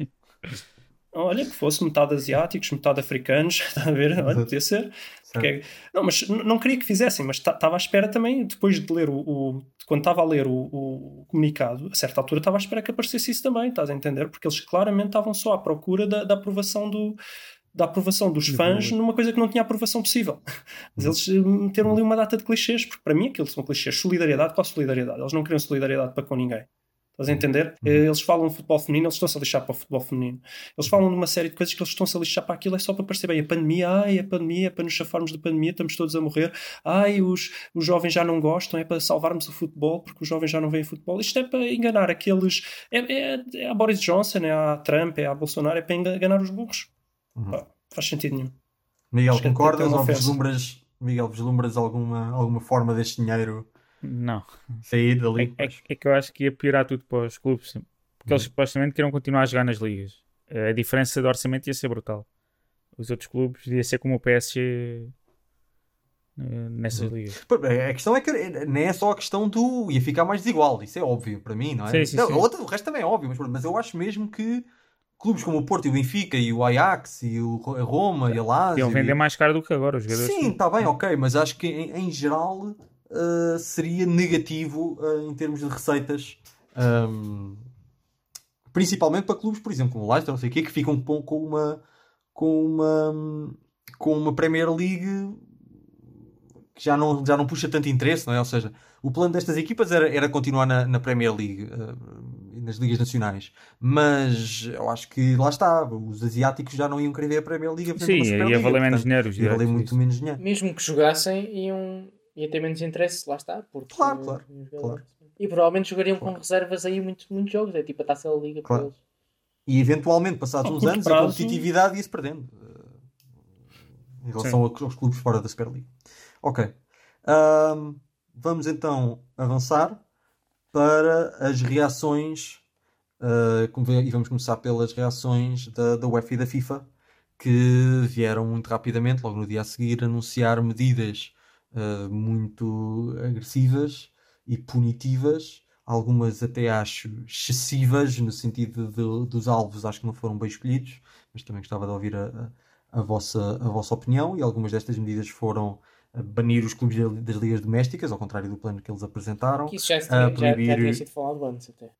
Speaker 1: (laughs)
Speaker 3: Olha, que fosse metade asiáticos, metade africanos, (laughs) está a ver? Olha, podia ser. Porque é- Não, mas não queria que fizessem, mas estava à espera também, depois de ler o. o- quando estava a ler o, o comunicado, a certa altura estava à espera que aparecesse isso também, estás a entender? Porque eles claramente estavam só à procura da, da aprovação do. Da aprovação dos fãs numa coisa que não tinha aprovação possível. Mas eles eh, meteram ali uma data de clichês, porque para mim aquilo são clichês. Solidariedade, qual solidariedade? Eles não queriam solidariedade para com ninguém. Estás a entender? Eh, Eles falam de futebol feminino, eles estão-se a lixar para o futebol feminino. Eles falam de uma série de coisas que eles estão-se a lixar para aquilo, é só para parecer bem. A pandemia, ai, a pandemia, é para nos chafarmos da pandemia, estamos todos a morrer. Ai, os, os jovens já não gostam, é para salvarmos o futebol, porque os jovens já não veem futebol. Isto é para enganar aqueles. É, é, é a Boris Johnson, é a Trump, é a Bolsonaro, é para enga- enganar os burros.
Speaker 1: Uhum.
Speaker 3: Pá, faz sentido nenhum.
Speaker 1: Miguel,
Speaker 3: Acho
Speaker 1: concordas ou vislumbras, Miguel, vislumbras alguma, alguma forma deste dinheiro
Speaker 7: Não.
Speaker 1: sair dali?
Speaker 7: É, é- é que eu acho que ia piorar tudo para os clubes, porque eles supostamente queriam continuar a jogar nas ligas. A diferença de orçamento ia ser brutal. Os outros clubes ia ser como o PSG eh, nessas ligas.
Speaker 1: Pô, A questão é que nem é só a questão do. ia ficar mais desigual, isso é óbvio para mim, não é?
Speaker 7: Sim, sim,
Speaker 1: Não,
Speaker 7: sim.
Speaker 1: O, outro, o resto também é óbvio, mas, mas eu acho mesmo que clubes como o Porto e o Benfica e o Ajax e o a Roma e a Lazio.
Speaker 7: Iam vender mais caro do que agora os jogadores.
Speaker 1: Sim, está bem, ok, mas acho que em, em geral uh, seria negativo uh, em termos de receitas um, Principalmente para clubes, por exemplo, como o Leicester, não sei o quê, que ficam com, com uma com uma com uma Premier League que já não, já não puxa tanto interesse, não é? Ou seja, o plano destas equipas era, era continuar na, na Premier League, uh, nas ligas nacionais. Mas eu acho que lá está, os asiáticos já não iam querer ver a Premier League.
Speaker 7: Sim, ia valer menos dinheiro.
Speaker 1: Ia valer muito menos dinheiro.
Speaker 2: Mesmo que jogassem, iam, ia ter menos interesse, lá está. Porque,
Speaker 1: Claro, claro,
Speaker 2: jogadores- E provavelmente jogariam com reservas aí muitos, muitos jogos, é tipo a taça da liga para
Speaker 1: Claro.
Speaker 2: eles.
Speaker 1: E eventualmente, passados uns anos,
Speaker 3: prazo-
Speaker 1: a competitividade ia-se perdendo. eh, Em relação aos aos clubes fora da Superliga. Ok. Ahm, vamos então avançar para as reações. vê- e vamos começar pelas reações da, da UEFA e da FIFA, que vieram muito rapidamente, logo no dia a seguir, anunciar medidas ah, muito agressivas e punitivas, algumas até acho excessivas, no sentido de- dos alvos, acho que não foram bem escolhidos, mas também gostava de ouvir a, a- a vossa, a vossa opinião. E algumas destas medidas foram ah, banir os clubes da- das ligas domésticas, ao contrário do plano que eles apresentaram.
Speaker 2: Que isso já, se
Speaker 1: Ah,
Speaker 2: tinha- já, já
Speaker 1: proibir-
Speaker 2: tinha sido falado antes até.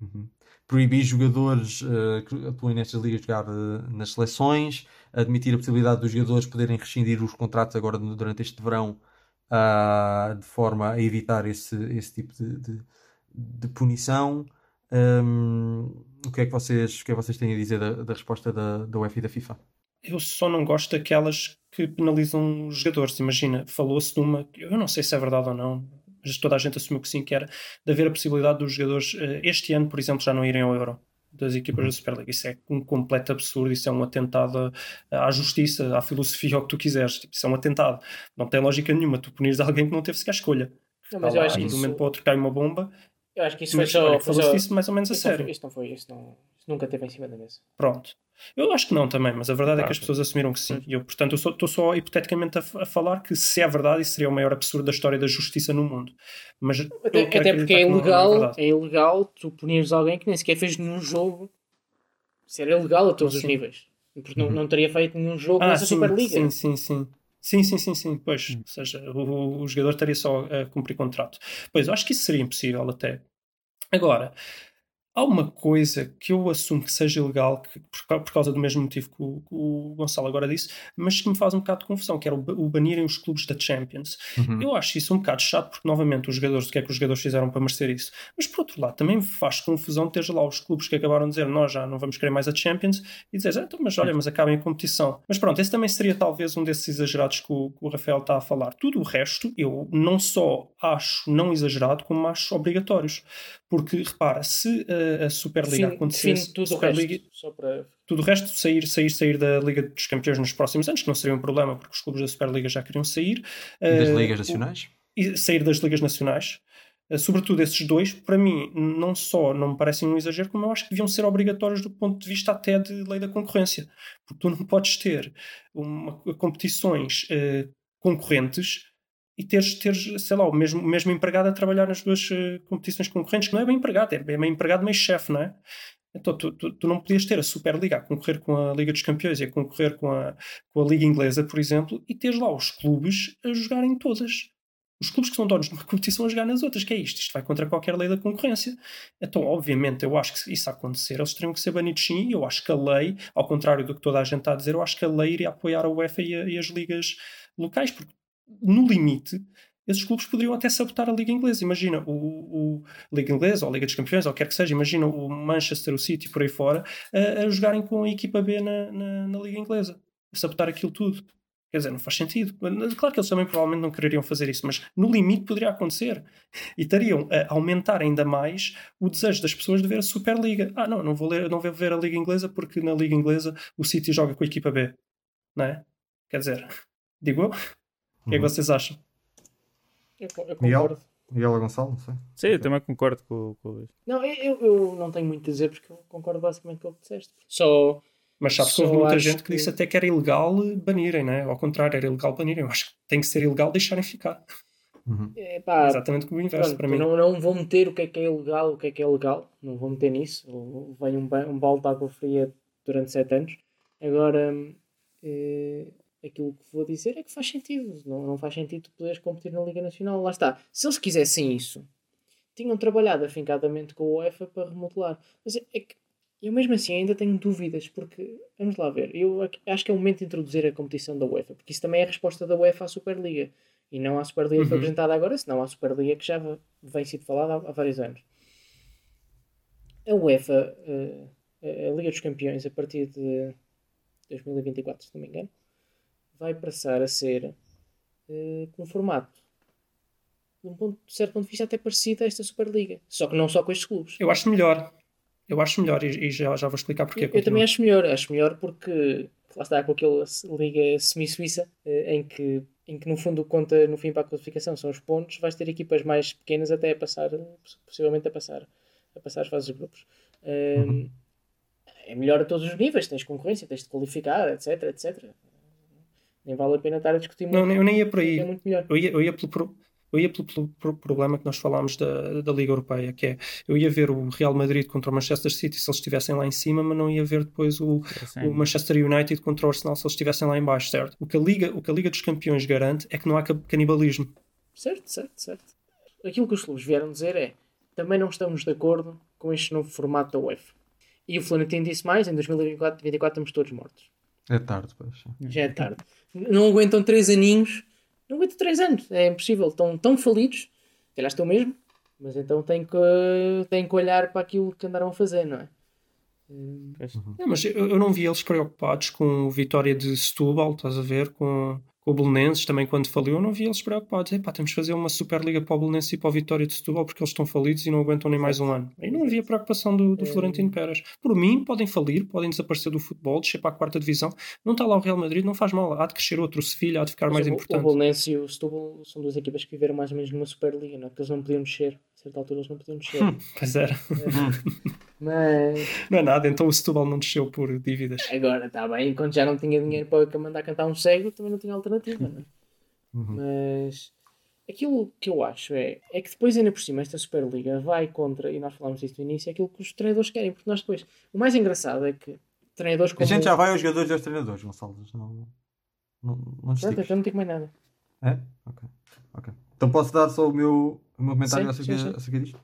Speaker 1: Uhum. Proibir jogadores eh, que atuem nestas ligas jogar eh, nas seleções, admitir a possibilidade dos jogadores poderem rescindir os contratos agora durante este verão, ah, de forma a evitar esse, esse tipo de, de, de punição. Hum, o, que é que vocês, o que é que vocês têm a dizer da, da resposta da, da UEFA e da FIFA?
Speaker 3: Eu só não gosto daquelas que penalizam os jogadores. Imagina, falou-se de uma, eu não sei se é verdade ou não, mas toda a gente assumiu que sim, que era de haver a possibilidade dos jogadores, eh, este ano, por exemplo, já não irem ao Euro das equipas da Superliga. Isso é um completo absurdo, isso é um atentado à justiça, à filosofia, ao que tu quiseres. Tipo, isso é um atentado. Não tem lógica nenhuma tu punires alguém que não teve sequer escolha.
Speaker 2: Não, mas
Speaker 3: Tá
Speaker 2: eu
Speaker 3: lá,
Speaker 2: acho que
Speaker 3: e de um momento
Speaker 2: isso,
Speaker 3: para o outro cai uma bomba.
Speaker 2: eu acho que isso foi
Speaker 3: Mas
Speaker 2: só.
Speaker 3: olha,
Speaker 2: Foi
Speaker 3: falou-se
Speaker 2: só
Speaker 3: disso mais ou menos a
Speaker 2: isso, não
Speaker 3: sério.
Speaker 2: foi, isso não foi, isso, não, isso nunca teve em cima da mesa.
Speaker 3: Pronto. Eu acho que não também, mas a verdade é que
Speaker 7: Ah,
Speaker 3: as pessoas assumiram que sim. E eu, portanto, eu estou só hipoteticamente a, a falar que se é verdade, isso seria o maior absurdo da história da justiça no mundo. Mas
Speaker 2: Até, até porque é
Speaker 3: não- não
Speaker 2: ilegal,
Speaker 3: verdade.
Speaker 2: é ilegal tu punires alguém que nem sequer fez nenhum jogo. Isso era ilegal a todos os
Speaker 3: Sim.
Speaker 2: níveis. Porque não, não teria feito nenhum jogo
Speaker 3: Ah,
Speaker 2: nessa
Speaker 3: sim,
Speaker 2: Superliga.
Speaker 3: sim, sim, sim. Sim, sim, sim, sim. Pois, ou seja, o, o- o jogador estaria só a cumprir contrato. Pois, eu acho que isso seria impossível até. Agora, há uma coisa que eu assumo que seja ilegal, que- por, por causa do mesmo motivo que o, que o Gonçalo agora disse, mas que me faz um bocado de confusão, que era o, o banirem os clubes da Champions.
Speaker 1: Uhum.
Speaker 3: Eu acho isso um bocado chato, porque novamente os jogadores, o que é que os jogadores fizeram para merecer isso? Mas por outro lado, também me faz confusão ter lá os clubes que acabaram de dizer nós já não vamos querer mais a Champions e dizer, ah, então, mas olha, mas acabem a competição. Mas pronto, esse também seria talvez um desses exagerados que o, que o Rafael está a falar. Tudo o resto, eu não só acho não exagerado, como acho obrigatórios. Porque repara, se uh, a Superliga
Speaker 2: Define,
Speaker 3: acontecesse,
Speaker 2: define tudo o
Speaker 3: Superliga-
Speaker 2: resto. Só para...
Speaker 3: tudo o resto, sair, sair, sair da Liga dos Campeões nos próximos anos, que não seria um problema, porque os clubes da Superliga já queriam sair.
Speaker 1: E das
Speaker 3: Uh,
Speaker 1: ligas
Speaker 3: o-
Speaker 1: nacionais?
Speaker 3: e sair das ligas nacionais. Uh, Sobretudo esses dois, para mim, não só não me parecem um exagero, como eu acho que deviam ser obrigatórios do ponto de vista até de lei da concorrência. Porque tu não podes ter uma, competições eh, concorrentes e teres, teres, sei lá, o mesmo, o mesmo empregado a trabalhar nas duas eh, competições concorrentes, que não é bem empregado, é bem empregado meio chefe, não é? Então tu, tu, tu não podias ter a Superliga a concorrer com a Liga dos Campeões e a concorrer com a, com a Liga Inglesa, por exemplo, e teres lá os clubes a jogarem todas os clubes que são donos de uma (laughs) competição a jogar nas outras, que é isto? Isto vai contra qualquer lei da concorrência. Então, obviamente, eu acho que isso acontecer, eles teriam que ser banidos sim, e eu acho que a lei, ao contrário do que toda a gente está a dizer, eu acho que a lei iria apoiar a UEFA e, a- e as ligas locais, porque no limite esses clubes poderiam até sabotar a Liga Inglesa. Imagina o, o Liga Inglesa ou a Liga dos Campeões, ou quer que seja, imagina o Manchester, o City, por aí fora, a, a jogarem com a equipa B na, na, na Liga Inglesa, a sabotar aquilo tudo. Quer dizer, não faz sentido. Claro que eles também provavelmente não quereriam fazer isso, mas no limite poderia acontecer. E estariam a aumentar ainda mais o desejo das pessoas de ver a Superliga. Ah, não, não vou, ler, não vou ver a Liga Inglesa porque na Liga Inglesa o City joga com a equipa B. Não é? Quer dizer, digo eu. O que é que
Speaker 1: Uhum.
Speaker 3: vocês acham?
Speaker 2: Eu, eu
Speaker 1: Miguel?
Speaker 2: concordo.
Speaker 1: Miguel Gonçalo, não sei.
Speaker 7: Sim, eu também concordo com, com o Luís.
Speaker 2: Não, eu, eu não tenho muito a dizer porque eu concordo basicamente com o que disseste. Só.
Speaker 3: Mas sabes que houve muita gente que,
Speaker 2: que-
Speaker 3: disse até que era ilegal banirem, né? Ao contrário, era ilegal banirem. Eu acho que tem que ser ilegal deixarem ficar.
Speaker 1: Uhum.
Speaker 2: É, pá,
Speaker 3: Exatamente como o inverso
Speaker 2: pronto,
Speaker 3: para mim.
Speaker 2: não, não vou meter o que é que é ilegal, o que é que é legal. Não vou meter nisso. Ou Vem um, um balde de água fria durante sete anos. Agora, eh, aquilo que vou dizer é que faz sentido. Não, não faz sentido poderes competir na Liga Nacional. Lá está. Se eles quisessem isso, tinham trabalhado afincadamente com o UEFA para remodelar. Mas é, é que Eu mesmo assim ainda tenho dúvidas, porque, vamos lá ver, eu ac- acho que é o momento de introduzir a competição da UEFA, porque isso também é a resposta da UEFA à Superliga, e não à Superliga que foi
Speaker 3: Uhum.
Speaker 2: apresentada agora, senão à Superliga que já vem sido falada há, há vários anos. A UEFA, eh, a Liga dos Campeões, a partir de 2024, se não me engano, vai passar a ser eh, com um formato, de um ponto, de certo ponto de vista, até parecido a esta Superliga, só que não só com estes clubes.
Speaker 3: Eu acho melhor. Eu acho melhor e, e já, já vou explicar porque.
Speaker 2: Eu, eu também acho melhor, acho melhor porque lá está com aquela liga semi-suíça eh, em que, em que no fundo conta no fim para a classificação são os pontos, vais ter equipas mais pequenas até a passar, possivelmente a passar, a passar as fases de grupos. Um, É melhor a todos os níveis, tens concorrência, tens de qualificar, etc, etc. Nem vale a pena estar a discutir muito.
Speaker 3: Não, eu nem ia por aí.
Speaker 2: É muito melhor.
Speaker 3: Eu ia, eu ia pelo, eu ia pelo, pelo- pelo problema que nós falámos da, da Liga Europeia, que é eu ia ver o Real Madrid contra o Manchester City se eles estivessem lá em cima, mas não ia ver depois o, o Manchester United contra o Arsenal se eles estivessem lá em baixo, certo? O que a Liga, o que a Liga dos Campeões garante é que não há ca- canibalismo.
Speaker 2: Certo, certo, certo. Aquilo que os clubes vieram dizer é também não estamos de acordo com este novo formato da UEFA. E o Florentino disse mais, em 2024 24 estamos todos mortos.
Speaker 1: É tarde, pois.
Speaker 2: Já é tarde. Não aguentam três aninhos. Não aguentam três anos. É impossível. Estão tão falidos. Se calhar estão mesmo. Mas então têm que, têm que olhar para aquilo que andaram a fazer, não é?
Speaker 3: Não, mas eu, eu não vi eles preocupados com o Vitória de Setúbal, estás a ver? Com, com o Belenenses também quando faliu, eu não vi eles preocupados. Epá, temos de fazer uma Superliga para o Belenenses e para o Vitória de Setúbal porque eles estão falidos e não aguentam nem mais um ano. Aí não havia preocupação do, do Florentino Pérez. Por mim, podem falir, podem desaparecer do futebol, descer para a quarta divisão. Não está lá o Real Madrid, não faz mal. Há de crescer outro, Sevilha há de ficar mais
Speaker 2: o-
Speaker 3: importante.
Speaker 2: O Bolonense e o Setúbal são duas equipas que viveram mais ou menos numa Superliga, não é? Porque eles não podiam mexer. A certa altura eles não podiam mexer.
Speaker 3: Pois era.
Speaker 2: Mas
Speaker 3: Não é nada, então o Setúbal não desceu por dívidas.
Speaker 2: agora está bem, quando já não tinha dinheiro para mandar cantar um cego, também não tinha alternativa, não é? Mas aquilo que eu acho é, é que depois, ainda por cima, esta Superliga vai contra, e nós falámos disso no início, é aquilo que os treinadores querem, porque nós depois. O mais engraçado é que treinadores
Speaker 1: A
Speaker 2: como.
Speaker 1: gente já vai aos jogadores e aos treinadores, Gonçalo. Não, não, não
Speaker 2: Pronto,
Speaker 1: desistes.
Speaker 2: então não digo mais nada.
Speaker 1: É? Ok. ok. Então posso dar só o meu, o meu comentário
Speaker 2: Sim,
Speaker 1: acerca,
Speaker 2: sim, sim.
Speaker 1: acerca disto?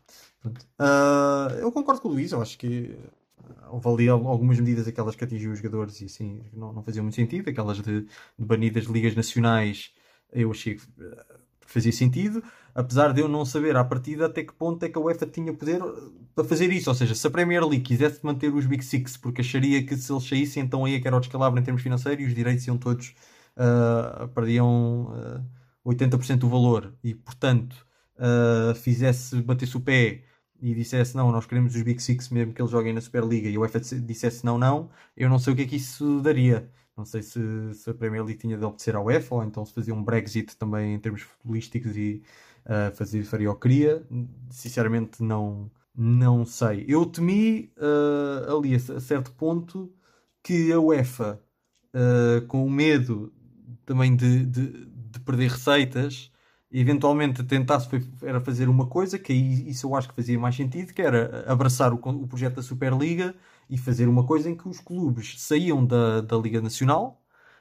Speaker 1: Ah, eu concordo com o Luís, eu acho que houve ali al- algumas medidas, aquelas que atingiam os jogadores e assim, não, não faziam muito sentido, aquelas de, de banir das ligas nacionais, eu achei que eh, fazia sentido, apesar de eu não saber à partida até que ponto é que a UEFA tinha poder para fazer isso, ou seja, se a Premier League quisesse manter os Big Six, porque acharia que se eles saíssem, então aí é que era o descalabro em termos financeiros e os direitos iam todos ah, perdiam ah, 80% do valor e portanto ah, fizesse, batesse o pé e dissesse não, nós queremos os Big Six mesmo que eles joguem na Superliga e a UEFA dissesse não, não, eu não sei o que é que isso daria. Não sei se, se a Premier League tinha de obedecer à UEFA ou então se fazia um Brexit também em termos futebolísticos e ah, fazia, faria o que queria. Sinceramente não, não sei. Eu temi ah, ali a, certo ponto que a UEFA uh, com o medo também de, de perder receitas, eventualmente tentasse foi- era fazer uma coisa que aí isso eu acho que fazia mais sentido, que era abraçar o, o projeto da Superliga e fazer uma coisa em que os clubes saíam da, da Liga Nacional,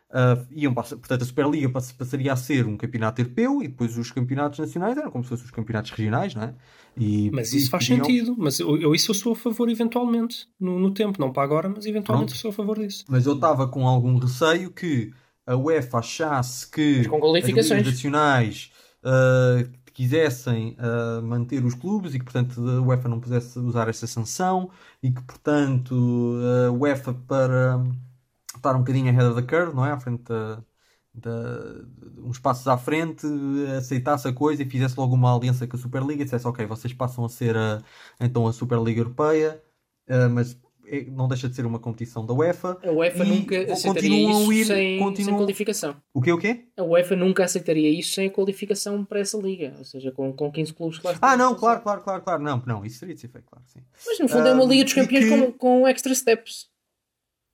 Speaker 1: uh, iam para, a- portanto a Superliga pass- passaria a ser um campeonato europeu e depois os campeonatos nacionais eram como se fossem os campeonatos regionais, não é? E,
Speaker 3: Mas
Speaker 1: e
Speaker 3: isso faz
Speaker 1: podiam-
Speaker 3: sentido. Mas eu, eu isso eu sou a favor eventualmente, no, no tempo, não para agora, mas eventualmente
Speaker 1: Pronto.
Speaker 3: sou a favor disso.
Speaker 1: Mas eu estava com algum receio que a UEFA achasse que as nacionais ah, quisessem ah, manter os clubes e que, portanto, a UEFA não pudesse usar essa sanção e que, portanto, a UEFA para estar um bocadinho ahead of the curve, não é? À frente da, da- uns passos à frente, aceitasse a coisa e fizesse logo uma aliança com a Superliga e dissesse, ok, vocês passam a ser a, então a Superliga Europeia, ah, mas é- não deixa de ser uma competição da UEFA.
Speaker 2: A UEFA nunca aceitaria isso
Speaker 1: ir-
Speaker 2: sem,
Speaker 1: continuam-
Speaker 2: sem qualificação.
Speaker 1: O quê, o quê?
Speaker 2: A UEFA nunca aceitaria isso sem a qualificação para essa liga. Ou seja, com, com 15 clubes lá
Speaker 1: Ah, não, claro, claro, claro, claro. Não, não, isso seria de ser feito, claro, sim.
Speaker 2: Mas no fundo é uma
Speaker 1: Ah,
Speaker 2: Liga dos Campeões
Speaker 1: que-
Speaker 2: com, com extra steps.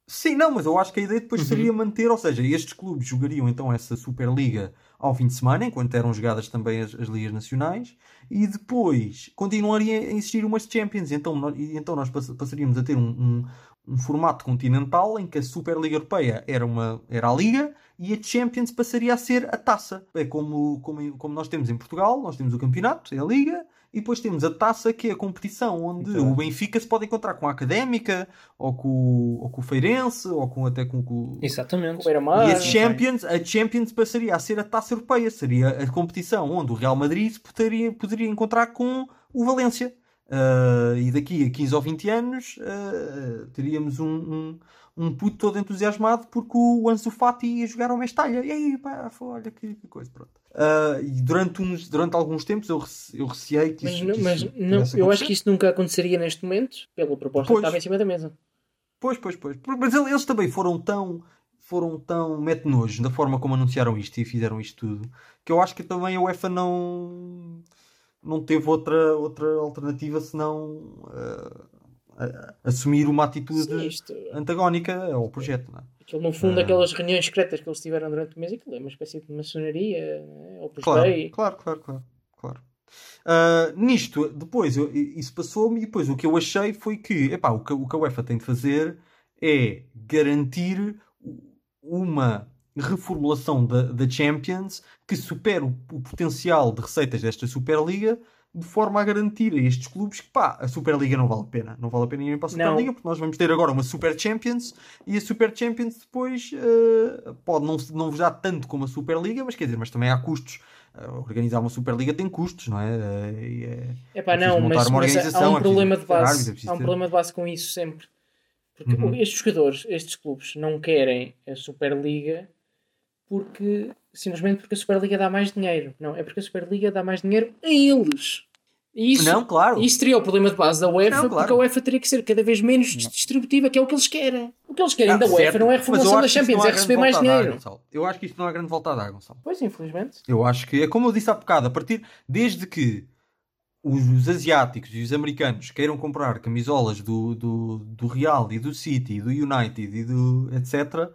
Speaker 1: Sim, não, mas eu acho que a ideia depois seria manter, ou seja, estes clubes jogariam então essa Superliga ao fim de semana, enquanto eram jogadas também as, as ligas nacionais, e depois continuaria a existir umas Champions, então então nós pass- passaríamos a ter um, um, um formato continental em que a Superliga Europeia era, uma, era a Liga e a Champions passaria a ser a taça. É como, como, como nós temos em Portugal, nós temos o campeonato, é a Liga, e depois temos a taça, que é a competição onde
Speaker 7: Então.
Speaker 1: o Benfica se pode encontrar com a Académica, ou com, o- ou com o Feirense, ou com, até com, o
Speaker 3: Exatamente.
Speaker 2: O Beira-Mar.
Speaker 1: e a Champions, a Champions passaria a ser a taça europeia, seria a competição onde o Real Madrid se poderia, poderia encontrar com o Valência. Ah, e daqui a 15 ou 20 anos ah, teríamos um, um, um puto todo entusiasmado porque o Ansu Fati ia jogar ao Mestalha. E aí, pá, foi, olha que, que coisa, pronto. Ah, e durante, uns, durante alguns tempos eu, rece- eu receei que
Speaker 2: Mas,
Speaker 1: isso,
Speaker 2: não- mas
Speaker 1: isso
Speaker 2: não, eu acho que isso nunca aconteceria neste momento, pela proposta
Speaker 1: Pois.
Speaker 2: que estava em cima da mesa.
Speaker 1: Pois, pois, pois. Mas ele- eles também foram tão foram tão mete-nojo da forma como anunciaram isto e fizeram isto tudo que eu acho que também a UEFA não não teve outra, outra alternativa senão a- assumir uma atitude
Speaker 2: Sim, isto,
Speaker 1: antagónica ao projeto. Não é?
Speaker 2: Aquilo, no fundo,
Speaker 1: Ah.
Speaker 2: aquelas reuniões secretas que eles tiveram durante o mês, aquilo é uma espécie de maçonaria, né? ou
Speaker 1: Claro, claro, claro, claro. claro. Ah, nisto, depois, eu- isso passou-me e depois o que eu achei foi que, epá, o que, o que a UEFA tem de fazer é garantir uma reformulação da, da Champions que supere o, o potencial de receitas desta Superliga de forma a garantir a estes clubes que pá, a Superliga não vale a pena. Não vale a pena irem para a
Speaker 2: Não.
Speaker 1: Superliga porque nós vamos ter agora uma Super Champions e a Super Champions depois eh, pode não, não vos dar tanto como a Superliga, mas quer dizer, mas também há custos. Eh, organizar uma Superliga tem custos, não é? E é-
Speaker 2: É pá,
Speaker 1: É
Speaker 2: não, mas, mas há um
Speaker 1: é
Speaker 2: problema de base.
Speaker 1: é preciso
Speaker 2: Há um
Speaker 1: ter-
Speaker 2: problema de base com isso sempre. Porque
Speaker 1: Uhum.
Speaker 2: estes jogadores, estes clubes, não querem a Superliga porque simplesmente porque a Superliga dá mais dinheiro. Não, é porque a Superliga dá mais dinheiro a eles. E isso,
Speaker 1: Não, claro.
Speaker 2: isso teria o problema de base da UEFA,
Speaker 1: Não, claro.
Speaker 2: porque a UEFA teria que ser cada vez menos distributiva, que é o que eles querem. O que eles querem
Speaker 1: Ah,
Speaker 2: da UEFA
Speaker 1: certo.
Speaker 2: não é a reformulação da Champions, é receber mais
Speaker 1: a dar,
Speaker 2: dinheiro.
Speaker 1: Gonçalo. Eu acho que isto não há grande volta a dar, Gonçalo.
Speaker 2: Pois, infelizmente.
Speaker 1: Eu acho que é como eu disse há bocado, a partir desde que os, os asiáticos e os americanos queiram comprar camisolas do, do, do Real e do City, do United e do etc.,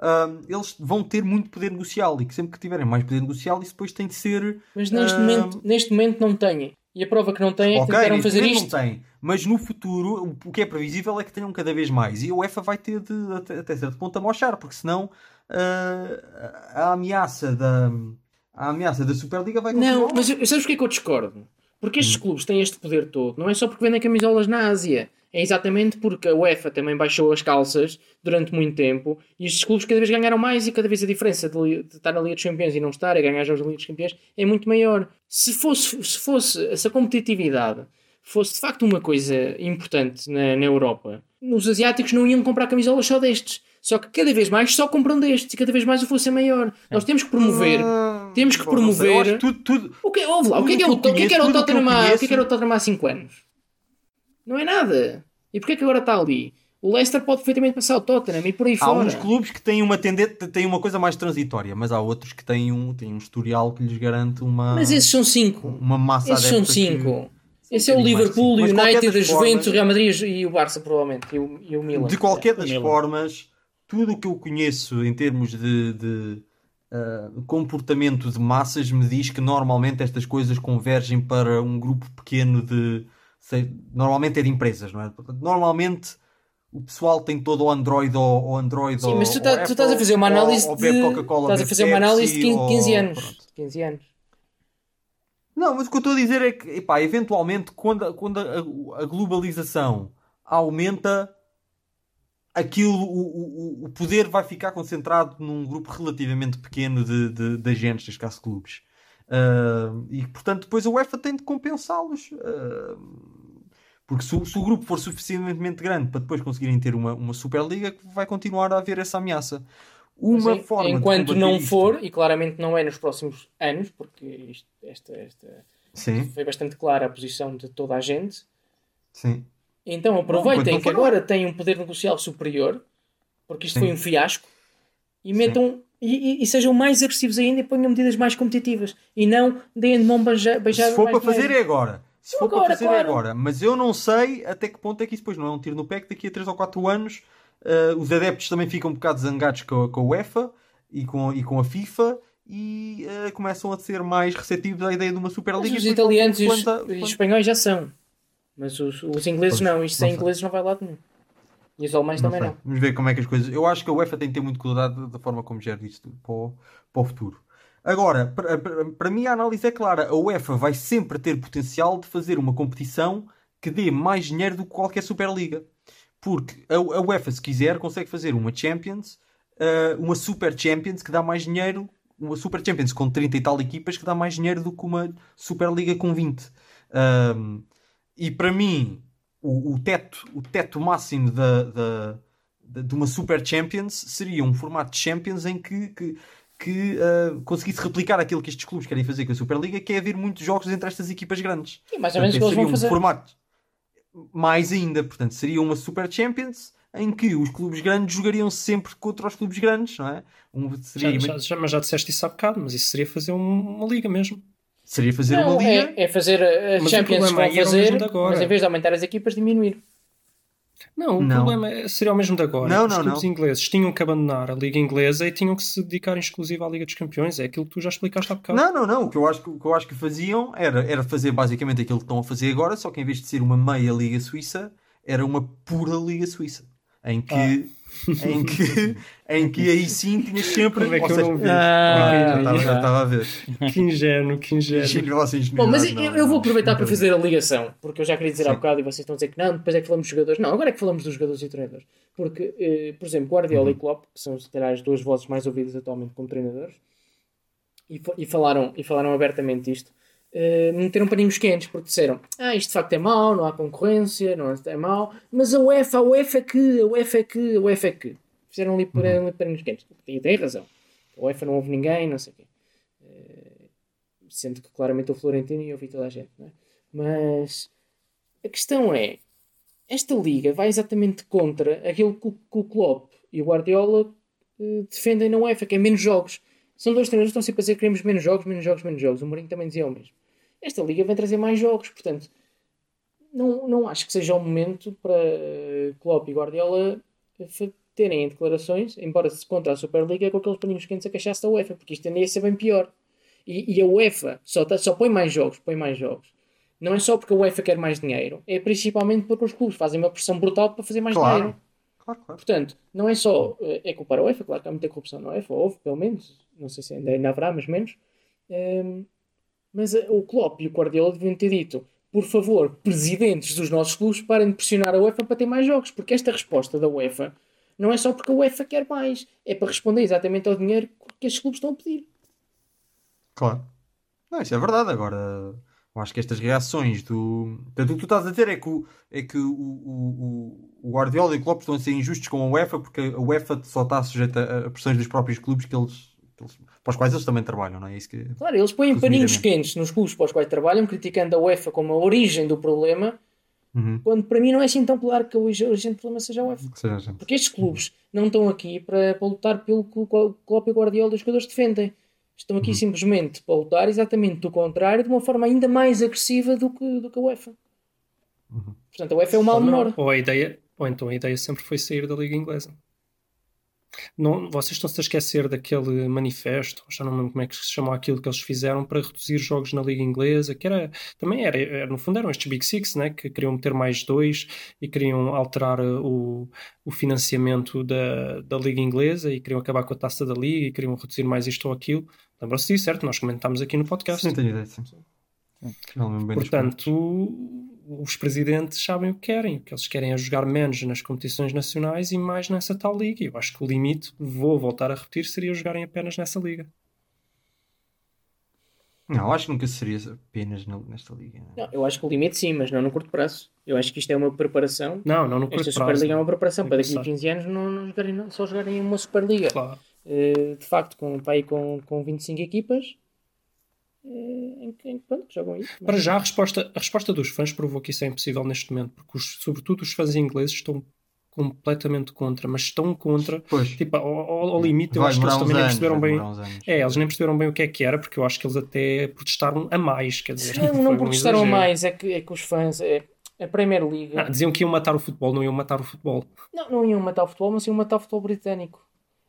Speaker 1: hum, eles vão ter muito poder negocial e que sempre que tiverem mais poder negocial, isso depois tem de ser.
Speaker 2: Mas neste,
Speaker 1: Ah,
Speaker 2: momento, neste momento não têm. E a prova que não têm é que
Speaker 1: Ok,
Speaker 2: tentaram fazer isto.
Speaker 1: não tem, mas no futuro o- o que é previsível é que tenham cada vez mais e a UEFA vai ter de até, até certo ponto a mochar, porque senão ah, a ameaça da a ameaça da Superliga vai continuar.
Speaker 2: Não, mas eu- sabes porquê que eu discordo? Porque estes clubes têm este poder todo, não é só porque vendem camisolas na Ásia. É exatamente porque a UEFA também baixou as calças durante muito tempo e estes clubes cada vez ganharam mais e cada vez a diferença de, de estar na Liga dos Campeões e não estar a ganhar jogos da Liga dos Campeões é muito maior. Se fosse, se fosse essa competitividade fosse de facto uma coisa importante na, na Europa, os asiáticos não iam comprar camisolas só destes. Só que cada vez mais só compram destes e cada vez mais o fosse é maior. Nós temos que promover.
Speaker 1: Ah,
Speaker 2: temos que
Speaker 1: bom, sei,
Speaker 2: promover-
Speaker 1: acho tudo, tudo,
Speaker 2: O que, ouve lá, o que, é que, é o,
Speaker 1: eu
Speaker 2: o que é que era o
Speaker 1: conheço,
Speaker 2: Tottenham há- o que é
Speaker 1: conheço-
Speaker 2: que era o Tottenham há 5 anos? Não é nada. E porquê é que agora está ali? O Leicester pode perfeitamente passar o Tottenham e por aí
Speaker 1: Há
Speaker 2: fora.
Speaker 1: uns clubes que têm uma tendência, têm uma coisa mais transitória, mas há outros que têm um, têm um historial que lhes garante uma,
Speaker 2: Mas esses são 5.
Speaker 1: uma massa
Speaker 2: Esses são
Speaker 1: adepta que-
Speaker 2: 5. Esse é o Liverpool, o United, a Juventus, o Real Madrid e o Barça, provavelmente. E o, e o Milan.
Speaker 1: De qualquer das formas, tudo o que eu conheço em termos de, de, ah, comportamento de massas me diz que normalmente estas coisas convergem para um grupo pequeno de. sei- normalmente é de empresas, não é? Normalmente o pessoal tem todo o Android ou, ou Android
Speaker 2: Sim,
Speaker 1: ou,
Speaker 2: mas tu, tá- tu
Speaker 1: Apple,
Speaker 2: estás a fazer uma análise
Speaker 1: ou
Speaker 2: de. Estás a fazer uma análise de
Speaker 1: Pepsi,
Speaker 2: 15, 15
Speaker 1: ou-
Speaker 2: anos.
Speaker 1: pronto.
Speaker 2: 15 anos.
Speaker 1: Não, mas o que eu estou a dizer é que, epá, eventualmente, quando, quando a, a globalização aumenta, aquilo, o, o, o poder vai ficar concentrado num grupo relativamente pequeno de, de, de agentes, neste caso clubes. Ah, e, portanto, depois a UEFA tem de compensá-los. ah, porque se, o- se o grupo for suficientemente grande para depois conseguirem ter uma, uma Superliga, vai continuar a haver essa ameaça. Uma forma
Speaker 2: enquanto não
Speaker 1: isto-
Speaker 2: for, e claramente não é nos próximos anos, porque isto, esta, esta foi bastante clara a posição de toda a gente,
Speaker 1: sim.
Speaker 2: Então aproveitem
Speaker 1: não
Speaker 2: que agora têm um poder negocial superior, porque isto
Speaker 1: Sim.
Speaker 2: foi um fiasco, e metam e, e- e sejam mais agressivos ainda e ponham medidas mais competitivas e não deem de mão beija- beijada.
Speaker 1: Se for
Speaker 2: mais
Speaker 1: para fazer
Speaker 2: dinheiro.
Speaker 1: é agora. Se for
Speaker 2: Agora,
Speaker 1: para fazer
Speaker 2: claro.
Speaker 1: é agora. Mas eu não sei até que ponto é que isso depois não é um tiro no pé que daqui a 3 ou 4 anos eh, os adeptos também ficam um bocado zangados com a, com a UEFA e com, e com a FIFA e eh, começam a ser mais receptivos à ideia de uma
Speaker 2: Mas
Speaker 1: Superliga.
Speaker 2: os
Speaker 1: e depois
Speaker 2: italianos e os, os
Speaker 1: quando-
Speaker 2: espanhóis já são. Mas os, os ingleses
Speaker 1: Pois,
Speaker 2: não. Isto sem ingleses não vai lá nenhum. E os alemães
Speaker 1: Não
Speaker 2: também
Speaker 1: sei.
Speaker 2: não.
Speaker 1: Vamos ver como é que as coisas. Eu acho que a UEFA tem que ter muito cuidado da forma como gera isto para o, para o futuro. Agora, para, para- para mim a análise é clara. A UEFA vai sempre ter potencial de fazer uma competição que dê mais dinheiro do que qualquer Superliga. Porque a, a UEFA, se quiser, consegue fazer uma Champions, eh, uma Super Champions que dá mais dinheiro, uma Super Champions com 30 e tal equipas que dá mais dinheiro do que uma Superliga com 20. Ahm, e para mim, o, o teto, o teto máximo da, da- da- de uma Super Champions seria um formato de Champions em que, que, que, ah, conseguisse replicar aquilo que estes clubes querem fazer com a Superliga, que é haver muitos jogos entre estas equipas grandes.
Speaker 2: Sim, mais ou menos o que
Speaker 1: Portanto,
Speaker 2: eles vão
Speaker 1: um
Speaker 2: fazer.
Speaker 1: formato mais ainda, portanto, seria uma Super Champions em que os clubes grandes jogariam sempre contra os clubes grandes, não é? Um,
Speaker 3: Já,
Speaker 1: seria,
Speaker 3: já, já- mas já disseste isso há bocado, mas isso seria fazer um- uma liga mesmo.
Speaker 1: Seria fazer
Speaker 2: Não,
Speaker 1: uma liga.
Speaker 2: é, é fazer a
Speaker 3: Mas o
Speaker 2: Champions
Speaker 3: problema
Speaker 2: vão fazer,
Speaker 3: mesmo de agora.
Speaker 2: mas em vez de aumentar as equipas, diminuir.
Speaker 3: Não, o
Speaker 1: Não.
Speaker 3: problema seria o mesmo de agora.
Speaker 1: Não,
Speaker 3: Os
Speaker 1: não,
Speaker 3: clubes
Speaker 1: não.
Speaker 3: ingleses tinham que abandonar a Liga Inglesa e tinham que se dedicar em exclusivo à Liga dos Campeões. É aquilo que tu já explicaste há bocado.
Speaker 1: Não, não, não. O que eu acho que, o que, eu acho que faziam era, era fazer basicamente aquilo que estão a fazer agora, só que em vez de ser uma meia Liga Suíça, era uma pura Liga Suíça. Em que,
Speaker 3: Ah. (laughs)
Speaker 1: em que, em que aí sim tinhas sempre.
Speaker 3: Como é que eu
Speaker 1: seja,
Speaker 3: não vi?
Speaker 2: Ah,
Speaker 1: estava- já estava a ver. (laughs)
Speaker 3: Que ingênuo, que ingênuo.
Speaker 2: Bom, mas
Speaker 1: não,
Speaker 2: eu,
Speaker 1: não,
Speaker 2: eu vou
Speaker 1: não.
Speaker 2: aproveitar para fazer a ligação, porque eu já queria dizer há
Speaker 1: Sim.
Speaker 2: bocado e vocês estão a dizer que não, depois é que falamos dos jogadores. Não, agora é que falamos dos jogadores e treinadores. Porque, eh, por exemplo, Guardiola
Speaker 1: Uhum.
Speaker 2: e Klopp, que são se calhar as duas vozes mais ouvidas atualmente como treinadores, e, e falaram, e falaram abertamente isto, eh, meteram paninhos quentes, porque disseram ah, isto de facto é mau, não há concorrência, não é mau, mas a UEFA, a UEFA é que, a UEFA é que, a UEFA é que. Fizeram ali,
Speaker 1: Uhum.
Speaker 2: paninhos quentes. E tem razão. A UEFA não houve ninguém, não sei o quê. Eh, sendo que claramente o Florentino e ouvi toda a gente, não é? Mas a questão é, esta liga vai exatamente contra aquilo que, o- que o Klopp e o Guardiola eh, defendem na UEFA, que é menos jogos. São dois treinadores que estão sempre a dizer que queremos menos jogos, menos jogos, menos jogos. O Mourinho também dizia o mesmo. Esta liga vai trazer mais jogos, portanto, não, não acho que seja o momento para eh, Klopp e Guardiola fa- terem declarações, embora se contra a Superliga, com aqueles paninhos quentes a queixar-se da UEFA, porque isto tende a ser bem pior. E, e a UEFA só, tá- só põe mais jogos, põe mais jogos. Não é só porque a UEFA quer mais dinheiro, é principalmente porque os clubes fazem uma pressão brutal para fazer mais
Speaker 1: Claro.
Speaker 2: dinheiro.
Speaker 1: Claro, claro.
Speaker 2: Portanto, não é só eh, é culpar a UEFA, claro que há muita corrupção na UEFA, houve pelo menos, não sei se ainda, ainda haverá, mas menos. Ehm, mas eh, o Klopp e o Guardiola deviam ter dito, por favor, presidentes dos nossos clubes, parem de pressionar a UEFA para ter mais jogos, porque esta resposta da UEFA não é só porque a UEFA quer mais, é para responder exatamente ao dinheiro que estes clubes estão a pedir.
Speaker 1: Claro. Não, isso é verdade. Agora, eu acho que estas reações do. Portanto, o que tu estás a dizer é que, o, é que o, o, o- Guardiola e o Klopp estão a ser injustos com a UEFA porque a UEFA só está sujeita a, pressões dos próprios clubes que eles, eles- para os quais eles também trabalham, não é isso que.
Speaker 2: Claro, eles põem paninhos quentes nos clubes para os quais trabalham, criticando a UEFA como a origem do problema,
Speaker 1: Uhum.
Speaker 2: quando para mim não é assim tão claro que a origem do problema seja a UEFA.
Speaker 1: Seja, gente.
Speaker 2: Porque estes clubes não estão aqui para, para lutar pelo que o Klopp e o Guardiola dos jogadores defendem. Estão aqui simplesmente para lutar exatamente do contrário, de uma forma ainda mais agressiva do que, do que a UEFA. Portanto, a UEFA é o mal menor.
Speaker 3: ou a ideia, ou então a ideia sempre foi sair da Liga Inglesa. Não, vocês estão-se a esquecer daquele manifesto, já não me lembro como é que se chamou aquilo que eles fizeram para reduzir jogos na Liga Inglesa, que era também era, era- no fundo eram estes Big Six, né, que queriam meter mais dois e queriam alterar uh, o, o financiamento da, da Liga Inglesa e queriam acabar com a taça da Liga e queriam reduzir mais isto ou aquilo. Lembram-se disso, certo? Nós comentámos aqui no podcast.
Speaker 1: Sim, tenho ideia, sim. Das
Speaker 3: Portanto, os presidentes sabem o que querem. O que eles querem é jogar menos nas competições nacionais e mais nessa tal liga. Eu acho que o limite, vou voltar a repetir, seria jogarem apenas nessa liga.
Speaker 1: Não, acho que nunca seria apenas na- nesta liga. né?
Speaker 2: Não, eu acho que o limite sim, mas não no curto prazo. Eu acho que isto é uma preparação.
Speaker 3: Não, não no
Speaker 2: Esta
Speaker 3: curto prazo.
Speaker 2: Superliga é uma preparação para
Speaker 3: que
Speaker 2: daqui a
Speaker 3: começar.
Speaker 2: 15 anos não, não jogarem, não, só jogarem uma Superliga.
Speaker 3: Claro.
Speaker 2: Eh, de facto, com, pá, aí com, com 25 equipas em que, em que, pronto, que jogam isso.
Speaker 3: Para já, a resposta, a resposta dos fãs provou que isso é impossível neste momento, porque os- sobretudo os fãs ingleses estão completamente contra, mas estão contra,
Speaker 1: Pois.
Speaker 3: tipo, ao, ao- limite, eu
Speaker 1: Vai
Speaker 3: acho que eles também nem
Speaker 1: anos,
Speaker 3: perceberam
Speaker 1: vai
Speaker 3: bem. É, eles nem perceberam bem o que é que era, porque eu acho que eles até protestaram a mais, quer dizer.
Speaker 2: Não,
Speaker 3: foi
Speaker 2: não
Speaker 3: um
Speaker 2: protestaram
Speaker 3: exagero.
Speaker 2: mais, é que, é que os fãs. É, a Premier League.
Speaker 3: Ah, diziam que iam matar o futebol, não iam matar o futebol.
Speaker 2: Não, não iam matar o futebol, mas iam matar o futebol britânico.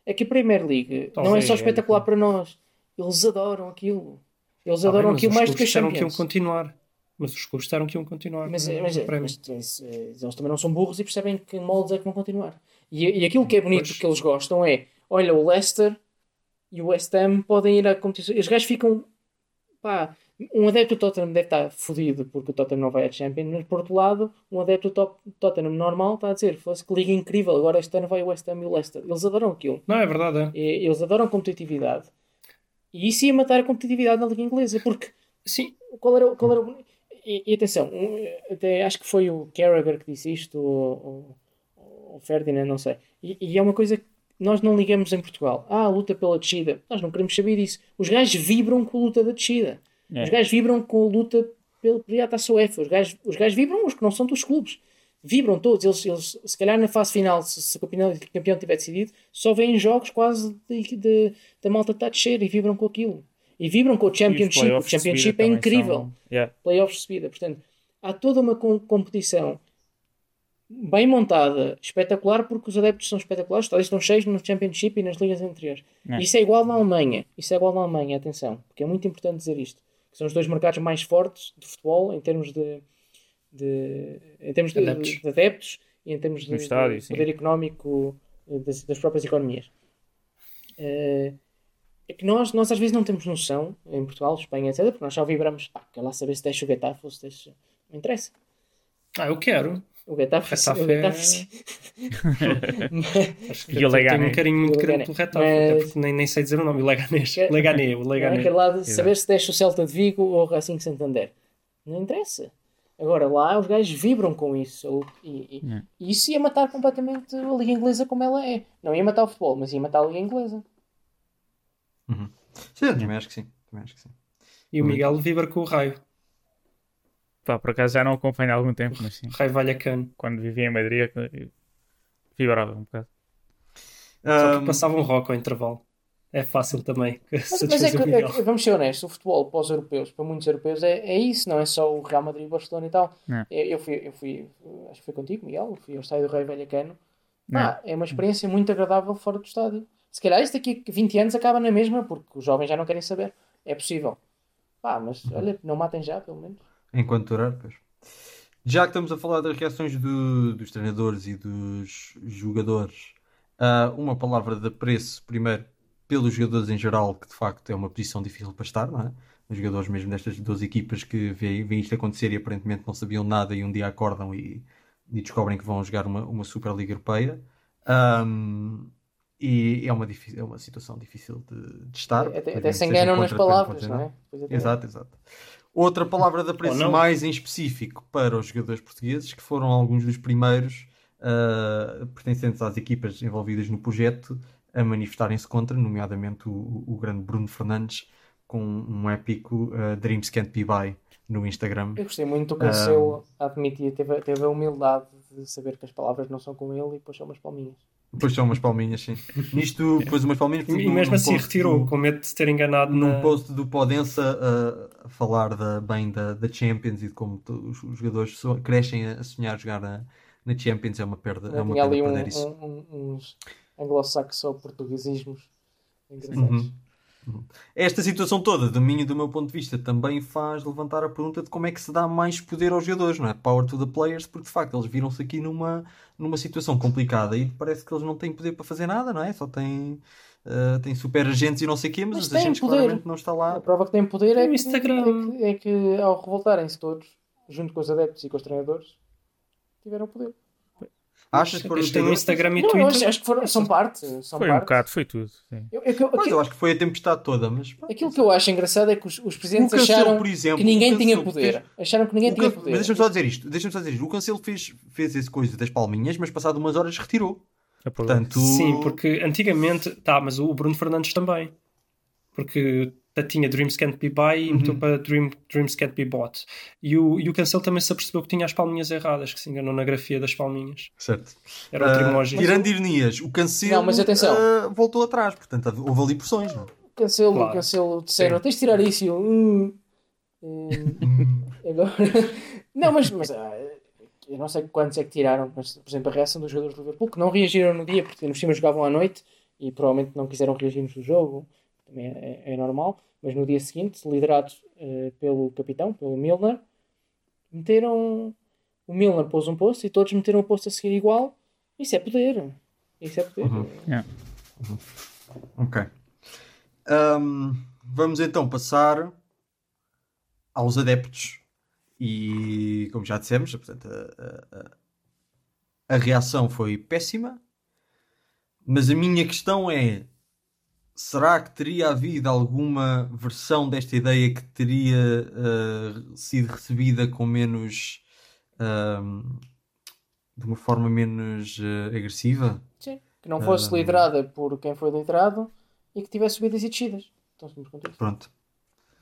Speaker 2: É que a Premier League não é
Speaker 3: Talvez,
Speaker 2: só
Speaker 3: é.
Speaker 2: espetacular para nós. Eles adoram aquilo. Eles
Speaker 3: bem,
Speaker 2: adoram aquilo mais do que a
Speaker 3: disseram que iam
Speaker 2: Champions.
Speaker 3: continuar. Mas os clubes disseram que iam continuar.
Speaker 2: Mas,
Speaker 3: o
Speaker 2: mas, mas, mas, eh, eles também não são burros e percebem que moldes é que vão continuar. E, e aquilo que é bonito
Speaker 3: Pois.
Speaker 2: que eles gostam é: olha, o Leicester e o West Ham podem ir à competição. Os gajos ficam. Pá, um adepto do Tottenham deve estar fodido porque o Tottenham não vai à Champions, mas por outro lado, um adepto do Tot- Tottenham normal está a dizer: fosse que liga incrível, agora este ano vai o West Ham e o Leicester. Eles adoram aquilo.
Speaker 3: Não, é verdade, é.
Speaker 2: Eles adoram competitividade. E isso ia matar a competitividade na Liga Inglesa, porque
Speaker 3: Sim,
Speaker 2: qual era, o- qual era o- e, e atenção, até acho que foi o Carragher que disse isto, ou o Ferdinand, não sei. E, e é uma coisa que nós não ligamos em Portugal. Ah, a luta pela descida. Nós não queremos saber disso. Os gajos vibram com a luta da descida.
Speaker 7: É.
Speaker 2: Os gajos vibram com a luta pela pela taça UEFA. Os gajos, os gajos vibram, os que não são dos clubes. Vibram todos. Eles, eles se calhar na fase final, se, se o campeão, o campeão tiver decidido, só veem jogos quase da malta está a descer e vibram com aquilo. E vibram com o Championship. O Championship é incrível
Speaker 7: são- Yeah.
Speaker 2: playoffs de subida. Portanto, há toda uma com- competição bem montada, espetacular, porque os adeptos são espetaculares, estádios estão cheios no Championship e nas ligas anteriores.
Speaker 7: É.
Speaker 2: Isso é igual na Alemanha. Isso é igual na Alemanha, atenção, porque é muito importante dizer isto. Que são os dois mercados mais fortes de futebol em termos de, de- em termos de
Speaker 3: Adeptos.
Speaker 2: de adeptos e em termos de,
Speaker 7: estádio,
Speaker 2: de poder económico eh, das, das próprias economias. Eh, é que nós, nós às vezes não temos noção, em Portugal, Espanha, etc., porque nós só vibramos, pá, quer lá saber se deixa o Getafe ou se deixa. Não interessa.
Speaker 3: ah, eu quero.
Speaker 2: O Getafe,
Speaker 3: Getafe
Speaker 2: o Getafe
Speaker 3: é-. (laughs) Acho
Speaker 7: E o
Speaker 3: eu
Speaker 7: Leganés.
Speaker 3: tenho um carinho muito grande
Speaker 2: Leganés.
Speaker 3: pelo Retafe,
Speaker 2: Mas-
Speaker 3: até porque nem, nem sei dizer o nome. O Leganés.
Speaker 2: Que-
Speaker 3: Leganés, o
Speaker 2: Não é?
Speaker 3: Leganés.
Speaker 2: Quer lá saber se deixa o Celta de Vigo ou o Racing Santander. Não interessa. Agora lá os gajos vibram com isso. E, e- isso ia matar completamente a Liga Inglesa como ela é. Não ia matar o futebol, mas ia matar a Liga Inglesa.
Speaker 1: Sim, eu também acho que sim. Também acho que sim.
Speaker 3: E o Miguel vibra com o raio.
Speaker 7: Pá, por acaso já não acompanho há algum tempo, mas sim.
Speaker 3: O raio Vallecano.
Speaker 7: Quando vivia em Madrid, eu vibrava um bocado.
Speaker 3: Só que passava um rock ao intervalo. É fácil também. (laughs)
Speaker 2: Mas, mas é que, é vamos ser honestos, o futebol para os europeus, para muitos europeus, é, é isso, não é só o Real Madrid, Barcelona e tal.
Speaker 7: É.
Speaker 2: Eu, eu fui, eu fui, acho que foi contigo, Miguel, eu fui ao estádio do Rei Vallecano. Pá, é uma experiência muito agradável fora do estádio. Se calhar isto daqui a 20 anos acaba na mesma, porque os jovens já não querem saber. É possível. Pá, mas olha, não matem já, pelo menos.
Speaker 1: Enquanto durar, pois. Já que estamos a falar das reações do- dos treinadores e dos jogadores, ah, uma palavra de apreço, primeiro, pelos jogadores em geral, que de facto é uma posição difícil para estar, não é? Os jogadores mesmo destas duas equipas que veem, veem isto acontecer e aparentemente não sabiam nada e um dia acordam e, e descobrem que vão jogar uma, uma Superliga Europeia. Ahm, e é uma, é uma situação difícil de, de estar.
Speaker 2: Até,
Speaker 1: Mesmo
Speaker 2: até
Speaker 1: que
Speaker 2: se enganam nas palavras,
Speaker 1: ser
Speaker 2: não é? Até-
Speaker 1: Exato, exato. Outra palavra de apreço mais em específico para os jogadores portugueses, que foram alguns dos primeiros ah, pertencentes às equipas envolvidas no projeto a manifestarem-se contra, nomeadamente o, o grande Bruno Fernandes, com um épico ah, Dreams Can't Be Buy no Instagram.
Speaker 2: Eu gostei muito do Cancelo a admitir, teve, teve a humildade de saber que as palavras não são com ele e depois são umas palminhas.
Speaker 1: Depois são umas palminhas, sim. Nisto, depois umas palminhas.
Speaker 3: E mesmo assim retirou,
Speaker 1: do-
Speaker 3: com medo de se ter enganado
Speaker 1: num
Speaker 3: na...
Speaker 1: post do Podença a, a falar da, bem da, da Champions e de como os, os jogadores so- crescem a, a sonhar jogar na, na Champions. É uma perda, é
Speaker 2: Eu
Speaker 1: uma
Speaker 2: tinha
Speaker 1: pena
Speaker 2: ali um,
Speaker 1: perder isso.
Speaker 2: um- um- uns anglo-saxo-portuguesismos engraçados.
Speaker 1: Uhum. Esta situação toda, do mim e do meu ponto de vista, também faz levantar a pergunta de como é que se dá mais poder aos jogadores, não é? Power to the players, porque de facto eles viram-se aqui numa, numa situação complicada e parece que eles não têm poder para fazer nada, não é? Só têm, ah, têm super agentes e não sei o quê, mas,
Speaker 2: Mas
Speaker 1: os
Speaker 2: têm
Speaker 1: agentes
Speaker 2: poder.
Speaker 1: claramente não está
Speaker 2: A
Speaker 1: lá.
Speaker 2: prova que tem poder é
Speaker 3: Instagram.
Speaker 2: é que, é que ao revoltarem-se todos, junto com os adeptos e com os treinadores, tiveram poder.
Speaker 1: Achas que foram
Speaker 3: um? Instagram e
Speaker 2: Não,
Speaker 3: Twitter.
Speaker 2: acho, acho que foram, são parte. São
Speaker 7: Foi um
Speaker 2: parte.
Speaker 7: bocado, foi tudo. sim.
Speaker 2: Eu- eu- eu- aquilo,
Speaker 1: eu acho que foi a tempestade toda, mas...
Speaker 2: aquilo que eu acho engraçado é que os, os presidentes
Speaker 1: Cancelo,
Speaker 2: acharam
Speaker 1: por exemplo,
Speaker 2: que ninguém
Speaker 1: o
Speaker 2: tinha
Speaker 1: Cancelo
Speaker 2: poder. Acharam que ninguém tinha poder.
Speaker 1: Mas deixa-me só dizer isto. Deixa-me só dizer isto. O Cancelo fez, fez essa coisa das palminhas, mas passado umas horas retirou.
Speaker 7: É.
Speaker 1: Portanto,
Speaker 3: Sim, porque antigamente, tá, mas o Bruno Fernandes também. Porque tinha Dreams Can't Be Buy e
Speaker 1: Uhum.
Speaker 3: meteu para Dream, Dreams Can't Be Bought. E o, e o Cancelo também se apercebeu que tinha as palminhas erradas, que se enganou na grafia das palminhas.
Speaker 1: Certo.
Speaker 3: Era outro
Speaker 1: Ah,
Speaker 3: emoji.
Speaker 1: tirando ironias, o Cancelo
Speaker 2: Não, mas atenção.
Speaker 1: ah, voltou atrás. Portanto, houve ali pressões. Não? é?
Speaker 2: Cancelo,
Speaker 3: Claro.
Speaker 2: cancelo, disseram, tens de tirar isso. E eu, hum, hum, (laughs) agora. não, mas, mas ah, eu não sei quantos é que tiraram, mas por exemplo, a reação dos jogadores do Liverpool que não reagiram no dia porque no cima jogavam à noite e provavelmente não quiseram reagir no jogo, também é, é normal. Mas no dia seguinte, liderados eh, pelo capitão, pelo Milner, Meteram. O Milner pôs um post e todos meteram o post a seguir igual. Isso é poder. Isso é poder.
Speaker 1: Uhum.
Speaker 7: Yeah.
Speaker 1: Ok. Ahm, vamos então passar aos adeptos. E como já dissemos, portanto, a- a- a reação foi péssima. Mas a minha questão é: será que teria havido alguma versão desta ideia que teria ah, sido recebida com menos. ahm, de uma forma menos ah, agressiva?
Speaker 2: Sim. Que não fosse
Speaker 1: Ah.
Speaker 2: liderada por quem foi liderado e que tivesse subidas e descidas. Então.
Speaker 1: Pronto.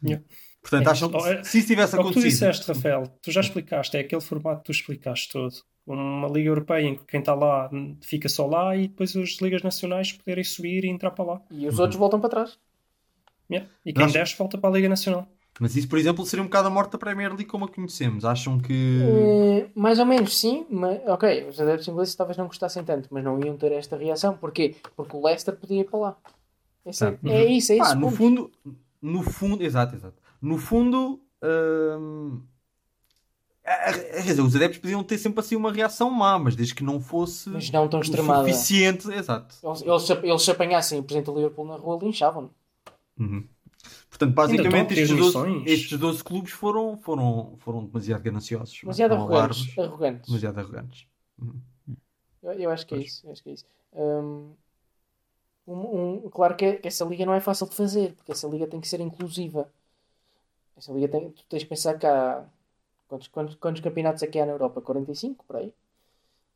Speaker 3: Yeah.
Speaker 1: Portanto,
Speaker 3: É,
Speaker 1: acham que
Speaker 3: é-
Speaker 1: se isso tivesse
Speaker 3: É o que tu
Speaker 1: acontecido.
Speaker 3: disseste, Rafael. Tu já explicaste, é aquele formato que tu explicaste todo. Uma Liga Europeia em que quem está lá fica só lá e depois as ligas nacionais poderem subir e entrar para lá.
Speaker 2: E os outros voltam para trás.
Speaker 3: Yeah. E quem
Speaker 1: Nós-
Speaker 3: desce volta para a Liga Nacional.
Speaker 1: Mas isso, por exemplo, seria um bocado a morte da Premier League como a conhecemos. Acham que.
Speaker 2: Eh, mais ou menos, sim. Mas, ok, os adeptos ingleses talvez não gostassem tanto, mas não iam ter esta reação. Porquê? Porque o Leicester podia ir para lá. Esse é, é isso, é isso.
Speaker 1: Pá, no fundo, no fundo, exato, exato. No fundo, hum, quer dizer, os adeptos podiam ter sempre assim uma reação má, mas desde que não fosse
Speaker 2: Mas não tão extremada.
Speaker 1: suficiente. Exato.
Speaker 2: Eles, eles, se- eles se apanhassem o presidente do Liverpool na rua, linchavam
Speaker 1: Uhum. Portanto, basicamente, estes 12,
Speaker 3: missões.
Speaker 1: estes 12 clubes foram, foram, foram demasiado gananciosos.
Speaker 2: Demasiado arrogantes. arrogantes.
Speaker 1: demasiado arrogantes.
Speaker 2: Eu, eu acho que é isso. eu acho que é isso. Um- um- claro que, que essa liga não é fácil de fazer, porque essa liga tem que ser inclusiva. Essa liga tem, tu tens que pensar que há. Quantos, quantos, quantos campeonatos é que há na Europa? 45 por aí?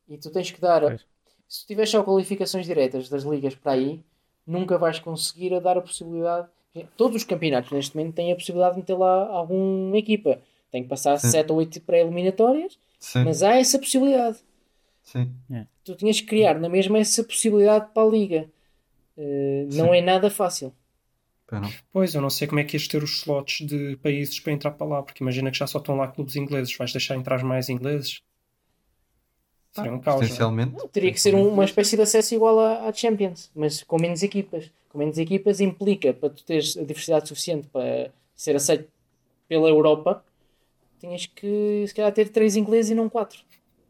Speaker 2: E tu tens que dar.
Speaker 7: Pois.
Speaker 2: Se tu tiveres só qualificações diretas das ligas para aí, nunca vais conseguir a dar a possibilidade. Todos os campeonatos neste momento têm a possibilidade de meter lá alguma equipa. Tem que passar
Speaker 1: Sim.
Speaker 2: 7 ou 8 pré-eliminatórias, mas há essa possibilidade
Speaker 1: sim.
Speaker 2: tu tinhas que criar na mesma essa possibilidade para a liga. Eh, não é nada fácil.
Speaker 3: Pois, eu não sei como é que ias ter os slots de países para entrar para lá, porque imagina que já só estão lá clubes ingleses, vais deixar entrar mais ingleses? Seria um caos. não é?
Speaker 2: Teria que ser um- uma espécie de acesso igual à, à Champions, mas com menos equipas. Com menos equipas implica, para tu teres a diversidade suficiente para ser aceito pela Europa, tinhas que se calhar ter três ingleses e não quatro.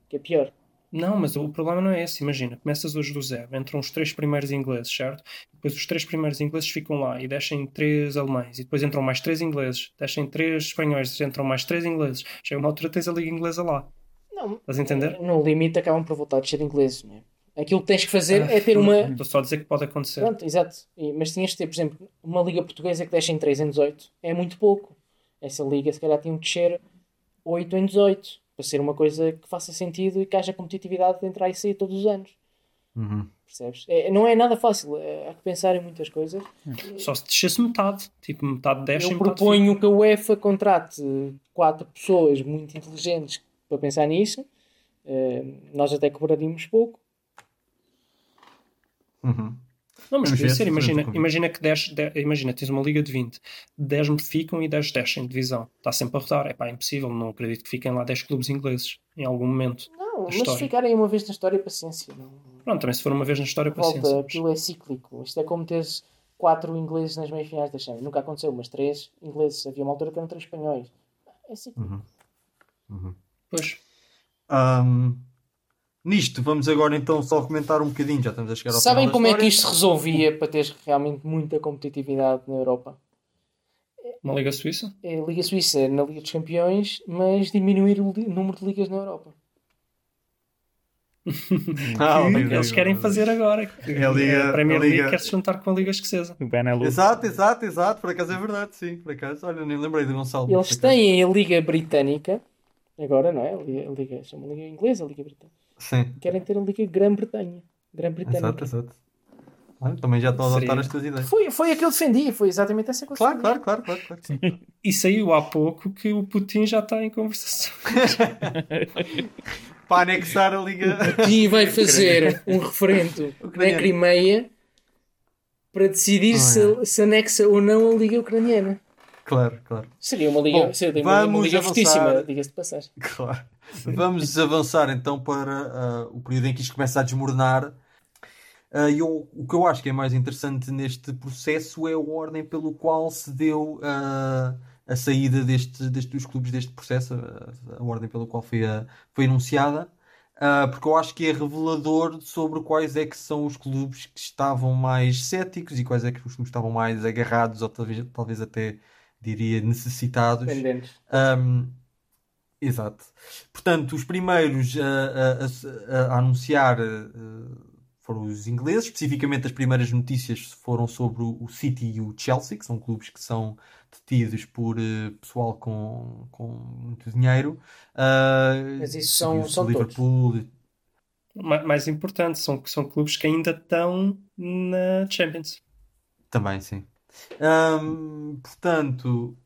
Speaker 2: Que é pior.
Speaker 3: Não, mas o problema não é esse. Imagina, começas hoje do zero, entram os três primeiros ingleses, certo? Depois os três primeiros ingleses ficam lá e deixem três alemães. E depois entram mais três ingleses, deixem três espanhóis, entram mais três ingleses. Chega uma altura tens a liga inglesa lá.
Speaker 2: Não,
Speaker 3: Estás a entender?
Speaker 2: no limite acabam por voltar a ser ingleses. Não é? Aquilo que tens que fazer é ter uma,
Speaker 3: Estou só a dizer que pode acontecer.
Speaker 2: Pronto, exato. Mas tinhas de ter, por exemplo, uma liga portuguesa que deixa em 3 em 18. É muito pouco. Essa liga, se calhar, tinha de descer 8 em 18. Para ser uma coisa que faça sentido e que haja competitividade de entrar e sair todos os anos.
Speaker 1: Uhum.
Speaker 2: Percebes? É, não é nada fácil. É, há que pensar em muitas coisas.
Speaker 3: Só se descesse metade. Tipo, metade desce
Speaker 2: Eu
Speaker 3: metade
Speaker 2: proponho que a UEFA contrate quatro pessoas muito inteligentes para pensar nisso. Eh, nós até cobraríamos pouco.
Speaker 1: Uhum.
Speaker 3: Não, mas podia ser,
Speaker 1: se
Speaker 3: imagina, imagina que 10, 10 imagina, tens uma liga de 20, 10 ficam e 10 descem de divisão. Está sempre a rodar. É pá, impossível, não acredito que fiquem lá 10 clubes ingleses em algum momento.
Speaker 2: Não, mas
Speaker 3: história.
Speaker 2: se ficarem uma vez na história, paciência. Não,
Speaker 3: Pronto, também se for uma vez na história, paciência.
Speaker 2: volta, aquilo é cíclico. Isto é como teres quatro ingleses nas meias finais da Champions. Nunca aconteceu, mas três ingleses. Havia uma altura que eram três espanhóis. É cíclico.
Speaker 3: Pois.
Speaker 1: Ahm, nisto, vamos agora então só comentar um bocadinho. Já estamos a chegar ao
Speaker 2: Sabem
Speaker 1: final da
Speaker 2: como é que isto se resolvia para teres realmente muita competitividade na Europa?
Speaker 3: Uma liga suíça?
Speaker 2: É a Liga Suíça na Liga dos Campeões, mas diminuir o número de ligas na Europa. (laughs)
Speaker 1: Ah,
Speaker 3: que eles querem fazer agora. que
Speaker 1: É a Liga-
Speaker 3: a Premier
Speaker 1: a
Speaker 3: League
Speaker 1: Liga-
Speaker 3: quer se juntar com a Liga Escocesa.
Speaker 7: O Benelux.
Speaker 1: Exato, exato, exato. Por acaso é verdade, sim. Por acaso, olha, nem lembrei de Gonçalo.
Speaker 2: Eles têm a Liga Britânica, agora não é? A Liga, a Liga chama Liga Inglesa, a Liga Britânica.
Speaker 1: Sim,
Speaker 2: Querem ter a Liga Grã-Bretanha. Grã-Britânica.
Speaker 1: exato, exato. Olha, também já estou a adotar as tuas ideias.
Speaker 2: Foi, foi a que eu defendi, foi exatamente essa coisa.
Speaker 1: Claro, claro, claro, claro. claro. Sim.
Speaker 3: E saiu há pouco que o Putin já está em conversação. (laughs)
Speaker 1: Para anexar a Liga.
Speaker 2: E vai (laughs) fazer um referendo (laughs) na. Crimeia para decidir
Speaker 1: Oh,
Speaker 2: se, se anexa ou não a Liga Ucraniana.
Speaker 1: Claro, claro.
Speaker 2: Seria uma liga,
Speaker 1: Bom,
Speaker 2: seria uma, uma
Speaker 1: vamos
Speaker 2: liga
Speaker 1: avançar.
Speaker 2: fortíssima, diga-se de passagem. (laughs)
Speaker 1: Claro. Vamos avançar então para ah, o período em que isto começa a desmoronar. E eu- o que eu acho que é mais interessante neste processo é a ordem pelo qual se deu ah, a saída deste, deste, dos clubes deste processo, a, a ordem pela qual foi, a, foi anunciada, uh, porque eu acho que é revelador sobre quais é que são os clubes que estavam mais céticos e quais é que os clubes estavam mais agarrados ou talvez, talvez até diria necessitados.
Speaker 2: Dependentes.
Speaker 1: Um, exato. Portanto, os primeiros a, a, a, a anunciar uh, foram os ingleses, especificamente as primeiras notícias foram sobre o City e o Chelsea, que são clubes que são detidos por uh, pessoal com, com muito dinheiro. Uh,
Speaker 2: Mas isso são, são todos.
Speaker 1: Liverpool.
Speaker 3: Ma- Mais importante, são, são clubes que ainda estão na Champions.
Speaker 1: Também, sim. Portanto,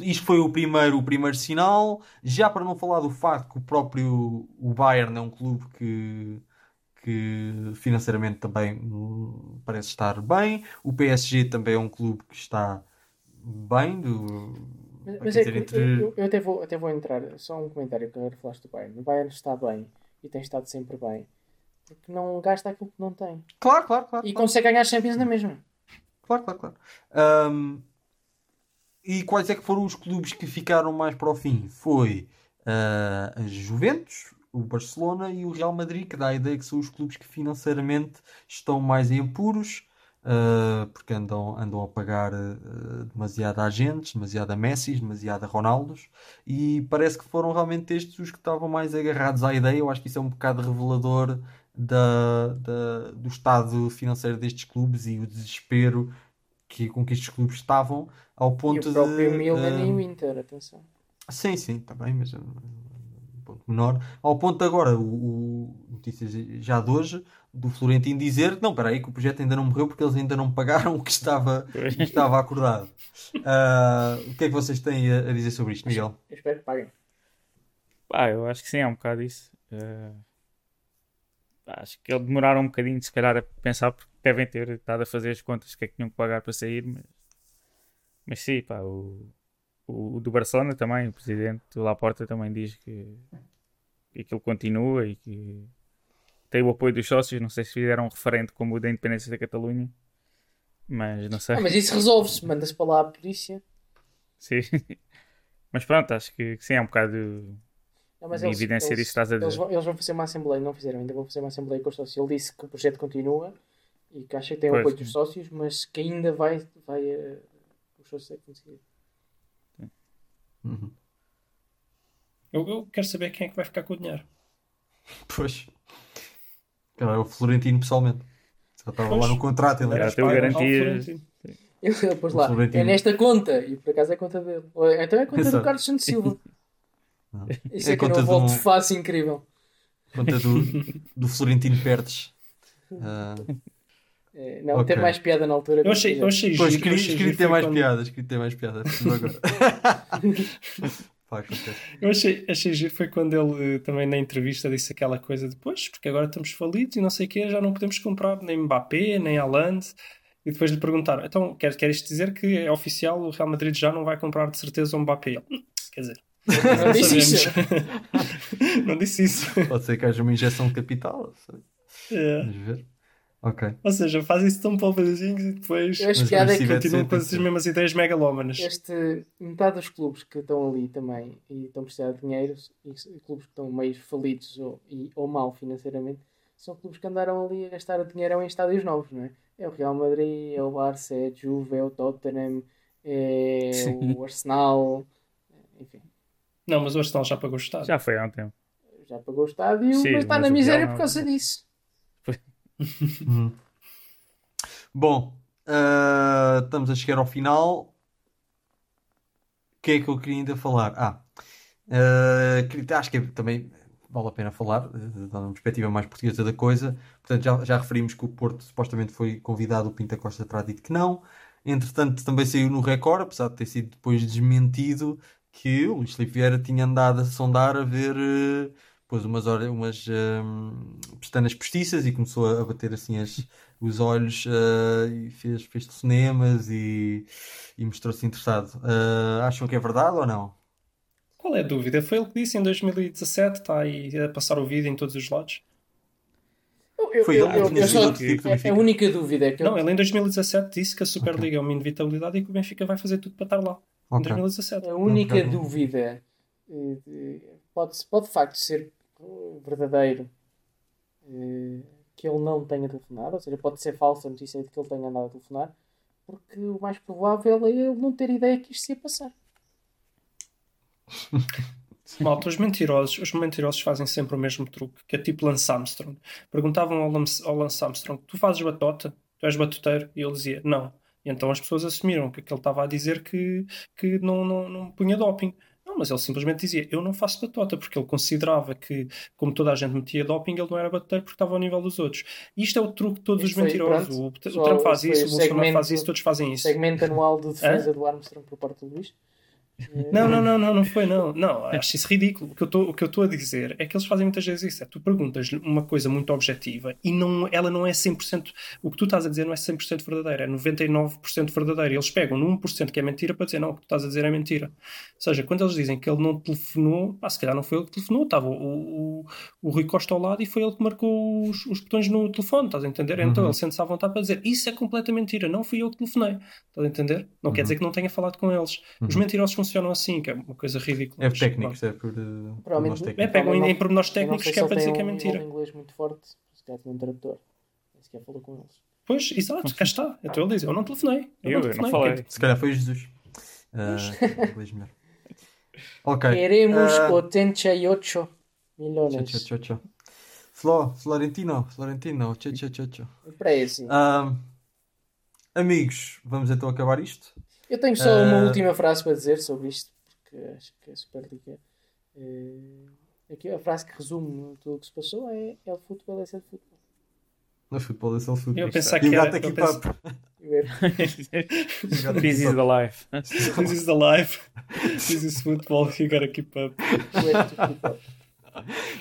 Speaker 1: isto foi o primeiro, o primeiro sinal. Já para não falar do facto que o próprio o Bayern é um clube que, que financeiramente também hum, parece estar bem. O PSG também é um clube que está bem. Do,
Speaker 2: Mas, é que
Speaker 1: entre-
Speaker 2: eu, eu até, vou, até vou entrar, só um comentário que agora falaste do Bayern. O Bayern está bem e tem estado sempre bem, porque não gasta aquilo que não tem.
Speaker 1: Claro, claro, claro.
Speaker 2: E
Speaker 1: claro.
Speaker 2: consegue ganhar Champions na mesma.
Speaker 1: Claro, claro, claro. Ahm, e quais é que foram os clubes que ficaram mais para o fim? Foi ah, a Juventus, o Barcelona e o Real Madrid, que dá a ideia que são os clubes que financeiramente estão mais em apuros, ah, porque andam, andam a pagar ah, demasiado a agentes, demasiado a Messi, demasiado a Ronaldos, e parece que foram realmente estes os que estavam mais agarrados à ideia. Eu acho que isso é um bocado revelador da, da- do estado financeiro destes clubes e o desespero que, com que estes clubes estavam, ao
Speaker 2: E
Speaker 1: ponto
Speaker 2: o próprio
Speaker 1: de.
Speaker 2: Milan e
Speaker 1: ah,
Speaker 2: o Inter, atenção.
Speaker 1: Sim, sim, está bem, mas é um ponto menor. Ao ponto de agora, o, o notícias já de hoje, do Florentino dizer que não, espera aí, que o projeto ainda não morreu porque eles ainda não pagaram (laughs) o que estava, o que estava acordado. Ah, o que é que vocês têm a, a dizer sobre isto, Miguel?
Speaker 2: Eu espero que paguem.
Speaker 7: Pá, eu acho que sim, é um bocado isso. Pá, acho que eles demoraram um bocadinho, se calhar, a pensar, porque devem ter estado a fazer as contas que é que tinham que pagar para sair, mas, mas sim, pá, o, o, o do Barcelona também, o presidente do Laporta também diz que, que aquilo continua e que tem o apoio dos sócios. Não sei se fizeram um referente como o da independência da Catalunha, mas não sei.
Speaker 2: Ah, mas isso resolve-se, manda-se para lá a polícia.
Speaker 7: Sim. (laughs) Mas pronto, acho que, que sim, é um bocado.
Speaker 2: Não, mas
Speaker 7: De evidência disso que estás a
Speaker 2: eles
Speaker 7: dizer.
Speaker 2: vão, eles vão fazer uma assembleia, não fizeram, ainda vão fazer uma assembleia com os sócios. Ele disse que o projeto continua e que acha que tem o
Speaker 7: Pois.
Speaker 2: apoio dos sócios, mas que ainda vai, vai eh, os sócios é decidir.
Speaker 1: Uhum.
Speaker 3: Eu, eu quero saber quem é que vai ficar com o dinheiro.
Speaker 1: Pois. Cara, é o Florentino pessoalmente. Já estava
Speaker 3: Pois.
Speaker 1: lá no contrato, ele
Speaker 7: Já
Speaker 1: era
Speaker 7: garantias.
Speaker 3: Florentino. (laughs)
Speaker 2: Ele pôs
Speaker 1: O
Speaker 2: lá,
Speaker 1: Florentino.
Speaker 2: é nesta conta, e por acaso é a conta dele. Então é a conta do
Speaker 1: Exato.
Speaker 2: Carlos Santos Silva. (laughs)
Speaker 1: Não.
Speaker 2: Isso
Speaker 1: É
Speaker 2: é, que eu
Speaker 1: conta
Speaker 2: não
Speaker 1: de
Speaker 2: volto
Speaker 1: um-
Speaker 2: fácil incrível.
Speaker 1: Conta do, do Florentino Pertes. (laughs)
Speaker 2: É, não,
Speaker 1: Ok.
Speaker 2: teve mais piada na altura.
Speaker 3: Eu achei, eu achei
Speaker 1: pois,
Speaker 3: giro,
Speaker 1: queria, queria
Speaker 3: giro
Speaker 1: ter mais
Speaker 3: quando-
Speaker 1: piadas, queria ter mais agora. (laughs) Acontece.
Speaker 3: Eu achei, achei giro foi quando ele eh, também na entrevista disse aquela coisa depois, porque agora estamos falidos e não sei o quê, já não podemos comprar nem Mbappé, nem Haaland. E depois lhe perguntaram, então quer, quer isto dizer que é oficial, o Real Madrid já não vai comprar de certeza o Mbappé? Ele, "Hum, Quer dizer,
Speaker 2: Não disse isso. (laughs)
Speaker 3: não disse isso.
Speaker 1: Pode ser que haja uma injeção de capital. sei.
Speaker 3: É.
Speaker 1: Vamos ver. Ok.
Speaker 3: Ou seja, faz isso tão pobrezinhos e depois
Speaker 2: piada é que
Speaker 3: continuam com as mesmas ideias megalómanas.
Speaker 2: este, metade dos clubes que estão ali também e estão a precisar de dinheiro e clubes que estão meio falidos ou, e, ou mal financeiramente são clubes que andaram ali a gastar o dinheiro em estádios novos, não é? É o Real Madrid, é o Barça, é a Juve, é o Tottenham, é
Speaker 7: Sim.
Speaker 2: o Arsenal,
Speaker 3: Não, mas o Arsenal já pagou o Estado.
Speaker 7: Já foi há um tempo.
Speaker 2: já pagou o estádio,
Speaker 7: Sim,
Speaker 2: mas está
Speaker 7: mas
Speaker 2: na miséria por
Speaker 7: não-
Speaker 2: causa disso. (laughs)
Speaker 1: Uhum. Bom, ah, estamos a chegar ao final. O que é que eu queria ainda falar? Ah, queria- acho que é também vale a pena falar, dando uma perspectiva mais portuguesa da coisa. Portanto, já, já referimos que o Porto supostamente foi convidado, o Pinta Costa terá dito que não. Entretanto, também saiu no Record, apesar de ter sido depois desmentido, que o Luís Filipe Vieira tinha andado a sondar a ver. eh, pôs umas, umas hum, pestanas postiças e começou a, bater assim as, os olhos eh, e fez, fez telefonemas e, e mostrou-se interessado. Eh, acham que é verdade ou não?
Speaker 3: Qual é a dúvida? Foi ele que disse em 2017, está aí a passar o vídeo em todos os lados.
Speaker 2: Eu,
Speaker 1: Foi
Speaker 2: eu,
Speaker 1: que
Speaker 2: eu, eu só,
Speaker 1: tipo do
Speaker 2: a, única dúvida é que
Speaker 3: Não,
Speaker 2: ele,
Speaker 3: ele em 2017 disse que a Superliga é uma inevitabilidade e que o Benfica vai fazer tudo para estar lá. Em
Speaker 1: Ok.
Speaker 3: 2017.
Speaker 2: A única
Speaker 1: Ok.
Speaker 2: dúvida eh, de- pode, pode de facto ser verdadeiro eh, que ele não tenha telefonado, ou seja, pode ser falsa a notícia de que ele tenha andado a telefonar, porque o mais provável é ele não ter ideia que isto se ia passar. (laughs)
Speaker 3: Malta, os mentirosos, os mentirosos fazem sempre o mesmo truque, que é tipo Lance Armstrong. Perguntavam ao Lance, ao Lance Armstrong: Tu fazes batota? Tu és batuteiro? E ele dizia: Não. E então as pessoas assumiram que, que ele estava a dizer que, que não, não, não punha doping. Não, mas ele simplesmente dizia: Eu não faço batota, porque ele considerava que, como toda a gente metia doping, ele não era batuteiro porque estava ao nível dos outros. E isto é o truque de todos
Speaker 2: Isto
Speaker 3: os mentirosos.
Speaker 2: pronto,
Speaker 3: O, o Trump faz isso,
Speaker 2: o
Speaker 3: Bolsonaro faz isso, todos fazem isso.
Speaker 2: Segmento anual de defesa do Armstrong por parte do Luís.
Speaker 3: Não, não, não, não, não foi, não. Não, acho isso ridículo. O que eu estou a dizer é que eles fazem muitas vezes isso. É, tu perguntas-lhe uma coisa muito objetiva e não, ela não é 100%. O que tu estás a dizer não é 100% verdadeiro, é 99% verdadeiro. Eles pegam no 1% que é mentira para dizer não, o que tu estás a dizer é mentira. Ou seja, quando eles dizem que ele não telefonou, pá, se calhar não foi ele que telefonou, estava o, o, o Rui Costa ao lado e foi ele que marcou os, os botões no telefone, estás a entender? Então
Speaker 1: Uhum.
Speaker 3: ele sente-se à vontade para dizer isso é completa mentira, não fui eu que telefonei, estás a entender? Não quer
Speaker 1: Uhum.
Speaker 3: dizer que não tenha falado com eles. Os
Speaker 1: Uhum.
Speaker 3: mentirosos funcionam assim, que é uma coisa ridícula.
Speaker 1: É
Speaker 3: mas
Speaker 1: técnicos, é por. Uh,
Speaker 2: Provavelmente-
Speaker 1: pormenores
Speaker 3: É,
Speaker 1: técnicos.
Speaker 3: pegam em, pormenores técnicos que é para dizer que é
Speaker 2: um
Speaker 3: mentira.
Speaker 2: de inglês muito forte, se calhar tinha um tradutor. Nem sequer falou com eles.
Speaker 3: Pois, exato, cá está. Então ele diz: Eu não telefonei.
Speaker 7: Eu, eu não
Speaker 3: telefonei.
Speaker 7: falei.
Speaker 1: Se calhar foi Jesus. Uh, inglês melhor. Ok.
Speaker 2: Queremos
Speaker 1: Ah,
Speaker 2: 88 milhões.
Speaker 1: Tchau, tchau, tchau, tchau. Flo, Florentino, Florentino, tchau, tchau, tchau, tchau.
Speaker 2: Parece.
Speaker 1: Ahm, amigos, vamos então acabar isto.
Speaker 2: Eu tenho só uma
Speaker 1: Ah.
Speaker 2: última frase para dizer sobre isto, porque acho que a Superliga. eh, aqui a frase que resume tudo o que se passou é: é o futebol, é ser futebol.
Speaker 1: No futebol, esse é o futebol.
Speaker 3: Eu pensava que era.
Speaker 1: aqui
Speaker 2: é- (laughs)
Speaker 7: This is the life.
Speaker 3: This is the life. This is (laughs) football. You gotta keep up.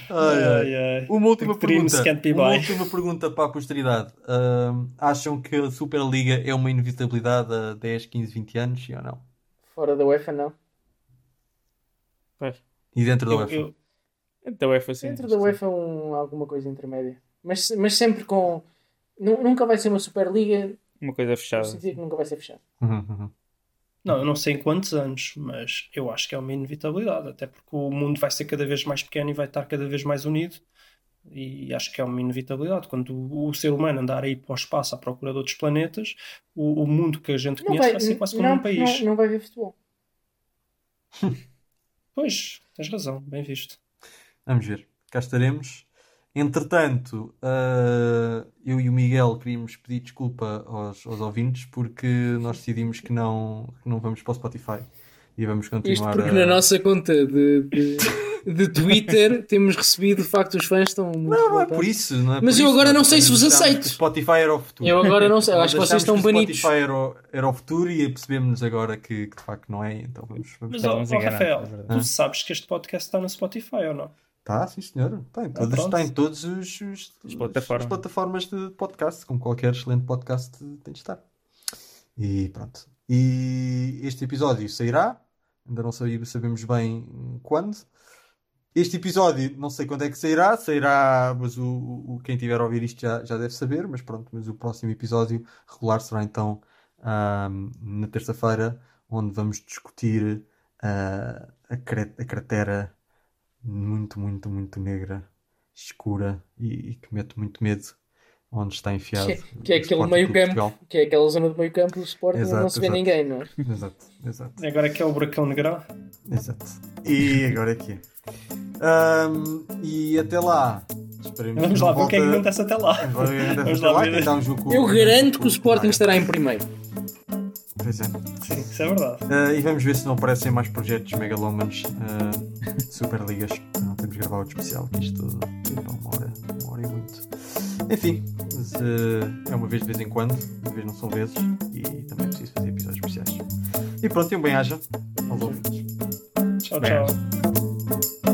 Speaker 1: Ai, ai. Uma última pergunta. Uma última pergunta para a posteridade. Ahm, acham que a Superliga é uma inevitabilidade a 10, 15, 20 anos? Sim ou não?
Speaker 2: Fora da UEFA, não.
Speaker 7: Pois.
Speaker 1: E dentro da
Speaker 3: Eu-
Speaker 1: UEFA?
Speaker 3: eu-
Speaker 7: Então é assim.
Speaker 2: Dentro da UEFA, um, alguma coisa intermédia. Mas, mas sempre com. nu- Nunca vai ser uma Superliga,
Speaker 7: Uma coisa
Speaker 2: no
Speaker 7: fechada.
Speaker 2: sentido que nunca vai ser fechado.
Speaker 1: Uhum, uhum.
Speaker 3: Não, eu não sei em quantos anos, mas eu acho que é uma inevitabilidade, até porque o mundo vai ser cada vez mais pequeno e vai estar cada vez mais unido. E acho que é uma inevitabilidade. Quando o, o ser humano andar aí para o espaço à procura de outros planetas, o, o mundo que a gente
Speaker 2: Não
Speaker 3: conhece
Speaker 2: vai,
Speaker 3: vai, ser quase como
Speaker 2: não,
Speaker 3: um país.
Speaker 2: Não, não vai haver futebol. (laughs)
Speaker 3: Pois, tens razão, bem visto.
Speaker 1: Vamos ver. Cá estaremos. Entretanto, ah, eu e o Miguel queríamos pedir desculpa aos, aos ouvintes porque nós decidimos que não, que não vamos para o Spotify e vamos
Speaker 2: Isto
Speaker 1: continuar
Speaker 2: porque
Speaker 1: a...
Speaker 2: na nossa conta de, de, de Twitter (laughs) temos recebido de facto os fãs estão muito
Speaker 1: Não, não é por isso. Não é
Speaker 2: Mas
Speaker 1: por
Speaker 2: eu
Speaker 1: isso.
Speaker 2: agora não sei se vos
Speaker 1: achámos
Speaker 2: aceito.
Speaker 1: Spotify era o futuro.
Speaker 2: Eu agora não sei, acho que vocês estão
Speaker 1: que o
Speaker 2: banidos.
Speaker 1: Spotify era o, era o futuro e percebemos agora que, que de facto não é. Então vamos. vamos...
Speaker 3: Mas, ó, Rafael,
Speaker 7: é
Speaker 3: tu sabes que este podcast está no Spotify ou não?
Speaker 1: Tá, sim senhor. Está em, todos, em todos os, os-
Speaker 7: As plataformas.
Speaker 1: as plataformas de podcast, como qualquer excelente podcast tem de estar. E pronto. E este episódio sairá. Ainda não sabe- sabemos bem quando. Este episódio não sei quando é que sairá. Sairá, mas o, o- quem tiver a ouvir isto já, já deve saber. Mas pronto, mas o próximo episódio regular será então ahm, na terça-feira, onde vamos discutir ah, a, cra- a cratera muito, muito, muito negra, escura e, e que mete muito medo onde está enfiado.
Speaker 2: Que, que é aquele
Speaker 1: Sporting
Speaker 2: meio campo, que é aquela zona do meio campo do Sport onde não se vê
Speaker 1: exato.
Speaker 2: ninguém, não é? (laughs)
Speaker 1: Exato, exato,
Speaker 3: Agora que é o buracão negrão.
Speaker 1: exato. E agora aqui. Ahm, e até lá. Esperemos
Speaker 3: Vamos
Speaker 1: que
Speaker 3: lá ver o que é que acontece até lá.
Speaker 1: Vamos
Speaker 3: lá
Speaker 1: lá,
Speaker 3: ver.
Speaker 1: um jogo-
Speaker 2: Eu garanto que o Sporting estará em primeiro.
Speaker 1: Pois é.
Speaker 3: Sim, isso é verdade.
Speaker 1: Ah, e vamos ver se não aparecem mais projetos megalómanos uh, de Superligas. Não temos de gravar outro especial, que isto é uma hora, uma hora e muito. Enfim, mas, ah, é uma vez de vez em quando, uma vez não são vezes, e também é preciso fazer episódios especiais. E pronto, e um bem-aja ouvintes.
Speaker 3: Tchau, tchau.